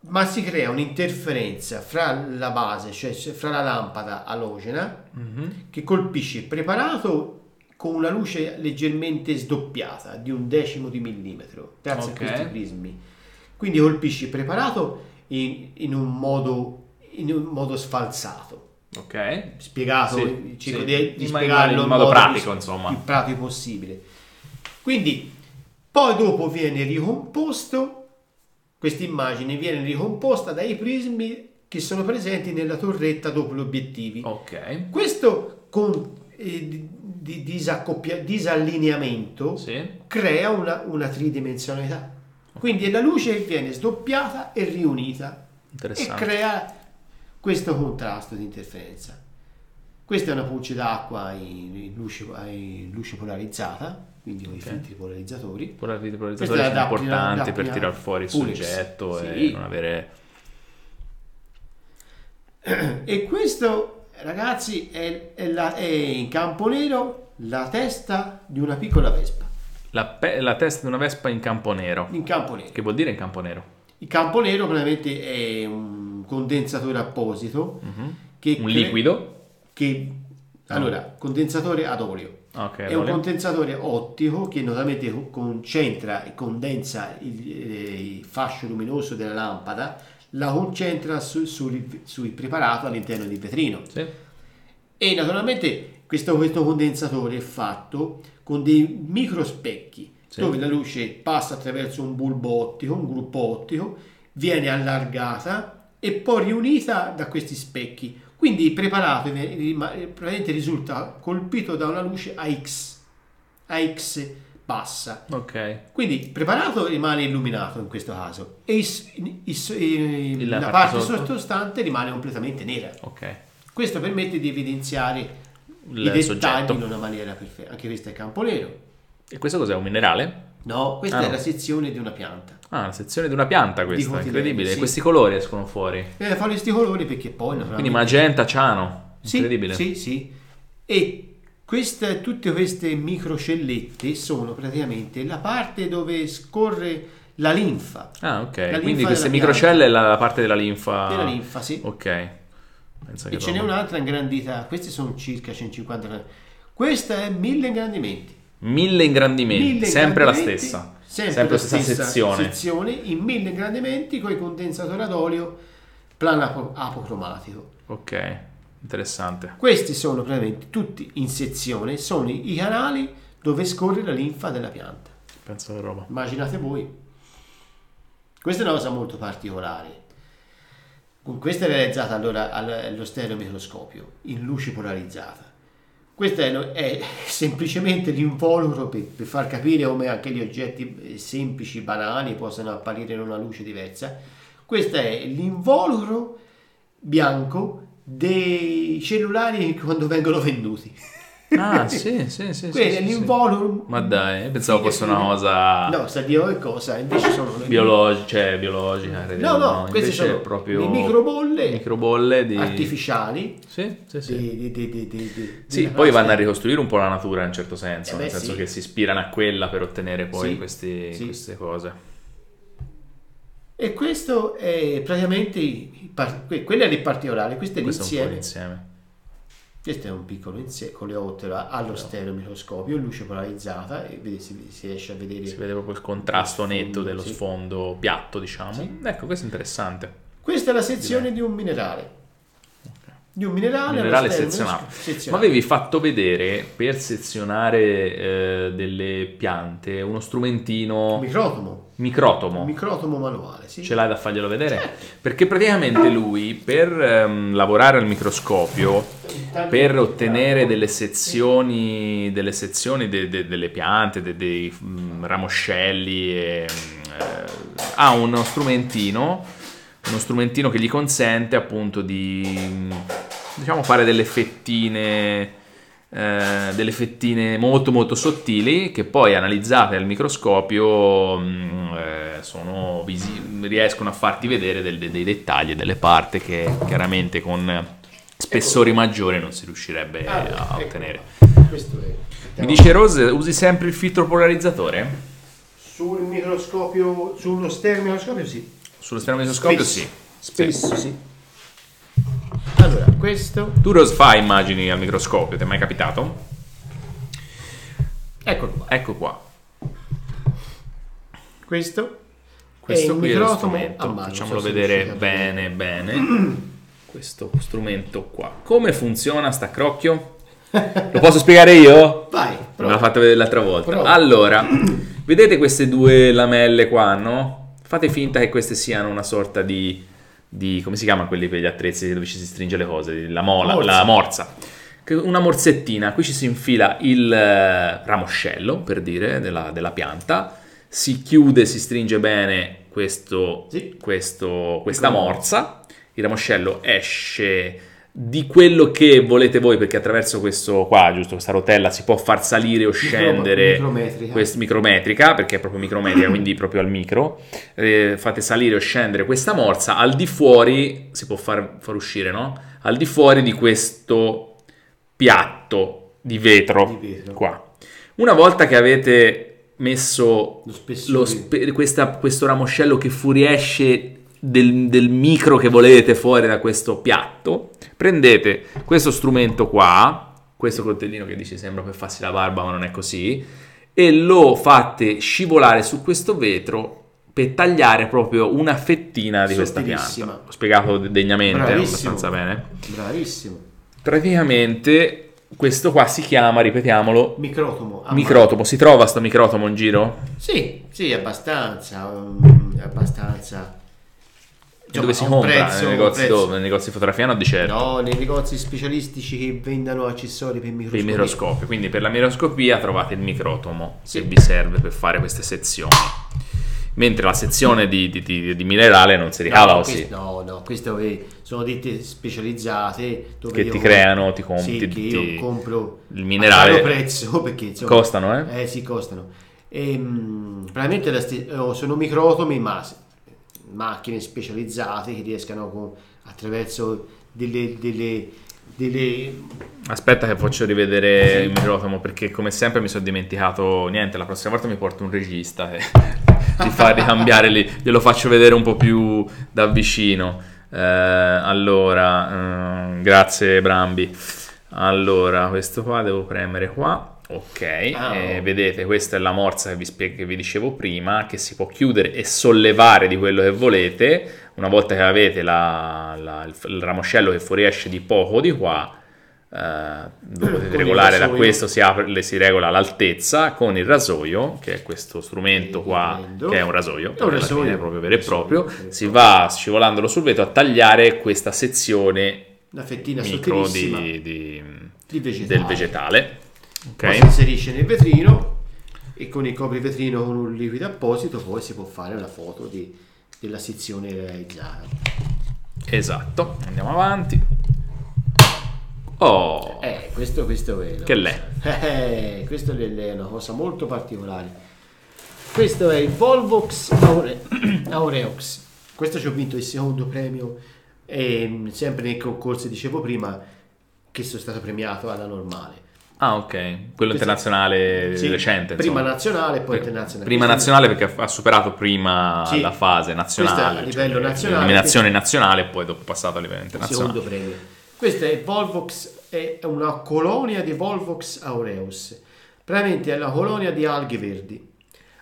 Ma si crea un'interferenza fra la base, cioè fra la lampada alogena, Mhm. che colpisce il preparato con una luce leggermente sdoppiata di un decimo di millimetro, grazie Ok. a questi prismi, Quindi colpisci il preparato in, in un, modo, in un modo sfalsato. Ok. Spiegato, Sì, cerco sì. di, di spiegarlo in modo pratico, più- insomma. più pratico possibile. Quindi, poi dopo viene ricomposto, questa immagine viene ricomposta dai prismi che sono presenti nella torretta dopo gli obiettivi. Ok. Questo con, eh, di- di disaccoppia- disallineamento Sì. crea una, una tridimensionalità. Quindi la luce viene sdoppiata e riunita e crea questo contrasto di interferenza. Questa è una pulce d'acqua in, in luce, in luce polarizzata, quindi con Ok. i filtri polarizzatori. Pure i polarizzatore Questa è sono importanti per tirar fuori il Pulex. soggetto e Sì. non avere... E questo, ragazzi, è, è la- è in campo nero la testa di una piccola vespa. La, pe- la testa di una vespa in campo nero. In campo nero. Che vuol dire in campo nero? Il campo nero praticamente è un condensatore apposito che Un cre- liquido? che allora condensatore ad olio Ok, è un olio. condensatore ottico che notoriamente co- concentra e condensa il, eh, il fascio luminoso della lampada la concentra su- sul, sul preparato all'interno del vetrino Sì. e naturalmente questo, questo condensatore è fatto con dei microspecchi Sì. dove la luce passa attraverso un bulbo ottico, un gruppo ottico, viene allargata e poi riunita da questi specchi. Quindi il preparato rima- praticamente risulta colpito da una luce a X, a X bassa. Ok. Quindi il preparato rimane illuminato in questo caso e il- il- il- La la, parte parte sotto? sottostante rimane completamente nera. Ok. Questo permette di evidenziare Il i dettagli soggetto. in una maniera perfetta. Anche questo è campo nero. E questo cos'è? Un minerale? No, questa Ah, è no. la sezione di una pianta. Ah, la sezione di una pianta questa, incredibile. sì. Questi colori escono fuori. Eh, fa questi colori perché poi Quindi magenta, ciano. Sì, Incredibile. Sì, sì. E queste, tutte queste microcellette sono praticamente la parte dove scorre la linfa. Ah, ok. linfa Quindi queste microcelle è la, la parte della linfa. Della linfa, sì. Ok. Pensa che E ce n'è un'altra ingrandita. Questi sono circa 150 gradi. Questa è 1000 ingrandimenti. Mille ingrandimenti, Mille sempre la ingrandimenti, stessa. Sempre, Sempre la la stessa sezione. sezione in mille ingrandimenti con i condensatori ad olio plano apo- apocromatico. Ok, interessante. Questi sono praticamente tutti in sezione, sono i canali dove scorre la linfa della pianta. Penso che roba. Immaginate voi. Questa è una cosa molto particolare. Con questa è realizzata allora al- allo stereomicroscopio in luce polarizzata. Questo è, è semplicemente l'involucro per, per far capire come anche gli oggetti eh, semplici, banali, possano apparire in una luce diversa. Questo è l'involucro bianco dei cellulari quando vengono venduti. Ah, sì, sì, sì. Quello sì, è sì. Ma dai, pensavo fosse una cosa No, sa Dio che cosa, invece sono le biologica, cioè biologica. credevo, No, no, queste invece sono è proprio le microbolle microbolle di... artificiali. Sì, sì, sì. di- di- di- di- di- di- Sì, poi vanno a ricostruire un po' la natura in un certo senso, Eh beh, nel senso sì. che si ispirano a quella per ottenere poi questi- queste cose. E questo è praticamente par- que- quello è il particolare, questo è Questo è l'insieme. l'insieme. Questo è un piccolo insieme, coleottero allo stereomicroscopio, luce polarizzata e vedi- si, si riesce a vedere. Si vede proprio il contrasto netto dello sì. sfondo piatto, diciamo. Sì. Ecco, questo è interessante. Questa è la sezione di un minerale. Di un minerale, Minerale stereo- sezionato. Ma sezionato. avevi fatto vedere per sezionare eh, delle piante uno strumentino microtomo, microtomo. microtomo manuale, sì. Ce l'hai da farglielo vedere? Perché praticamente lui per ehm, lavorare al microscopio, per ottenere delle sezioni, delle sezioni de- de- delle piante, de- dei mm, ramoscelli, e, mm, eh, ha uno strumentino, uno strumentino che gli consente appunto di diciamo fare delle fettine. eh, delle fettine molto molto sottili che poi analizzate al microscopio mm, eh, sono visi- riescono a farti vedere del- dei dettagli e delle parti che chiaramente con spessori maggiori non si riuscirebbe Ah, a ecco. ottenere. Questo è. Mi dice Rose, usi sempre il filtro polarizzatore? Sul microscopio, sullo stereomicroscopio sì. Sullo schermo microscopio Spesso. sì. Spesso sì. Allora, questo, Tu Rose fai immagini al microscopio, ti è mai capitato? eccolo qua. Ecco qua. Questo, Questo il qui è lo microfono strumento, mano, facciamolo non so se vedere riuscite a bene bene. Questo strumento qua. Come funziona sta crocchio? Lo posso spiegare io? Vai, Me l'ha prova. fatto vedere l'altra volta. Prova. Allora, vedete queste due lamelle qua, no? Fate finta che queste siano una sorta di, di- come si chiama quelli per gli attrezzi dove ci si stringe le cose? La mola, Morsa. la morsa. Una morsettina, qui ci si infila il eh, ramoscello, per dire, della, della pianta, si chiude, si stringe bene questo, Sì. questo- questa Ecco. morsa, il ramoscello esce di quello che volete voi, perché attraverso questo qua, giusto, questa rotella si può far salire o scendere micrometrica. quest- micrometrica, perché è proprio micrometrica, quindi proprio al micro. Eh, fate salire o scendere questa morsa, al di fuori si può far, far uscire, no? Al di fuori di questo piatto di vetro, Di vetro. qua. Una volta che avete messo Lo lo spe- questa- questo ramoscello che fuoriesce del, del micro che volete fuori da questo piatto, prendete questo strumento qua, questo coltellino che dice sembra per farsi la barba ma non è così, e lo fate scivolare su questo vetro per tagliare proprio una fettina di questa pianta. Ho spiegato degnamente, Bravissimo. abbastanza bene. Bravissimo. Praticamente questo qua si chiama, ripetiamolo, Microtomo. a microtomo. Si trova sto microtomo in giro? Sì, sì, abbastanza. um, abbastanza. E dove si Insomma, compra? prezzo- nei negozi dove? Nei negozi di fotografia no, di certo. No, nei negozi specialistici che vendono accessori per Per microscopi. il microscopio. Quindi per la microscopia trovate il microtomo Sì. che vi serve per fare queste sezioni. Mentre la sezione di, di- di- di minerale non si ricava no, così. no, no, queste sono ditte specializzate dove Che ti creano, ti compri- sì, ti- io compro il minerale- a prezzo perché insomma, Costano, eh? Eh sì, costano. Ehm, praticamente la sti- oh, sono microtomi, ma macchine specializzate che riescano con- attraverso delle, delle, delle Aspetta che faccio rivedere il microtomo perché come sempre mi sono dimenticato niente, la prossima volta mi porto un regista e di far ricambiare lì, glielo faccio vedere un po' più da vicino. Eh, allora, ehm, grazie Brambi. Allora, questo qua devo premere qua. Ok, Ah, eh, oh. vedete, questa è la morsa che vi, spie- che vi dicevo prima, che si può chiudere e sollevare di quello che volete. Una volta che avete la- la- il, il ramoscello che fuoriesce di poco di qua, eh, lo potete regolare da questo, si, apre, si regola l'altezza con il rasoio, che è questo strumento qua, che è un rasoio, È un rasoio. proprio vero e proprio. Si va scivolandolo sul vetro a tagliare questa sezione una fettina micro di- di- di vegetale. del vegetale. Ok? Poi si inserisce nel vetrino e con il coprivetrino con un liquido apposito poi si può fare la foto di- della sezione realizzata. Esatto, andiamo avanti. Oh, Eh, questo, questo è Che cosa- Eh, questo è è una cosa molto particolare. Questo è il Volvox Aure- Aureox. Questo ci ho vinto il secondo premio, ehm, sempre nei concorsi, dicevo prima, che sono stato premiato alla normale. Ah ok, quello internazionale Sì, recente. Prima insomma. nazionale e poi internazionale. Prima nazionale perché ha superato prima Sì. la fase nazionale, a livello cioè, nazionale, l'eliminazione nazionale e poi dopo passato a livello internazionale. secondo premio. Questa è Volvox, è una colonia di Volvox aureus. Praticamente è la colonia di alghe verdi.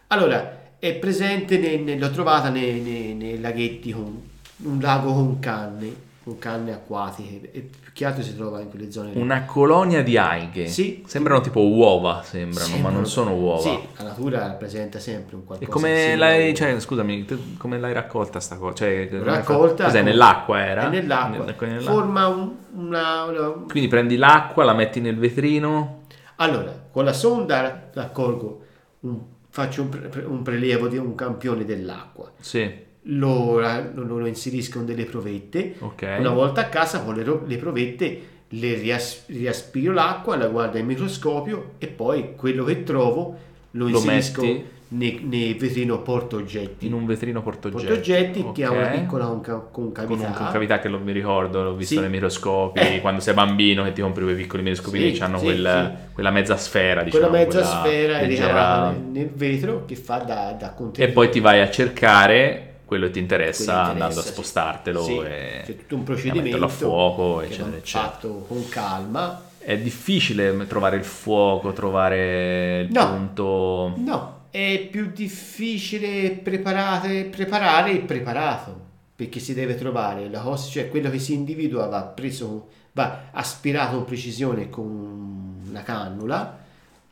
Allora, è presente, nei- nei- l'ho trovata nei, nei- nei laghetti, con, un lago con canne, con canne acquatiche, e più che altro si trova in quelle zone. Una colonia di alghe. Sì. Sembrano tipo uova, sembrano, ma Sembrano- non sono uova. Sì, la natura rappresenta sempre un qualcosa E come l'hai, cioè, scusami, come l'hai raccolta sta cosa? Cioè, raccolta Cos'è, nell'acqua era? È nell'acqua. Nel- nell'acqua. Forma un- una, una- Quindi prendi l'acqua, la metti nel vetrino. Allora, con la sonda raccolgo, un- faccio un, pre- un prelievo di un campione dell'acqua, Sì, lo, lo- lo inserisco in delle provette, ok. una volta a casa con le, le provette le rias- riaspiro l'acqua, la guardo al microscopio e poi quello che trovo lo Lo inserisco nei, nei vetrino portaoggetti. In un vetrino portoggetti. portaoggetti che ha una piccola conca- Con concavità. un concavità che lo, mi ricordo, l'ho visto Sì. nei microscopi, Eh. quando sei bambino che ti compri quei piccoli microscopini Sì, che hanno sì, quella, quella mezza sfera, Quella diciamo. mezza sfera è leggera- ricavata nel, nel vetro che fa da, da E contenitore. poi ti vai a cercare quello che ti interessa che andando a interessa, spostartelo Sì, e c'è tutto un procedimento metterlo a fuoco, eccetera, eccetera. fatto con calma. È difficile trovare il fuoco, trovare il No. punto. No, è più difficile preparare, preparare il preparato perché si deve trovare la cosa, cioè quello che si individua va preso, va aspirato con precisione con una cannula.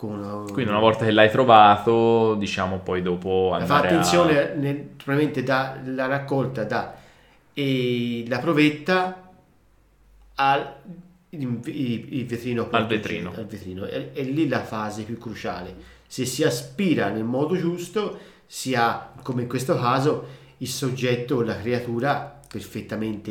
Una- Quindi una volta che l'hai trovato, diciamo poi dopo fa andare attenzione nel- probabilmente dalla raccolta da e la provetta al il, il- il vetrino Al vetrino. al vetrino. È, è lì la fase più cruciale se si aspira nel modo giusto si ha come in questo caso il soggetto o la creatura perfettamente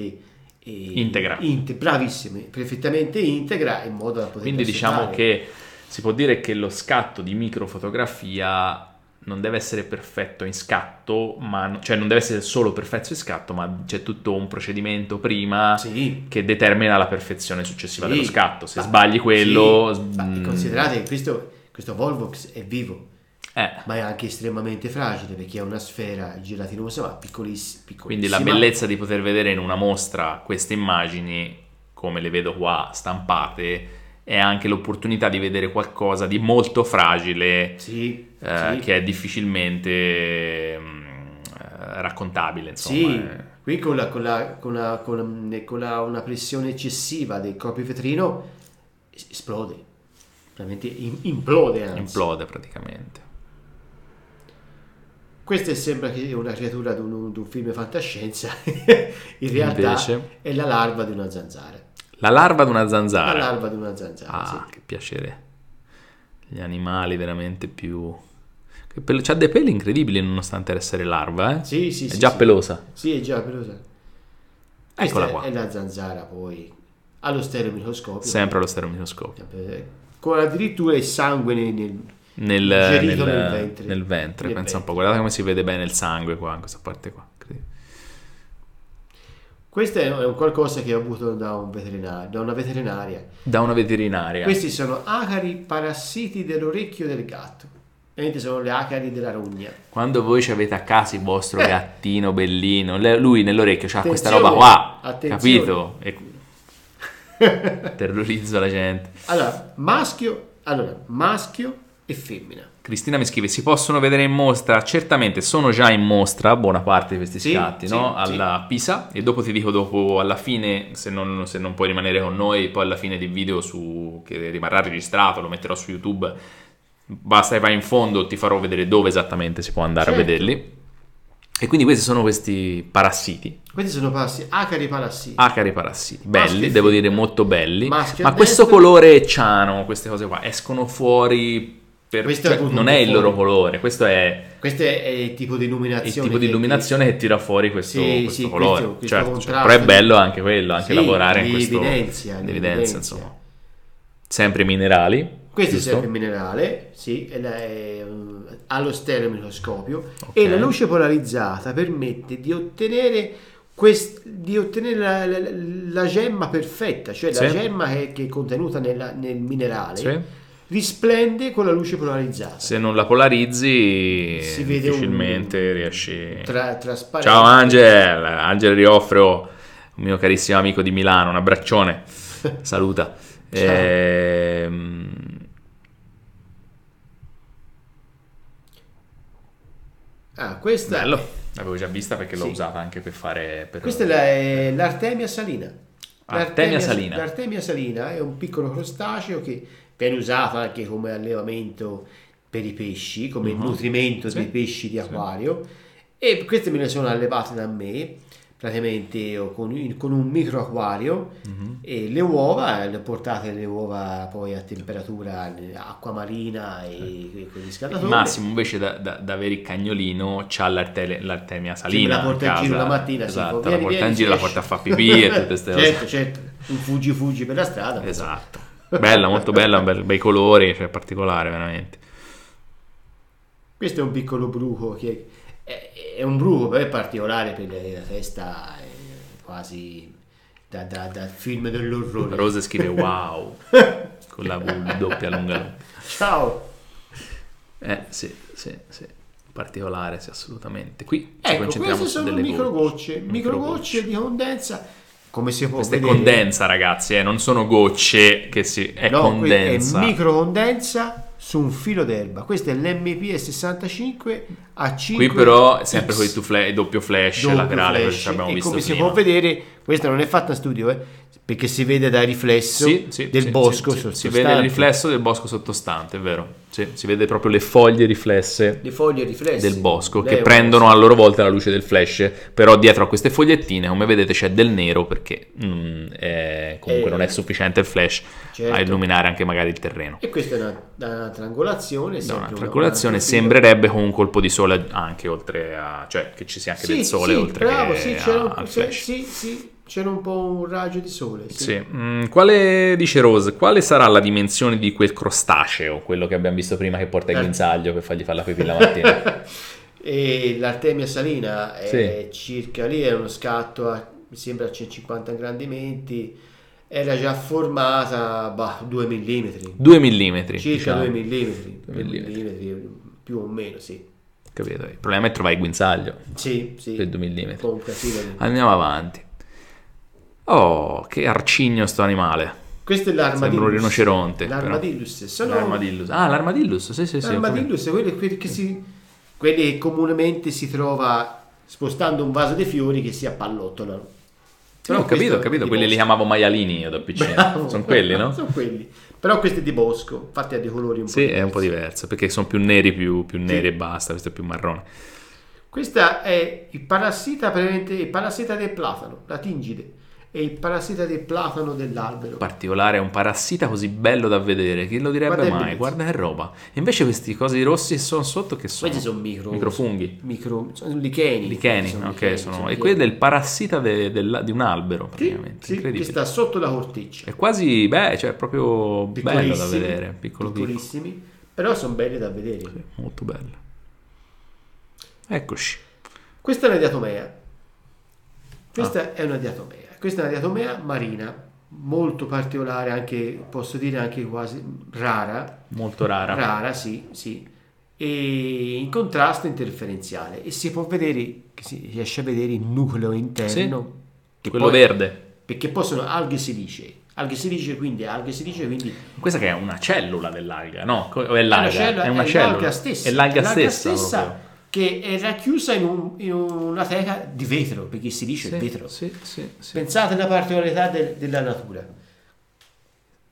eh, Integra. inte- bravissime perfettamente integra in modo da poter Quindi diciamo che si può dire che lo scatto di microfotografia non deve essere perfetto in scatto, ma, cioè non deve essere solo perfetto in scatto, ma c'è tutto un procedimento prima sì, che determina la perfezione successiva Sì. dello scatto. Se Ma- sbagli quello... sì, s- ma mm, considerate che questo, questo Volvox è vivo eh, ma è anche estremamente fragile perché è una sfera gelatinosa ma piccolis- piccolissima. quindi la bellezza di poter vedere in una mostra queste immagini, come le vedo qua stampate, è anche l'opportunità di vedere qualcosa di molto fragile Sì, eh, sì. che è difficilmente eh, raccontabile, insomma. Sì, eh. qui con, la, con, la, con, la, con, la- con la- una pressione eccessiva del corpo vetrino es- esplode, veramente im- implode anzi. implode praticamente. Questa sembra che una creatura di un, di un film fantascienza, in realtà Invece? è la larva di una zanzara. La larva di una La zanzara. larva di una zanzara, Ah, sì. che piacere. Gli animali veramente più... Pel- C'ha dei peli incredibili nonostante essere larva, eh? Sì, sì, È sì, già sì. pelosa. Sì, è già pelosa. Eccola qua. è la zanzara poi, allo stereomicroscopio. Sempre allo stereomicroscopio. Eh, Con addirittura il sangue nel, nel- Nel, nel- ventre. nel ventre, pensa un po'. Guardate come si vede bene il sangue qua, in questa parte qua. Questo è un qualcosa che ho avuto da, un veterinario, da una veterinaria. Da una veterinaria. Questi sono acari parassiti dell'orecchio del gatto. Ovviamente sono le acari della rogna. Quando voi ci avete a casa il vostro gattino bellino, lui nell'orecchio c'ha questa roba qua, attenzione. capito? E... Terrorizzo la gente. Allora, maschio, allora, maschio e femmina. Cristina mi scrive: Si possono vedere in mostra? Certamente sono già in mostra buona parte di questi Sì, scatti, sì, no? sì. Alla Pisa. E dopo ti dico, dopo alla fine, se non, se non puoi rimanere con noi, poi alla fine del video su, che rimarrà registrato, lo metterò su YouTube. Basta che vai in fondo, ti farò vedere dove esattamente si può andare Certo. a vederli. E quindi questi sono questi parassiti, Questi sono passi acari parassiti. acari parassiti, belli, Maschio e devo dire molto belli. Maschio Ma questo destra. colore ciano, queste cose qua, escono fuori. Per, cioè, non è il loro colore, questo è Questo è il tipo di il illuminazione. tipo di che- illuminazione che tira fuori questo, Sì, questo sì, colore. questo- questo certo, contrasto. però è bello anche quello, anche Sì, lavorare in questo evidenzia, l'evidenza, insomma. Sempre minerali. Questo giusto? è sempre minerale, sì, è la- è, um, allo stereomicroscopio Ok. e la luce polarizzata permette di ottenere, quest- di ottenere la, la- la gemma perfetta, cioè la Sì. gemma che, che è contenuta nella- nel minerale Sì. Risplende con la luce polarizzata. Se non la polarizzi, Si vede un- difficilmente riesci. Tra, trasparente. Ciao Angel, Angel Rioffro, un mio carissimo amico di Milano, un abbraccione, saluta. Ciao. Ehm, Ah, questa, bello, l'avevo già vista perché l'ho Sì. usata anche per fare... Per... questa è, la- è l'Artemia salina. Artemia salina. L'Artemia salina è un piccolo crostaceo che viene usato anche come allevamento per i pesci, come Mhm. nutrimento Sì. dei pesci di acquario. E queste me ne sono allevate da me, praticamente ho con, con un micro acquario Mhm. e le uova, le portate le uova poi a temperatura acqua marina e e con il riscaldatore. Massimo invece da, da- da avere il cagnolino c'ha l'arte- l'artemia salina la porta in in giro la mattina, sì, esatto, poi la porta in giro, la porta a fare pipì e tutte queste cose certo, certo, fuggi fuggi per la strada. esatto bella molto bella be- bei colori cioè particolare veramente. Questo è un piccolo bruco che è, è un bruco però è particolare per la testa, è quasi da, da- da film dell'orrore. Rose scrive wow. Con la V doppia lunga Ciao! eh sì sì sì. Particolare sì assolutamente. Qui ci Ecco, concentriamo queste su sono delle microgocce, gocce. microgocce di condensa, come si può questa è vedere. condensa ragazzi eh, non sono gocce che si è No, condensa è microcondensa su un filo d'erba. Questo è l'MPS65 a 5 Qui però sempre con il tu fla- il doppio flash doppio laterale flash. abbiamo e visto come si prima. può vedere questa non è fatta in studio eh, perché si vede dal riflesso Sì, sì, del sì, bosco sì. si sottostante. vede il riflesso del bosco sottostante, è vero. Si vede proprio le foglie riflesse le foglie riflesse del bosco Lei che prendono a loro volta la luce del flash, però dietro a queste fogliettine, come vedete, c'è del nero perché mm, è- comunque Eh, non è sufficiente il flash certo. a illuminare anche magari il terreno. e questa è una, una triangolazione Da una triangolazione sembrerebbe con un colpo di sole anche oltre a... cioè che ci sia anche del sole sì, oltre bravo, che sì, a- c'era un, al sì, sì, sì, c'era un po' un raggio di sole sì. Sì. Mm, quale, dice Rose, quale sarà la dimensione di quel crostaceo, quello che abbiamo visto prima che porta il guinzaglio per fargli fare la pipì la mattina? e l'artemia salina è circa lì è uno scatto a, mi sembra a 150 ingrandimenti era già formata bah, 2 mm 2 mm. circa diciamo. 2 mm 2 millimetri. mm più o meno sì Capito? Il problema è trovare il guinzaglio sì, sì. per 2 mm. Casino di- Andiamo avanti. Oh, che arcigno sto animale. questo è l'armadillus Sembra un rinoceronte. però. l'armadillus sono L'armadillus. Ah, l'armadillus, sì, sì, sì. l'armadillus è quelli che si quelli che comunemente si trova spostando un vaso di fiori che si appallottolano Sì, ho capito, ho capito. Quelli li chiamavo maialini io da piccino. Bravo. Sono quelli, no? sono quelli però questo è di bosco infatti ha dei colori un po' Sì, è un po' diversi. diverso perché sono più neri, più, più neri e basta. Questo è più marrone. Questa è il parassita, il parassita del platano, la tingide, è il parassita del platano dell'albero. particolare, è un parassita così bello da vedere, chi lo direbbe Guarda che mai? Guarda che roba. E invece questi cosi rossi che sono sotto che sono? Questi sono micro, Microfunghi. micro, sono licheni. Licheni, Sono ok, licheni, sono, sono e quello è il parassita de- del- di un albero Sì, praticamente, sì, che incredibile. sta sotto la corteccia. È quasi, beh, cioè è proprio bello da vedere, piccolo piccolo, piccolissimi, però sono belli da vedere. molto bello. Eccoci. Questa è una diatomea. Questa è una diatomea. Questa è una diatomea marina, molto particolare, anche, posso dire anche quasi rara. Molto rara. Rara, sì, sì. E in contrasto interferenziale. E si può vedere, si riesce a vedere il nucleo interno. che Quello poi- verde. Perché poi sono alghe silicee. Alghe silicee, quindi alghe silicee, quindi Questa che è una cellula dell'alga, no? O è l'alga? cellula- è una è cellula. l'alga stessa. È l'alga L'alga stessa, stessa. Che è racchiusa in, un- in una teca di vetro, perché silicio è Sì, vetro. sì, sì, sì. Pensate alla particolarità del- della natura.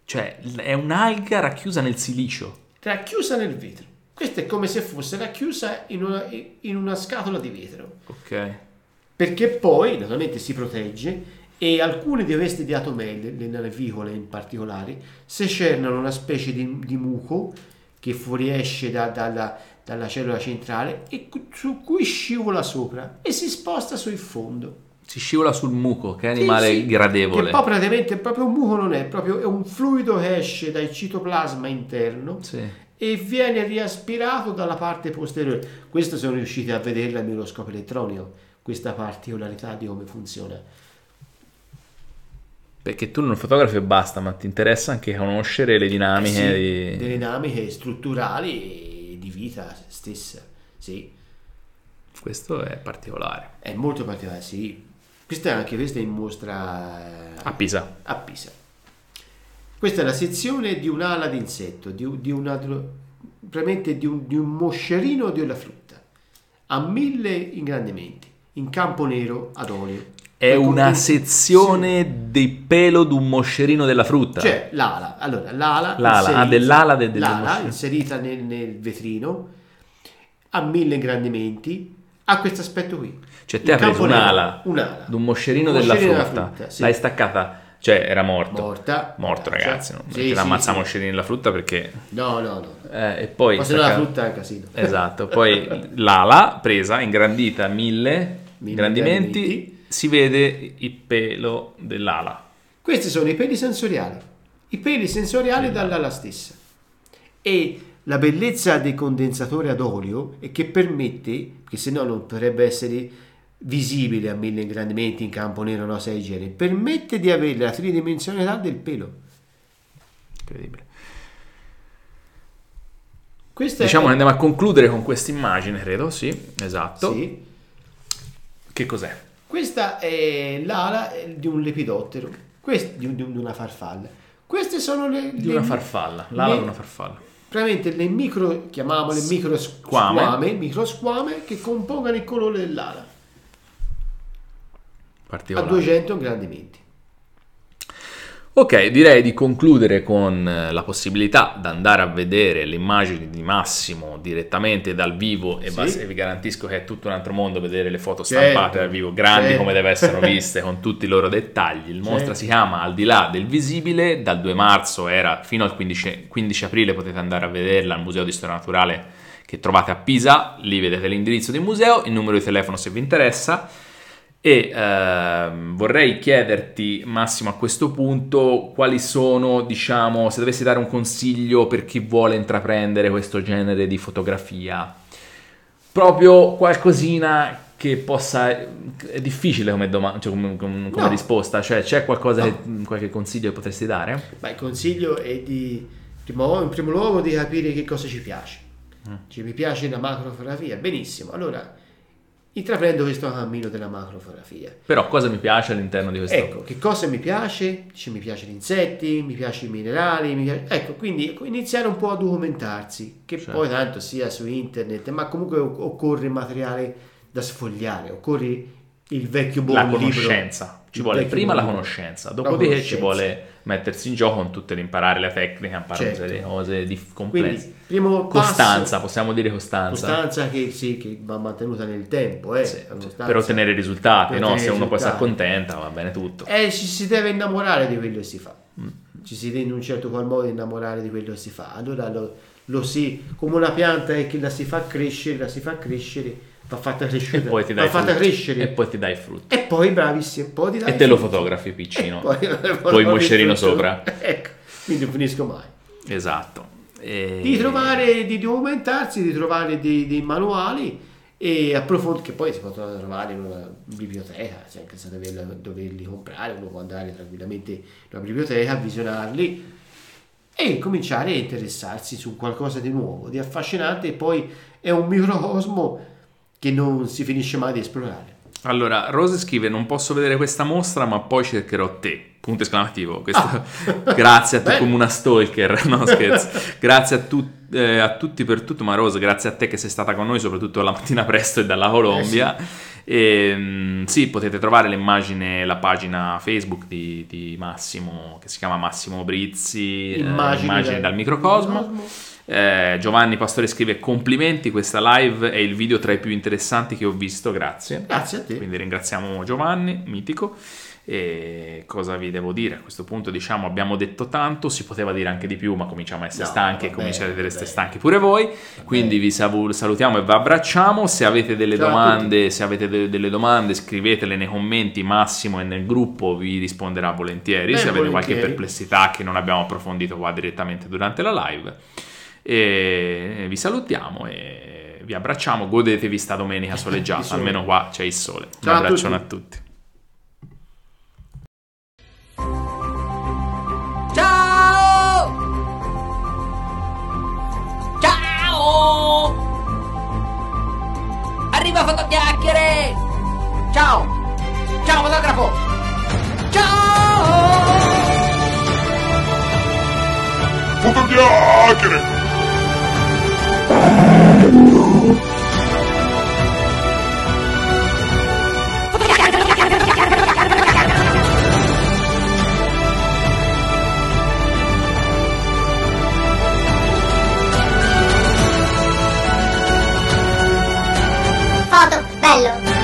Cioè, è un'alga racchiusa nel silicio. Racchiusa nel vetro. Questa è come se fosse racchiusa in una, in una scatola di vetro. Ok. Perché poi, naturalmente, si protegge e alcune di queste diatomee, le- le navicole in particolare, secernano una specie di, di muco che fuoriesce da- dalla, dalla cellula centrale e su cui scivola sopra e si sposta sul fondo. Si scivola sul muco, che Sì, animale sì, gradevole. Che poi praticamente proprio un muco non è, proprio è un fluido che esce dal citoplasma interno Sì. e viene riaspirato dalla parte posteriore. Questo sono riusciti a vederla al microscopio elettronico, questa particolarità di come funziona. Perché tu non fotografi e basta, ma ti interessa anche conoscere le dinamiche Eh Sì, di... delle dinamiche strutturali di vita stessa. Sì, Questo è particolare. è molto particolare, sì. Questa è anche questa in mostra eh, A Pisa. a Pisa. Questa è la sezione di un'ala d'insetto, di, un- di una, veramente di un, di un moscerino di una frutta, a mille ingrandimenti, in campo nero ad olio. È una sezione di pelo d'un moscerino della frutta. Sì. Cioè l'ala, allora l'ala, L'ala, inserita- ah, dell'ala de- del l'ala moscerino. inserita nel, nel vetrino, a mille ingrandimenti, ha questo aspetto qui. Cioè te hai preso un'ala un'ala. d'un moscerino, Un della moscerino frutta, della sì. l'hai staccata, cioè era morto. Morta. Morto Morta. ragazzi, non Sì, sì, sì, sì. moscerini della frutta perché... No, no, no. eh, e poi... Ma se no la frutta è un casino. Esatto, poi l'ala presa, ingrandita a mille, Mille ingrandimenti, ingrandimenti. Si vede il pelo dell'ala. Questi sono i peli sensoriali, i peli sensoriali dall'ala stessa. E la bellezza dei condensatori ad olio è che permette, che se no non potrebbe essere visibile a mille ingrandimenti in campo nero, no, sei generi, permette di avere la tridimensionalità del pelo. Incredibile. Questa Diciamo è, andiamo a concludere con questa immagine, credo, sì, esatto. sì, Che cos'è? Questa è l'ala di un lepidottero, quest- di, un- di una farfalla. Queste sono le... Di le- una farfalla, l'ala le- di una farfalla. praticamente le micro, chiamiamole micro Squame. squame, micro squame che compongono il colore dell'ala a Particolare. 200 ingrandimenti. Ok, direi di concludere con eh, la possibilità di andare a vedere le immagini di Massimo direttamente dal vivo e, Sì. basta- e vi garantisco che è tutto un altro mondo vedere le foto Certo, stampate dal vivo, grandi certo. come deve essere viste con tutti i loro dettagli. Il mostra Certo. si chiama Al di là del visibile, dal 2 marzo era fino al 15, 15 aprile potete andare a vederla al Museo di Storia Naturale che trovate a Pisa, lì vedete l'indirizzo del museo, il numero di telefono se vi interessa. E ehm, vorrei chiederti, Massimo, a questo punto, quali sono, diciamo, se dovessi dare un consiglio per chi vuole intraprendere questo genere di fotografia, proprio qualcosina che possa... È difficile come, doma- cioè come, come- No. risposta, cioè c'è qualcosa, No. che- qualche consiglio che potresti dare? Ma il consiglio è di, primo- in primo luogo di capire che cosa ci piace. Mm. Ci mi piace la macrofotografia, benissimo. Allora, intraprendo questo cammino della macrofotografia. Però cosa mi piace all'interno di questo? Ecco, che cosa mi piace? Dice, mi piace gli insetti, mi piace i minerali, mi piace- ecco, quindi iniziare un po' a documentarsi, che Certo. poi tanto sia su internet, ma comunque occorre materiale da sfogliare, occorre il vecchio buon la libro. conoscenza. Ci vuole prima la conoscenza, La dopodiché ci vuole mettersi in gioco con tutte le imparare le tecniche, imparare Certo. delle cose di Quindi, complesse. primo Costanza, passo, possiamo dire costanza. costanza che, sì, che va mantenuta nel tempo, eh, Sì, costanza. per ottenere risultati, per no? ottenere Se uno poi si risultati. accontenta va bene tutto. Eh, ci si deve innamorare di quello che si fa. Mm. Ci si deve in un certo qual modo innamorare di quello che si fa. Allora lo, lo si, come una pianta è che la si fa crescere, la si fa crescere, va fatta E crescere, poi ti va dai fatta frutti. crescere. E poi ti dai frutti. E poi bravissimo, poi ti dai E te lo fotografi E piccino. poi, Poi il moscerino sopra. Ecco, quindi non finisco mai. Esatto. E- Di trovare, di documentarsi, di trovare dei, dei manuali e approfondire, che poi si possono trovare in una biblioteca, cioè anche senza doverla- doverli comprare, uno può andare tranquillamente in una biblioteca, visionarli e cominciare a interessarsi su qualcosa di nuovo, di affascinante e poi è un microcosmo che non si finisce mai di esplorare. Allora, Rose scrive: Non posso vedere questa mostra, ma poi cercherò te. Punto esclamativo. Questo- grazie a te, come una stalker. No, scherzo. grazie a, tu- eh, a tutti per tutto. Ma Rose, grazie a te che sei stata con noi, soprattutto la mattina presto e dalla Colombia. E, mm, sì, potete trovare l'immagine, la pagina Facebook di, di Massimo, che si chiama Massimo Brizzi. eh, immagini, dal microcosmo. Eh, Giovanni Pastore scrive complimenti, questa live è il video tra i più interessanti che ho visto, grazie. Grazie a te. Quindi ringraziamo Giovanni, mitico. E cosa vi devo dire? A questo punto diciamo abbiamo detto tanto, si poteva dire anche di più, ma cominciamo a essere No, stanchi e vabbè, cominciate ad essere vabbè. stanchi pure voi. Quindi vi salutiamo e vi abbracciamo. Se avete delle Ciao domande, se avete de- delle domande, scrivetele nei commenti, Massimo e nel gruppo vi risponderà volentieri. Beh, se avete qualche volentieri. perplessità che non abbiamo approfondito qua direttamente durante la live. E vi salutiamo e vi abbracciamo. Godetevi sta domenica soleggiata, sole. almeno qua c'è il sole. Un Ciao a abbraccione a tutti. tutti. Ciao! Ciao! Arriva fotochiacchiere! Ciao! Ciao fotografo! Ciao! Fotochiacchiere! Bello.